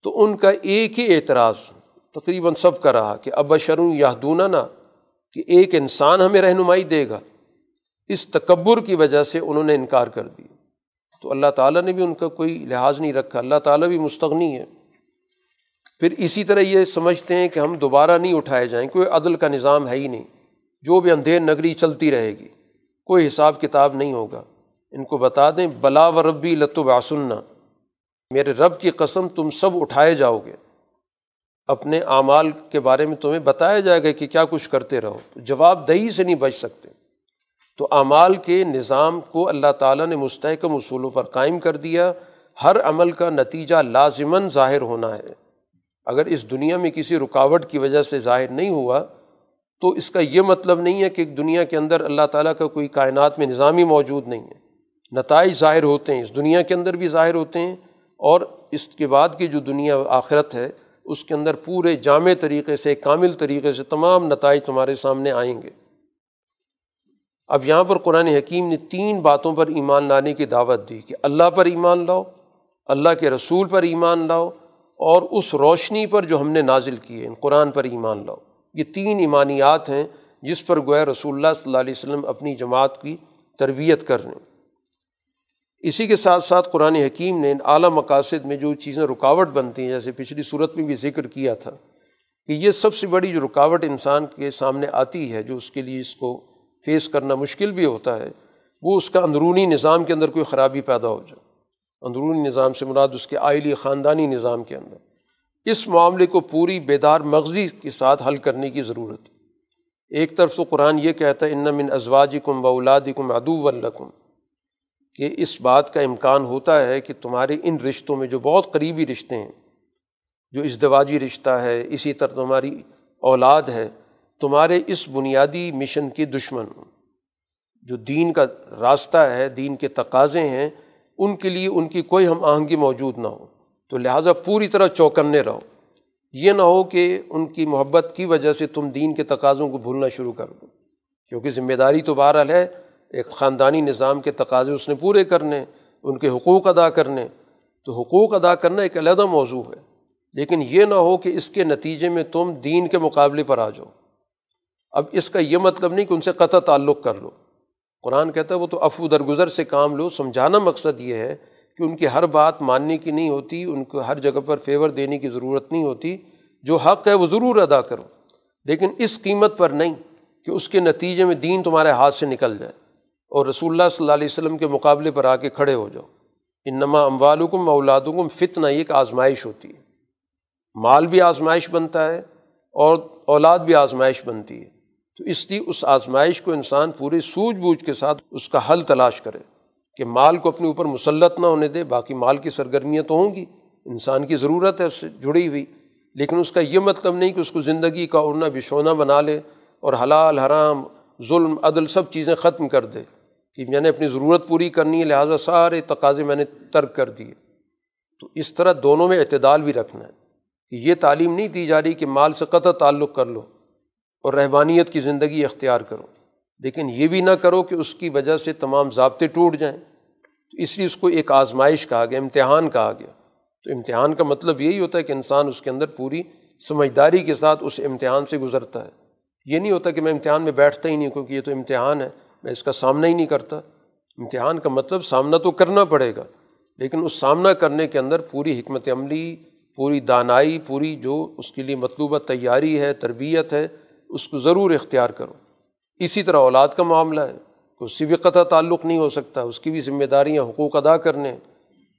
تو ان کا ایک ہی اعتراض تقریباً سب کا رہا کہ اب شروں یا نا کہ ایک انسان ہمیں رہنمائی دے گا۔ اس تکبر کی وجہ سے انہوں نے انکار کر دیا۔ تو اللہ تعالیٰ نے بھی ان کا کوئی لحاظ نہیں رکھا، اللہ تعالیٰ بھی مستغنی ہے پھر اسی طرح یہ سمجھتے ہیں کہ ہم دوبارہ نہیں اٹھائے جائیں، کوئی عدل کا نظام ہے ہی نہیں۔ جو بھی اندھیر نگری چلتی رہے گی، کوئی حساب کتاب نہیں ہوگا۔ ان کو بتا دیں، بلا و ربی لت و میرے رب کی قسم، تم سب اٹھائے جاؤ گے۔ اپنے اعمال کے بارے میں تمہیں بتایا جائے گا کہ کیا کچھ کرتے رہو۔ جواب دہی سے نہیں بچ سکتے۔ تو اعمال کے نظام کو اللہ تعالیٰ نے مستحکم اصولوں پر قائم کر دیا۔ ہر عمل کا نتیجہ لازماً ظاہر ہونا ہے۔ اگر اس دنیا میں کسی رکاوٹ کی وجہ سے ظاہر نہیں ہوا، تو اس کا یہ مطلب نہیں ہے کہ دنیا کے اندر اللہ تعالیٰ کا کوئی کائنات میں نظامی موجود نہیں ہے۔ نتائج ظاہر ہوتے ہیں، اس دنیا کے اندر بھی ظاہر ہوتے ہیں اور اس کے بعد کی جو دنیا آخرت ہے، اس کے اندر پورے جامع طریقے سے کامل طریقے سے تمام نتائج تمہارے سامنے آئیں گے۔ اب یہاں پر قرآن حکیم نے تین باتوں پر ایمان لانے کی دعوت دی کہ اللہ پر ایمان لاؤ، اللہ کے رسول پر ایمان لاؤ اور اس روشنی پر جو ہم نے نازل کی ہے قرآن پر ایمان لاؤ۔ یہ تین ایمانیات ہیں جس پر گویا رسول اللہ صلی اللہ علیہ وسلم اپنی جماعت کی تربیت کر رہے ہیں۔ اسی کے ساتھ ساتھ قرآن حکیم نے ان اعلیٰ مقاصد میں جو چیزیں رکاوٹ بنتی ہیں، جیسے پچھلی صورت میں بھی ذکر کیا تھا کہ یہ سب سے بڑی جو رکاوٹ انسان کے سامنے آتی ہے، جو اس کے لیے اس کو فیس کرنا مشکل بھی ہوتا ہے، وہ اس کا اندرونی نظام کے اندر کوئی خرابی پیدا ہو جائے۔ اندرونی نظام سے مراد اس کے آئلی خاندانی نظام کے اندر۔ اس معاملے کو پوری بیدار مغزی کے ساتھ حل کرنے کی ضرورت۔ ہے ایک طرف تو قرآن یہ کہتا ہے، ان من ازواج کم باولاد کم ادو الکم کہ اس بات کا امکان ہوتا ہے کہ تمہارے ان رشتوں میں جو بہت قریبی رشتے ہیں، جو ازدواجی رشتہ ہے، اسی طرح تمہاری اولاد ہے، تمہارے اس بنیادی مشن کے دشمن جو دین کا راستہ ہے، دین کے تقاضے ہیں ان کے لیے ان کی کوئی ہم آہنگی موجود نہ ہو۔ تو لہٰذا پوری طرح چوکنے رہو۔ یہ نہ ہو کہ ان کی محبت کی وجہ سے تم دین کے تقاضوں کو بھولنا شروع کر دو۔ کیونکہ ذمہ داری تو بہرحال ہے، ایک خاندانی نظام کے تقاضے اس نے پورے کرنے، ان کے حقوق ادا کرنے۔ تو حقوق ادا کرنا ایک علیحدہ موضوع ہے۔ لیکن یہ نہ ہو کہ اس کے نتیجے میں تم دین کے مقابلے پر آ جاؤ۔ اب اس کا یہ مطلب نہیں کہ ان سے قطع تعلق کر لو۔ قرآن کہتا ہے، وہ تو افو درگزر سے کام لو۔ سمجھانا مقصد یہ ہے کہ ان کی ہر بات ماننے کی نہیں ہوتی، ان کو ہر جگہ پر فیور دینے کی ضرورت نہیں ہوتی۔ جو حق ہے، وہ ضرور ادا کرو۔ لیکن اس قیمت پر نہیں کہ اس کے نتیجے میں دین تمہارے ہاتھ سے نکل جائے اور رسول اللہ صلی اللہ علیہ وسلم کے مقابلے پر آ کے کھڑے ہو جاؤ۔ ان نما اموالکم اولادکم فتنہ ایک آزمائش ہوتی ہے۔ مال بھی آزمائش بنتا ہے اور اولاد بھی آزمائش بنتی ہے۔ تو اس لیے اس آزمائش کو انسان پورے سوجھ بوجھ کے ساتھ اس کا حل تلاش کرے کہ مال کو اپنے اوپر مسلط نہ ہونے دے، باقی مال کی سرگرمیاں تو ہوں گی۔ انسان کی ضرورت ہے اس سے جڑی ہوئی۔ لیکن اس کا یہ مطلب نہیں کہ اس کو زندگی کا اڑنا بشونا بنا لے اور حلال، حرام، ظلم، عدل سب چیزیں ختم کر دے کہ میں نے اپنی ضرورت پوری کرنی ہے، لہٰذا سارے تقاضے میں نے ترک کر دیے۔ تو اس طرح دونوں میں اعتدال بھی رکھنا ہے کہ یہ تعلیم نہیں دی جا رہی کہ مال سے قطع تعلق کر لو۔ اور رہبانیت کی زندگی اختیار کرو۔ لیکن یہ بھی نہ کرو کہ اس کی وجہ سے تمام ضابطے ٹوٹ جائیں۔ تو اس لیے اس کو ایک آزمائش کہا گیا، امتحان کہا گیا۔ تو امتحان کا مطلب یہی ہوتا ہے کہ انسان اس کے اندر پوری سمجھداری کے ساتھ اس امتحان سے گزرتا ہے۔ یہ نہیں ہوتا کہ میں امتحان میں بیٹھتا ہی نہیں، کیونکہ یہ تو امتحان ہے، میں اس کا سامنا ہی نہیں کرتا۔ امتحان کا مطلب سامنا تو کرنا پڑے گا، لیکن اس سامنا کرنے کے اندر پوری حکمت عملی، پوری دانائی، پوری جو اس کے لیے مطلوبہ تیاری ہے، تربیت ہے اس کو ضرور اختیار کرو۔ اسی طرح اولاد کا معاملہ ہے۔ اس سے بھی قطع تعلق نہیں ہو سکتا، اس کی بھی ذمہ داریاں حقوق ادا کرنے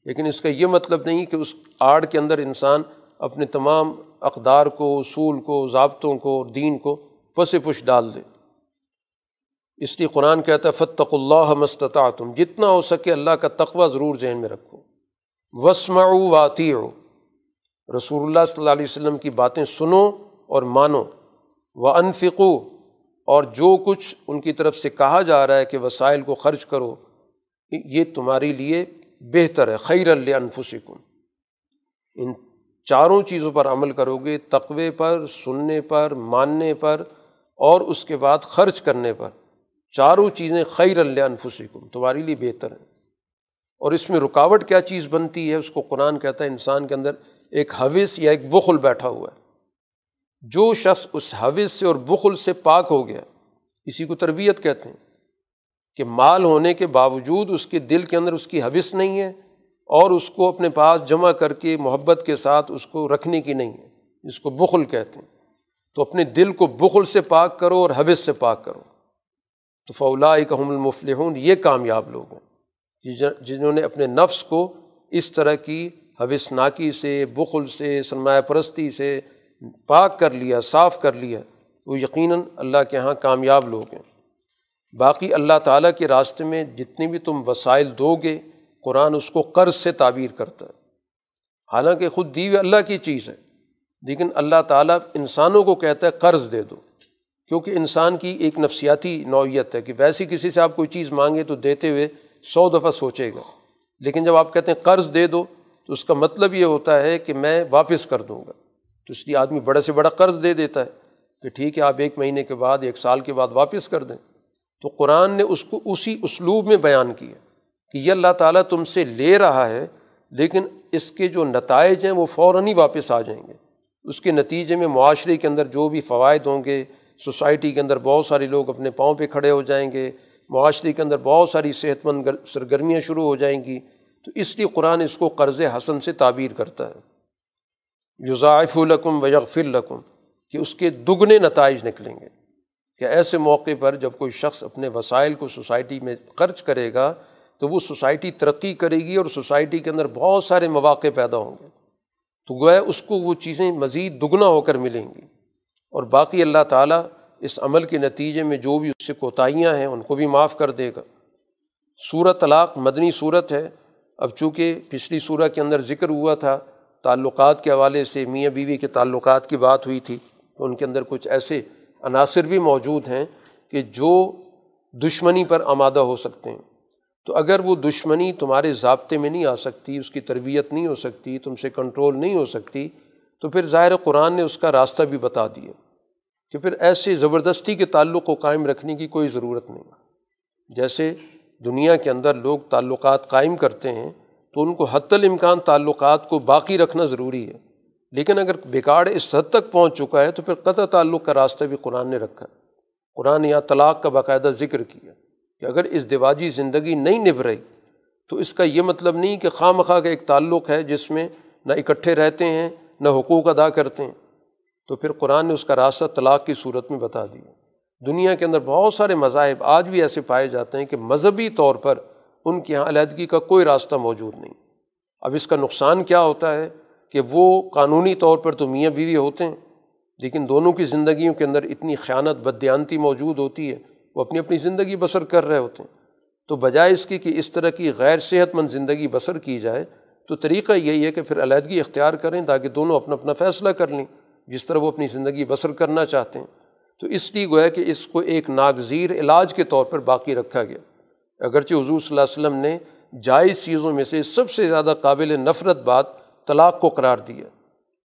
لیکن اس کا یہ مطلب نہیں کہ اس آڑ کے اندر انسان اپنے تمام اقدار کو، اصول کو، ضابطوں کو دین کو پس پش ڈال دے۔ اس لیے قرآن کہتا ہے فتق اللہ مستطاع تم جتنا ہو سکے اللہ کا تقوی ضرور ذہن میں رکھو۔ وسما واتی ہو رسول اللہ صلی اللہ علیہ وسلم کی باتیں سنو اور مانو۔ و انفقو اور جو کچھ ان کی طرف سے کہا جا رہا ہے کہ وسائل کو خرچ کرو، یہ تمہارے لیے بہتر ہے خیر انفسکم ان چاروں چیزوں پر عمل کرو گے تقوے پر، سننے پر، ماننے پر، اور اس کے بعد خرچ کرنے پر۔ چاروں چیزیں خیر انفسکم تمہارے لیے بہتر ہیں۔ اور اس میں رکاوٹ کیا چیز بنتی ہے؟ اس کو قرآن کہتا ہے، انسان کے اندر ایک حوث یا ایک بخل بیٹھا ہوا ہے۔ جو شخص اس حوث سے اور بخل سے پاک ہو گیا، اسی کو تربیت کہتے ہیں کہ مال ہونے کے باوجود اس کے دل کے اندر اس کی حوث نہیں ہے اور اس کو اپنے پاس جمع کر کے محبت کے ساتھ اس کو رکھنے کی نہیں ہے جس کو بخل کہتے ہیں۔ تو اپنے دل کو بخل سے پاک کرو اور حوث سے پاک کرو۔ تو فولا کام المفلحون، یہ کامیاب لوگ ہیں جنہوں نے اپنے نفس کو اس طرح کی حوث ناکی سے، بخل سے، سرمایہ پرستی سے پاک کر لیا، صاف کر لیا وہ یقیناً اللہ کے یہاں کامیاب لوگ ہیں۔ باقی اللہ تعالیٰ کے راستے میں جتنے بھی تم وسائل دو گے، قرآن اس کو قرض سے تعبیر کرتا ہے۔ حالانکہ خود دی ہوئی اللہ کی چیز ہے، لیکن اللہ تعالیٰ انسانوں کو کہتا ہے قرض دے دو۔ کیونکہ انسان کی ایک نفسیاتی نوعیت ہے کہ ویسی کسی سے آپ کوئی چیز مانگے تو دیتے ہوئے سو دفعہ سوچے گا۔ لیکن جب آپ کہتے ہیں قرض دے دو، تو اس کا مطلب یہ ہوتا ہے کہ میں واپس کر دوں گا۔ تو اس لیے آدمی بڑا سے بڑا قرض دے دیتا ہے کہ ٹھیک ہے، آپ ایک مہینے کے بعد، ایک سال کے بعد واپس کر دیں۔ تو قرآن نے اس کو اسی اسلوب میں بیان کیا کہ یہ اللہ تعالیٰ تم سے لے رہا ہے، لیکن اس کے جو نتائج ہیں وہ فوراً ہی واپس آ جائیں گے۔ اس کے نتیجے میں معاشرے کے اندر جو بھی فوائد ہوں گے، سوسائٹی کے اندر بہت سارے لوگ اپنے پاؤں پہ کھڑے ہو جائیں گے، معاشرے کے اندر بہت ساری صحت مند سرگرمیاں شروع ہو جائیں گی۔ تو اس لیے قرآن اس کو قرض حسن سے تعبیر کرتا ہے۔ یوزائف القم و یغفر القم کہ اس کے دگنے نتائج نکلیں گے۔ کہ ایسے موقع پر جب کوئی شخص اپنے وسائل کو سوسائٹی میں خرچ کرے گا، تو وہ سوسائٹی ترقی کرے گی اور سوسائٹی کے اندر بہت سارے مواقع پیدا ہوں گے۔ تو گویا اس کو وہ چیزیں مزید دگنا ہو کر ملیں گی۔ اور باقی اللہ تعالیٰ اس عمل کے نتیجے میں جو بھی اس سے کوتاہیاں ہیں، ان کو بھی معاف کر دے گا۔ صورت طلاق مدنی صورت ہے۔ اب چونکہ پچھلی صورت کے اندر ذکر ہوا تھا تعلقات کے حوالے سے میاں بیوی کے تعلقات کی بات ہوئی تھی، تو ان کے اندر کچھ ایسے عناصر بھی موجود ہیں کہ جو دشمنی پر آمادہ ہو سکتے ہیں۔ تو اگر وہ دشمنی تمہارے ضابطے میں نہیں آ سکتی، اس کی تربیت نہیں ہو سکتی، تم سے کنٹرول نہیں ہو سکتی، تو پھر ظاہر قرآن نے اس کا راستہ بھی بتا دیا کہ پھر ایسے زبردستی کے تعلق کو قائم رکھنے کی کوئی ضرورت نہیں۔ جیسے دنیا کے اندر لوگ تعلقات قائم کرتے ہیں تو ان کو حت الامکان تعلقات کو باقی رکھنا ضروری ہے۔ لیکن اگر بگاڑ اس حد تک پہنچ چکا ہے تو پھر قطع تعلق کا راستہ بھی قرآن نے رکھا قرآن یا طلاق کا باقاعدہ ذکر کیا کہ اگر اس دیواجی زندگی نہیں نبھ رہی تو اس کا یہ مطلب نہیں کہ خواہ مخواہ کا ایک تعلق ہے جس میں نہ اکٹھے رہتے ہیں، نہ حقوق ادا کرتے ہیں۔ تو پھر قرآن نے اس کا راستہ طلاق کی صورت میں بتا دیا۔ دنیا کے اندر بہت سارے مذاہب آج بھی ایسے پائے جاتے ہیں کہ مذہبی طور پر ان کے یہاں علیحدگی کا کوئی راستہ موجود نہیں۔ اب اس کا نقصان کیا ہوتا ہے کہ وہ قانونی طور پر تو میاں بیوی ہوتے ہیں، لیکن دونوں کی زندگیوں کے اندر اتنی خیانت بدیانتی موجود ہوتی ہے، وہ اپنی اپنی زندگی بسر کر رہے ہوتے ہیں۔ تو بجائے اس کی کہ اس طرح کی غیر صحت مند زندگی بسر کی جائے، تو طریقہ یہی ہے کہ پھر علیحدگی اختیار کریں تاکہ دونوں اپنا اپنا فیصلہ کر لیں، جس طرح وہ اپنی زندگی بسر کرنا چاہتے ہیں۔ تو اس لیے گویا کہ اس کو ایک ناگزیر علاج کے طور پر باقی رکھا گیا۔ اگرچہ حضور صلی اللہ علیہ وسلم نے جائز چیزوں میں سے سب سے زیادہ قابل نفرت بات طلاق کو قرار دیا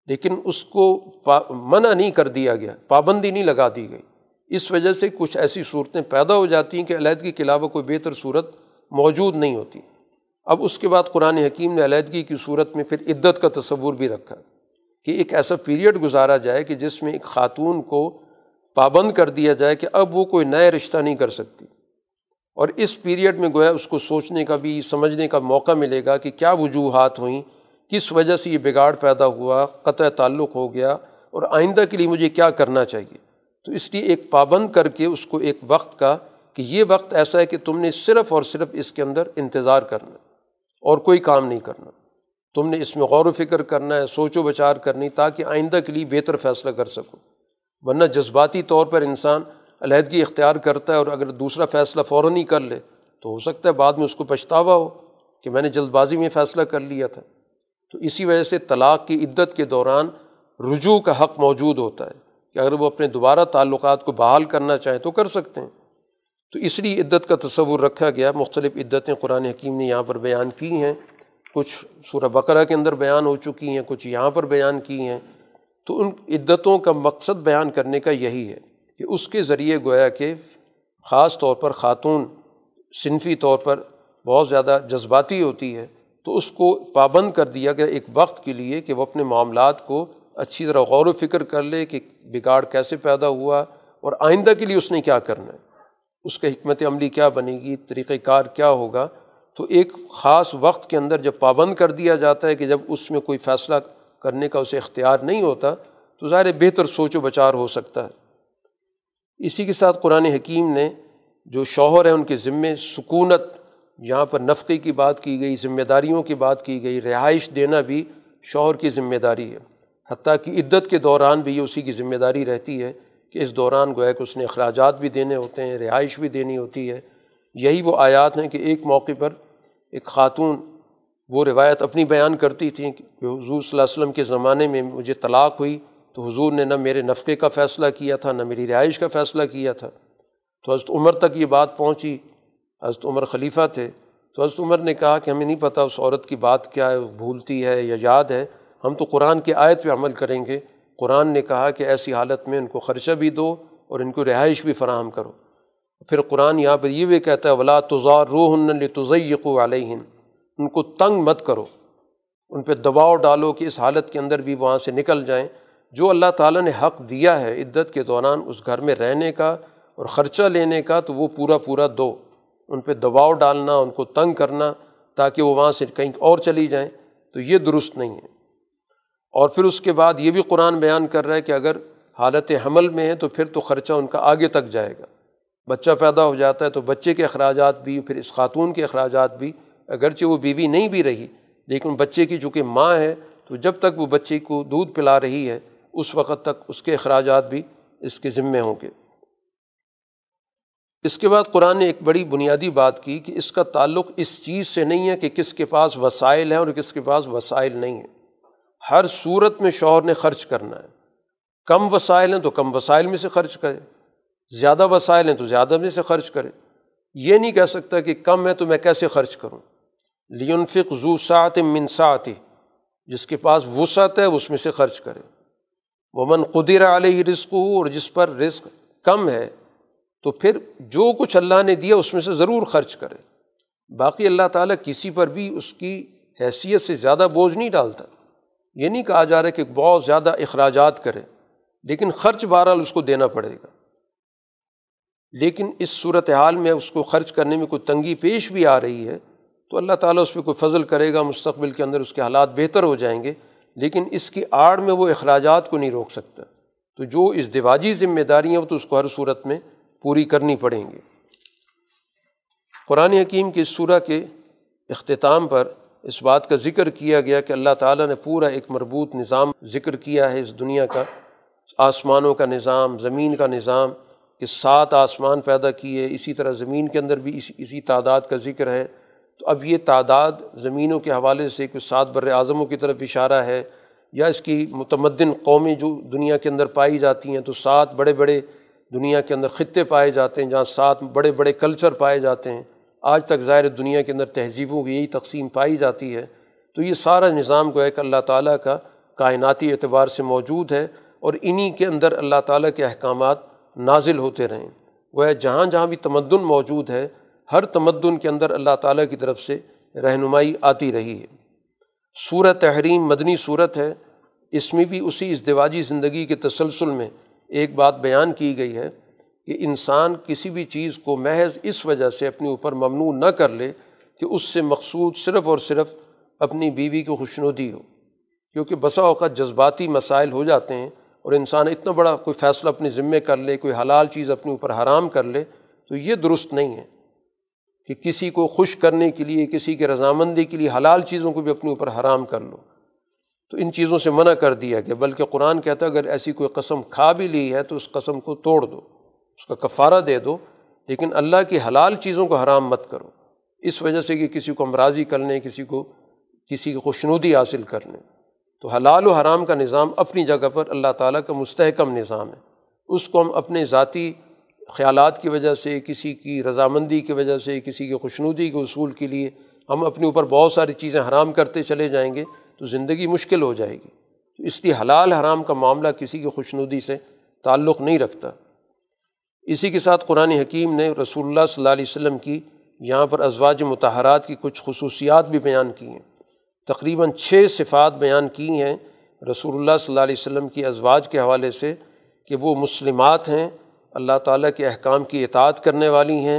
لیکن اس کو منع نہیں کر دیا گیا، پابندی نہیں لگا دی گئی۔ اس وجہ سے کچھ ایسی صورتیں پیدا ہو جاتی ہیں کہ علیحدگی کے علاوہ کوئی بہتر صورت موجود نہیں ہوتی۔ اب اس کے بعد قرآن حکیم نے علیحدگی کی صورت میں پھر عدت کا تصور بھی رکھا کہ ایک ایسا پیریڈ گزارا جائے کہ جس میں ایک خاتون کو پابند کر دیا جائے کہ اب وہ کوئی نئے رشتہ نہیں کر سکتی۔ اور اس پیریڈ میں گویا اس کو سوچنے کا بھی، سمجھنے کا موقع ملے گا کہ کیا وجوہات ہوئیں، کس وجہ سے یہ بگاڑ پیدا ہوا، قطع تعلق ہو گیا اور آئندہ کے لیے مجھے کیا کرنا چاہیے۔ تو اس لیے ایک پابند کر کے اس کو ایک وقت کا، کہ یہ وقت ایسا ہے کہ تم نے صرف اور صرف اس کے اندر انتظار کرنا اور کوئی کام نہیں کرنا۔ تم نے اس میں غور و فکر کرنا ہے، سوچ و بچار کرنی تاکہ آئندہ کے لیے بہتر فیصلہ کر سکو۔ ورنہ جذباتی طور پر انسان علیحدگی اختیار کرتا ہے اور اگر دوسرا فیصلہ فوراً ہی کر لے، تو ہو سکتا ہے بعد میں اس کو پچھتاوا ہو کہ میں نے جلد بازی میں فیصلہ کر لیا تھا۔ تو اسی وجہ سے طلاق کی عدت کے دوران رجوع کا حق موجود ہوتا ہے کہ اگر وہ اپنے دوبارہ تعلقات کو بحال کرنا چاہیں تو کر سکتے ہیں۔ تو اس لیے عدت کا تصور رکھا گیا۔ مختلف عدتیں قرآن حکیم نے یہاں پر بیان کی ہیں۔ کچھ سورہ بقرہ کے اندر بیان ہو چکی ہیں، کچھ یہاں پر بیان کی ہیں۔ تو ان عدتوں کا مقصد بیان کرنے کا یہی ہے۔ کہ اس کے ذریعے گویا کہ خاص طور پر خاتون صنفی طور پر بہت زیادہ جذباتی ہوتی ہے، تو اس کو پابند کر دیا گیا ایک وقت کے لیے کہ وہ اپنے معاملات کو اچھی طرح غور و فکر کر لے کہ بگاڑ کیسے پیدا ہوا اور آئندہ کے لیے اس نے کیا کرنا ہے، اس کا حکمت عملی کیا بنے گی طریقۂ کار کیا ہوگا۔ تو ایک خاص وقت کے اندر جب پابند کر دیا جاتا ہے کہ جب اس میں کوئی فیصلہ کرنے کا اسے اختیار نہیں ہوتا، تو ظاہر بہتر سوچ و بچار ہو سکتا ہے۔ اسی کے ساتھ قرآن حکیم نے جو شوہر ہیں ان کے ذمے سکونت، یہاں پر نفقے کی بات کی گئی، ذمہ داریوں کی بات کی گئی، رہائش دینا بھی شوہر کی ذمہ داری ہے۔ حتیٰ کہ عدت کے دوران بھی یہ اسی کی ذمہ داری رہتی ہے کہ اس دوران گویا کہ اس نے اخراجات بھی دینے ہوتے ہیں، رہائش بھی دینی ہوتی ہے۔ یہی وہ آیات ہیں کہ ایک موقع پر ایک خاتون وہ روایت اپنی بیان کرتی تھیں کہ حضور صلی اللہ علیہ وسلم کے زمانے میں مجھے طلاق ہوئی۔ تو حضور نے نہ میرے نفقے کا فیصلہ کیا تھا، نہ میری رہائش کا فیصلہ کیا تھا۔ تو حضرت عمر تک یہ بات پہنچی۔ حضرت عمر خلیفہ تھے۔ تو حضرت عمر نے کہا کہ ہمیں نہیں پتہ اس عورت کی بات کیا ہے بھولتی ہے یا یاد ہے۔ ہم تو قرآن کی آیت پہ عمل کریں گے۔ قرآن نے کہا کہ ایسی حالت میں ان کو خرچہ بھی دو اور ان کو رہائش بھی فراہم کرو۔ پھر قرآن یہاں پر یہ بھی کہتا ہے، ولا تزار روح تزیق علیہن ان کو تنگ مت کرو۔ ان پہ دباؤ ڈالو کہ اس حالت کے اندر بھی وہاں سے نکل جائیں۔ جو اللہ تعالیٰ نے حق دیا ہے عدت کے دوران اس گھر میں رہنے کا اور خرچہ لینے کا، تو وہ پورا پورا دو۔ ان پہ دباؤ ڈالنا، ان کو تنگ کرنا تاکہ وہ وہاں سے کہیں اور چلی جائیں، تو یہ درست نہیں ہے۔ اور پھر اس کے بعد یہ بھی قرآن بیان کر رہا ہے کہ اگر حالت حمل میں ہے تو پھر تو خرچہ ان کا آگے تک جائے گا۔ بچہ پیدا ہو جاتا ہے تو بچے کے اخراجات بھی، پھر اس خاتون کے اخراجات بھی، اگرچہ وہ بیوی نہیں بھی رہی، لیکن بچے کی چونکہ ماں ہے، تو جب تک وہ بچے کو دودھ پلا رہی ہے اس وقت تک اس کے اخراجات بھی اس کے ذمے ہوں گے۔ اس کے بعد قرآن نے ایک بڑی بنیادی بات کی کہ اس کا تعلق اس چیز سے نہیں ہے کہ کس کے پاس وسائل ہیں اور کس کے پاس وسائل نہیں ہیں۔ ہر صورت میں شوہر نے خرچ کرنا ہے۔ کم وسائل ہیں تو کم وسائل میں سے خرچ کرے۔ زیادہ وسائل ہیں تو زیادہ میں سے خرچ کرے۔ یہ نہیں کہہ سکتا کہ کم ہے تو میں کیسے خرچ کروں۔ لیون فک زو سات منساط جس کے پاس وسعت ہے اس میں سے خرچ کرے۔ ومن قدر علیہ رزق ہو اور جس پر رزق کم ہے، تو پھر جو کچھ اللہ نے دیا اس میں سے ضرور خرچ کرے۔ باقی اللہ تعالیٰ کسی پر بھی اس کی حیثیت سے زیادہ بوجھ نہیں ڈالتا۔ یہ نہیں کہا جا رہا کہ بہت زیادہ اخراجات کرے، لیکن خرچ بہرحال اس کو دینا پڑے گا۔ لیکن اس صورت حال میں اس کو خرچ کرنے میں کوئی تنگی پیش بھی آ رہی ہے، تو اللہ تعالیٰ اس پہ کوئی فضل کرے گا، مستقبل کے اندر اس کے حالات بہتر ہو جائیں گے۔ لیکن اس کی آڑ میں وہ اخراجات کو نہیں روک سکتا۔ تو جو اس ذمہ داریاں وہ تو اس کو ہر صورت میں پوری کرنی پڑیں گی۔ قرآن حکیم کی اس صورح کے اختتام پر اس بات کا ذکر کیا گیا کہ اللہ تعالیٰ نے پورا ایک مربوط نظام ذکر کیا ہے اس دنیا کا۔ آسمانوں کا نظام، زمین کا نظام کہ سات آسمان پیدا کیے، اسی طرح زمین کے اندر بھی اسی اسی تعداد کا ذکر ہے۔ تو اب یہ تعداد زمینوں کے حوالے سے کچھ سات بر اعظموں کی طرف اشارہ ہے یا اس کی متمدن قومیں جو دنیا کے اندر پائی جاتی ہیں تو سات بڑے بڑے دنیا کے اندر خطے پائے جاتے ہیں، جہاں سات بڑے بڑے کلچر پائے جاتے ہیں۔ آج تک ظاہر دنیا کے اندر تہذیبوں کی یہی تقسیم پائی جاتی ہے۔ تو یہ سارا نظام کو ایک اللہ تعالیٰ کا کائناتی اعتبار سے موجود ہے اور انہی کے اندر اللہ تعالیٰ کے احکامات نازل ہوتے رہیں۔ وہ جہاں جہاں بھی تمدن موجود ہے ہر تمدن کے اندر اللہ تعالیٰ کی طرف سے رہنمائی آتی رہی ہے۔ صورت تحریم مدنی صورت ہے۔ اس میں بھی اسی اس زندگی کے تسلسل میں ایک بات بیان کی گئی ہے کہ انسان کسی بھی چیز کو محض اس وجہ سے اپنے اوپر ممنوع نہ کر لے کہ اس سے مقصود صرف اور صرف اپنی بیوی کی خوشنودی ہو۔ کیونکہ بسا اوقات جذباتی مسائل ہو جاتے ہیں اور انسان اتنا بڑا کوئی فیصلہ اپنے ذمے کر لے، کوئی حلال چیز اپنے اوپر حرام کر لے، تو یہ درست نہیں ہے۔ کہ کسی کو خوش کرنے کے لیے، کسی کے رضامندی کے لیے حلال چیزوں کو بھی اپنے اوپر حرام کر لو۔ تو ان چیزوں سے منع کر دیا گیا، بلکہ قرآن کہتا ہے، اگر ایسی کوئی قسم کھا بھی لی ہے تو اس قسم کو توڑ دو، اس کا کفارہ دے دو۔ لیکن اللہ کی حلال چیزوں کو حرام مت کرو، اس وجہ سے کہ کسی کو امراضی کر لیں، کسی کو، کسی کی خوشنودی حاصل کر لیں۔ تو حلال و حرام کا نظام اپنی جگہ پر اللہ تعالیٰ کا مستحکم نظام ہے۔ اس کو ہم اپنے ذاتی خیالات کی وجہ سے، کسی کی رضامندی کی وجہ سے، کسی کی خوشنودی کے اصول کے لیے ہم اپنے اوپر بہت ساری چیزیں حرام کرتے چلے جائیں گے تو زندگی مشکل ہو جائے گی۔ تو اس لیے حلال حرام کا معاملہ کسی کی خوشنودی سے تعلق نہیں رکھتا۔ اسی کے ساتھ قرآن حکیم نے رسول اللہ صلی اللہ علیہ وسلم کی یہاں پر ازواج متحرات کی کچھ خصوصیات بھی بیان کی ہیں۔ تقریباً چھ صفات بیان کی ہیں رسول اللہ صلی اللہ علیہ وسلم کی ازواج کے حوالے سے کہ وہ مسلمات ہیں اللہ تعالیٰ کے احکام کی اطاعت کرنے والی ہیں،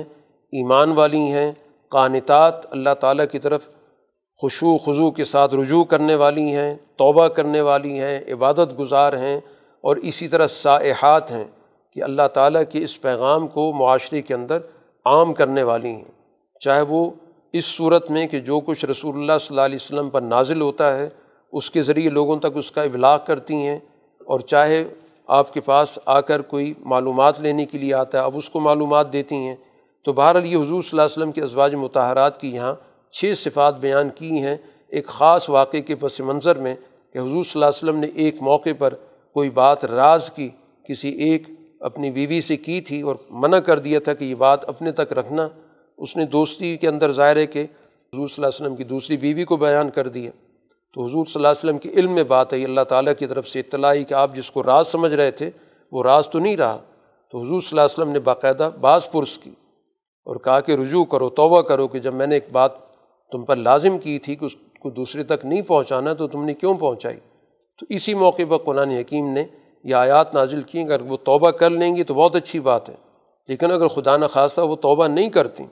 ایمان والی ہیں، قانتات اللہ تعالیٰ کی طرف خوشو خضو کے ساتھ رجوع کرنے والی ہیں، توبہ کرنے والی ہیں، عبادت گزار ہیں اور اسی طرح سائحات ہیں کہ اللہ تعالیٰ کے اس پیغام کو معاشرے کے اندر عام کرنے والی ہیں۔ چاہے وہ اس صورت میں کہ جو کچھ رسول اللہ صلی اللہ علیہ وسلم پر نازل ہوتا ہے، اس کے ذریعے لوگوں تک اس کا ابلاغ کرتی ہیں اور چاہے آپ کے پاس آ کر کوئی معلومات لینے کے لیے آتا ہے، اب اس کو معلومات دیتی ہیں۔ تو بہرحال یہ حضور صلی اللہ علیہ وسلم کے ازواج متحرات کی یہاں چھ صفات بیان کی ہیں۔ ایک خاص واقعے کے پس منظر میں کہ حضور صلی اللہ علیہ وسلم نے ایک موقع پر کوئی بات راز کی، کسی ایک اپنی بیوی سے کی تھی اور منع کر دیا تھا کہ یہ بات اپنے تک رکھنا۔ اس نے دوستی کے اندر ظاہر ہے کہ حضور صلی اللہ علیہ وسلم کی دوسری بیوی کو بیان کر دیا تو حضور صلی اللہ علیہ وسلم کے علم میں بات ہے اللہ تعالیٰ کی طرف سے اطلاعی کہ آپ جس کو راز سمجھ رہے تھے، وہ راز تو نہیں رہا۔ تو حضور صلی اللہ علیہ وسلم نے باقاعدہ بعض پرس کی اور کہا کہ رجوع کرو، توبہ کرو کہ جب میں نے ایک بات تم پر لازم کی تھی کہ اس کو دوسرے تک نہیں پہنچانا، تو تم نے کیوں پہنچائی؟ تو اسی موقع پر قرآن حکیم نے یہ آیات نازل کی اگر وہ توبہ کر لیں گی تو بہت اچھی بات ہے۔ لیکن اگر خدا نخواستہ وہ توبہ نہیں کرتی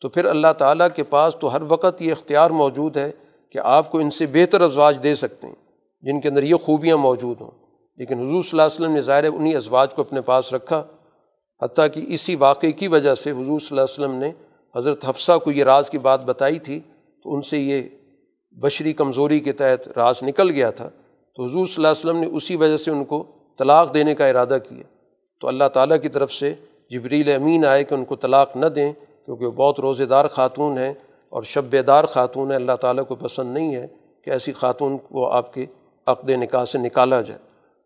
تو پھر اللہ تعالیٰ کے پاس تو ہر وقت یہ اختیار موجود ہے کہ آپ کو ان سے بہتر ازواج دے سکتے ہیں، جن کے اندر یہ خوبیاں موجود ہوں۔ لیکن حضور صلی اللہ علیہ وسلم نے ظاہر انہیں ازواج کو اپنے پاس رکھا، حتیٰ کہ اسی واقعے کی وجہ سے حضور صلی اللہ علیہ وسلم نے حضرت حفصہ کو یہ راز کی بات بتائی تھی، تو ان سے یہ بشری کمزوری کے تحت راز نکل گیا تھا۔ تو حضور صلی اللہ علیہ وسلم نے اسی وجہ سے ان کو طلاق دینے کا ارادہ کیا۔ تو اللہ تعالیٰ کی طرف سے جبریل امین آئے کہ ان کو طلاق نہ دیں، کیونکہ وہ بہت روزے دار خاتون ہیں۔ اور شب دار خاتون اللہ تعالیٰ کو پسند نہیں ہے کہ ایسی خاتون کو آپ کے عقد نکاح سے نکالا جائے۔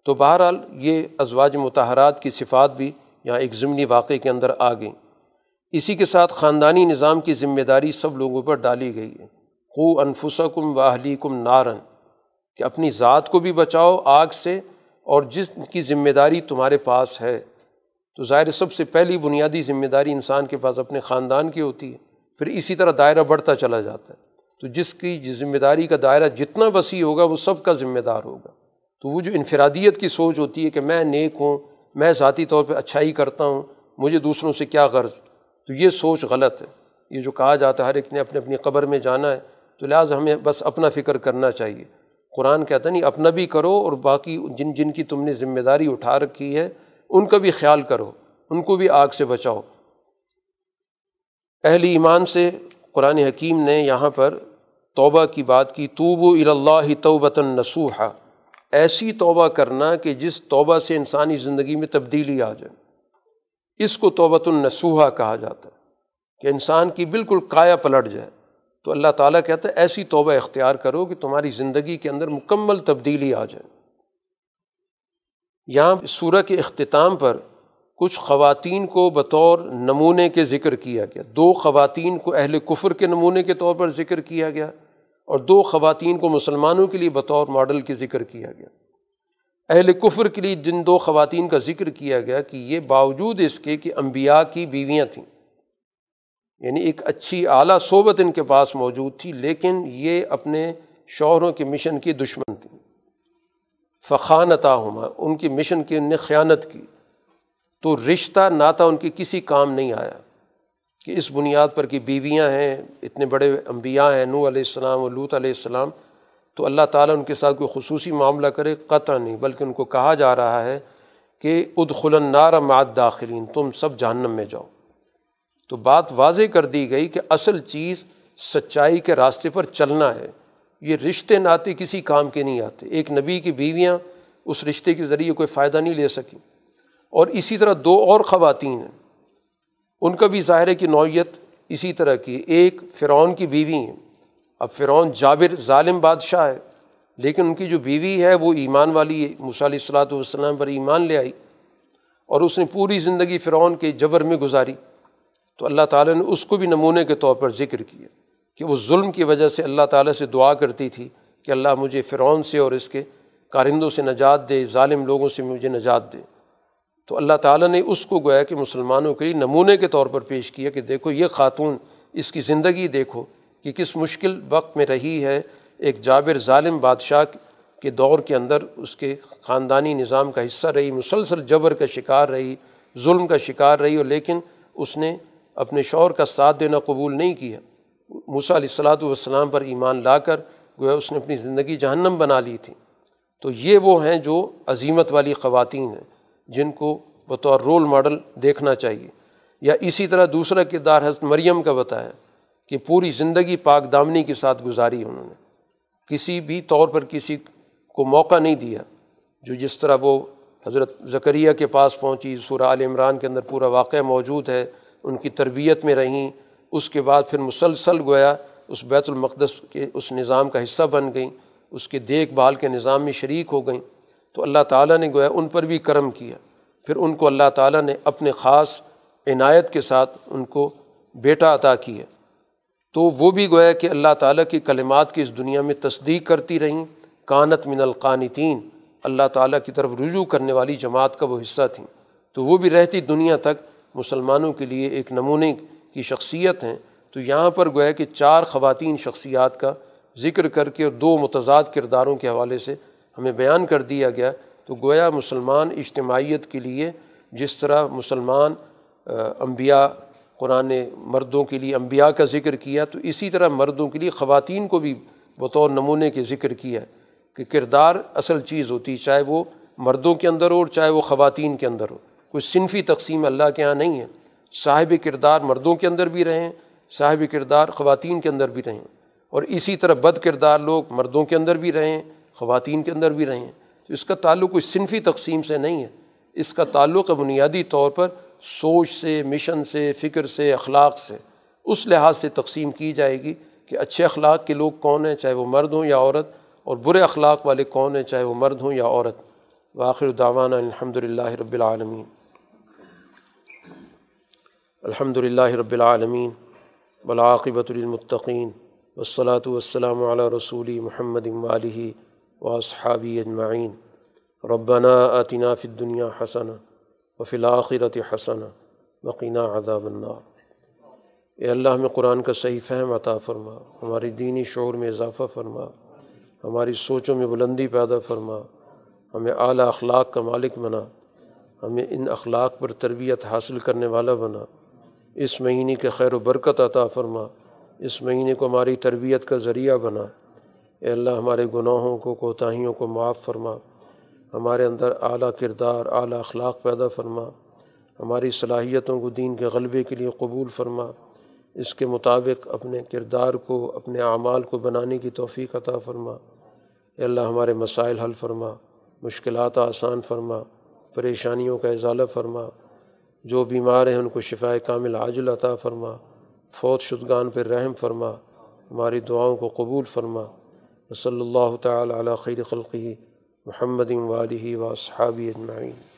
تو بہرحال یہ ازواج متحرات کی صفات بھی یہاں ایک ضمنی واقعے کے اندر آ گئیں۔ اسی کے ساتھ خاندانی نظام کی ذمہ داری سب لوگوں پر ڈالی گئی ہے۔ خو انفسکم و اہلی کم نارن، کہ اپنی ذات کو بھی بچاؤ آگ سے اور جس کی ذمہ داری تمہارے پاس ہے۔ تو ظاہر سب سے پہلی بنیادی ذمہ داری انسان کے پاس اپنے خاندان کی ہوتی ہے۔ پھر اسی طرح دائرہ بڑھتا چلا جاتا ہے۔ تو جس کی ذمہ داری کا دائرہ جتنا وسیع ہوگا، وہ سب کا ذمہ دار ہوگا۔ تو وہ جو انفرادیت کی سوچ ہوتی ہے کہ میں نیک ہوں، میں ذاتی طور پہ اچھائی کرتا ہوں، مجھے دوسروں سے کیا غرض؟ تو یہ سوچ غلط ہے۔ یہ جو کہا جاتا ہے، ہر ایک نے اپنے اپنی قبر میں جانا ہے، تو لہٰذا ہمیں بس اپنا فکر کرنا چاہیے۔ قرآن کہتا نہیں، اپنا بھی کرو اور باقی جن جن کی تم نے ذمہ داری اٹھا رکھی ہے، ان کا بھی خیال کرو، ان کو بھی آگ سے بچاؤ۔ اہل ایمان سے قرآن حکیم نے یہاں پر توبہ کی بات کی توب و اللہ توبۃ نسوحا ایسی توبہ کرنا کہ جس توبہ سے انسانی زندگی میں تبدیلی آ جائے۔ اس کو توبۃ النسوحا کہا جاتا ہے۔ کہ انسان کی بالکل کایا پلٹ جائے۔ تو اللہ تعالیٰ کہتا ہے، ایسی توبہ اختیار کرو کہ تمہاری زندگی کے اندر مکمل تبدیلی آ جائے۔ یہاں سورہ کے اختتام پر کچھ خواتین کو بطور نمونے کے ذکر کیا گیا۔ دو خواتین کو اہل کفر کے نمونے کے طور پر ذکر کیا گیا اور دو خواتین کو مسلمانوں کے لیے بطور ماڈل کے ذکر کیا گیا۔ اہل کفر کے لیے جن دو خواتین کا ذکر کیا گیا کہ یہ باوجود اس کے کہ انبیاء کی بیویاں تھیں۔ یعنی ایک اچھی اعلیٰ صحبت ان کے پاس موجود تھی، لیکن یہ اپنے شوہروں کے مشن کی دشمن تھیں فخانتا ہما ان کی مشن کی ان نے خیانت کی۔ تو رشتہ ناتا ان کی، کسی کام نہیں آیا۔ کہ اس بنیاد پر کہ بیویاں ہیں، اتنے بڑے انبیاء ہیں نو علیہ السلام و لوت علیہ السلام، تو اللہ تعالیٰ ان کے ساتھ کوئی خصوصی معاملہ کرے، قطع نہیں، بلکہ ان کو کہا جا رہا ہے کہ ادخل نار ماد داخلین تم سب جہنم میں جاؤ۔ تو بات واضح کر دی گئی کہ اصل چیز سچائی کے راستے پر چلنا ہے۔ یہ رشتے ناطے کسی کام کے نہیں آتے۔ ایک نبی کی بیویاں اس رشتے کے ذریعے کوئی فائدہ نہیں لے سکیں۔ اور اسی طرح دو اور خواتین ہیں۔ ان کا بھی ظاہر ہے کہ نوعیت اسی طرح کی ایک فرعون کی بیوی ہیں۔ اب فرعون جابر ظالم بادشاہ ہے، لیکن ان کی جو بیوی ہے وہ ایمان والی ہے۔ علیہ الصلاۃ والسلام پر ایمان لے آئی اور اس نے پوری زندگی فرعون کے جبر میں گزاری۔ تو اللہ تعالیٰ نے اس کو بھی نمونے کے طور پر ذکر کیا کہ وہ ظلم کی وجہ سے اللہ تعالیٰ سے دعا کرتی تھی کہ اللہ مجھے فرعون سے اور اس کے کارندوں سے نجات دے، ظالم لوگوں سے مجھے نجات دے۔ تو اللہ تعالیٰ نے اس کو گویا کہ مسلمانوں کے لیے نمونے کے طور پر پیش کیا کہ دیکھو یہ خاتون اس کی زندگی دیکھو کہ کس مشکل وقت میں رہی ہے۔ ایک جابر ظالم بادشاہ کے دور کے اندر اس کے خاندانی نظام کا حصہ رہی، مسلسل جبر کا شکار رہی، ظلم کا شکار رہی، اور لیکن اس نے اپنے شوہر کا ساتھ دینا قبول نہیں کیا۔ موسیٰ علیہ السلاۃ والسلام پر ایمان لا کر گویا اس نے اپنی زندگی جہنم بنا لی تھی۔ تو یہ وہ ہیں جو عظیمت والی خواتین ہیں۔ جن کو بطور رول ماڈل دیکھنا چاہیے۔ یا اسی طرح دوسرا کردار حضرت مریم کا بتایا کہ پوری زندگی پاک دامنی کے ساتھ گزاری انہوں نے۔ کسی بھی طور پر کسی کو موقع نہیں دیا جو جس طرح وہ حضرت ذکریہ کے پاس پہنچی، سورہ عال عمران کے اندر پورا واقعہ موجود ہے، ان کی تربیت میں رہیں۔ اس کے بعد پھر مسلسل گویا اس بیت المقدس کے اس نظام کا حصہ بن گئیں، اس کے دیکھ بھال کے نظام میں شریک ہو گئیں۔ تو اللہ تعالیٰ نے گویا ان پر بھی کرم کیا۔ پھر ان کو اللہ تعالیٰ نے اپنے خاص عنایت کے ساتھ ان کو بیٹا عطا کیا۔ تو وہ بھی گویا کہ اللہ تعالیٰ کی کلمات کی اس دنیا میں تصدیق کرتی رہیں۔ کانت من القانتین۔ اللہ تعالیٰ کی طرف رجوع کرنے والی جماعت کا وہ حصہ تھیں۔ تو وہ بھی رہتی دنیا تک مسلمانوں کے لیے ایک نمونے کی شخصیت ہیں۔ تو یہاں پر گویا کہ چار خواتین شخصیات کا ذکر کر کے اور دو متضاد کرداروں کے حوالے سے ہمیں بیان کر دیا گیا تو گویا مسلمان اجتماعیت کے لیے جس طرح مسلمان انبیاء، قرآن مردوں کے لیے انبیاء کا ذکر کیا، تو اسی طرح مردوں کے لیے خواتین کو بھی بطور نمونے کے ذکر کیا کہ کردار اصل چیز ہوتی، چاہے وہ مردوں کے اندر ہو اور چاہے وہ خواتین کے اندر ہو۔ کوئی صنفی تقسیم اللہ کے یہاں نہیں ہے۔ صاحب کردار مردوں کے اندر بھی رہیں، صاحب کردار خواتین کے اندر بھی رہیں۔ اور اسی طرح بد کردار لوگ مردوں کے اندر بھی رہیں۔ خواتین کے اندر بھی رہیں تو اس کا تعلق کوئی صنفی تقسیم سے نہیں ہے۔ اس کا تعلق بنیادی طور پر سوچ سے، مشن سے، فکر سے، اخلاق سے۔ اس لحاظ سے تقسیم کی جائے گی کہ اچھے اخلاق کے لوگ کون ہیں، چاہے وہ مرد ہوں یا عورت، اور برے اخلاق والے کون ہیں، چاہے وہ مرد ہوں یا عورت۔ واخر داوانہ الحمد للہ رب العالمین۔ الحمد للہ رب العالمین۔ ولاقبۃ المطقین والصلاة والسلام علی رسول محمد واصحابی اجمعین ربنا آتنا فی الدنیا حسن و الآخرت حسن وقینہ عذاب النار. اے اللہ، ہمیں قرآن کا صحیح فہم عطا فرما، ہماری دینی شعور میں اضافہ فرما، ہماری سوچوں میں بلندی پیدا فرما، ہمیں اعلیٰ اخلاق کا مالک بنا، ہمیں ان اخلاق پر تربیت حاصل کرنے والا بنا۔ اس مہینے کے خیر و برکت عطا فرما، اس مہینے کو ہماری تربیت کا ذریعہ بنا۔ اے اللہ ہمارے گناہوں کو، کوتاہیوں کو معاف فرما۔ ہمارے اندر اعلیٰ کردار، اعلیٰ اخلاق پیدا فرما۔ ہماری صلاحیتوں کو دین کے غلبے کے لیے قبول فرما۔ اس کے مطابق اپنے کردار کو، اپنے اعمال کو بنانے کی توفیق عطا فرما۔ اے اللہ ہمارے مسائل حل فرما، مشکلات آسان فرما، پریشانیوں کا اضالہ فرما۔ جو بیمار ہیں ان کو شفا کامل عاجل عطا فرما۔ فوت شدگان پر رحم فرما۔ ہماری دعاؤں کو قبول فرما۔ وصلی اللہ تعالیٰ علی خیر خلقی محمد والی و اصحابی اجمعین۔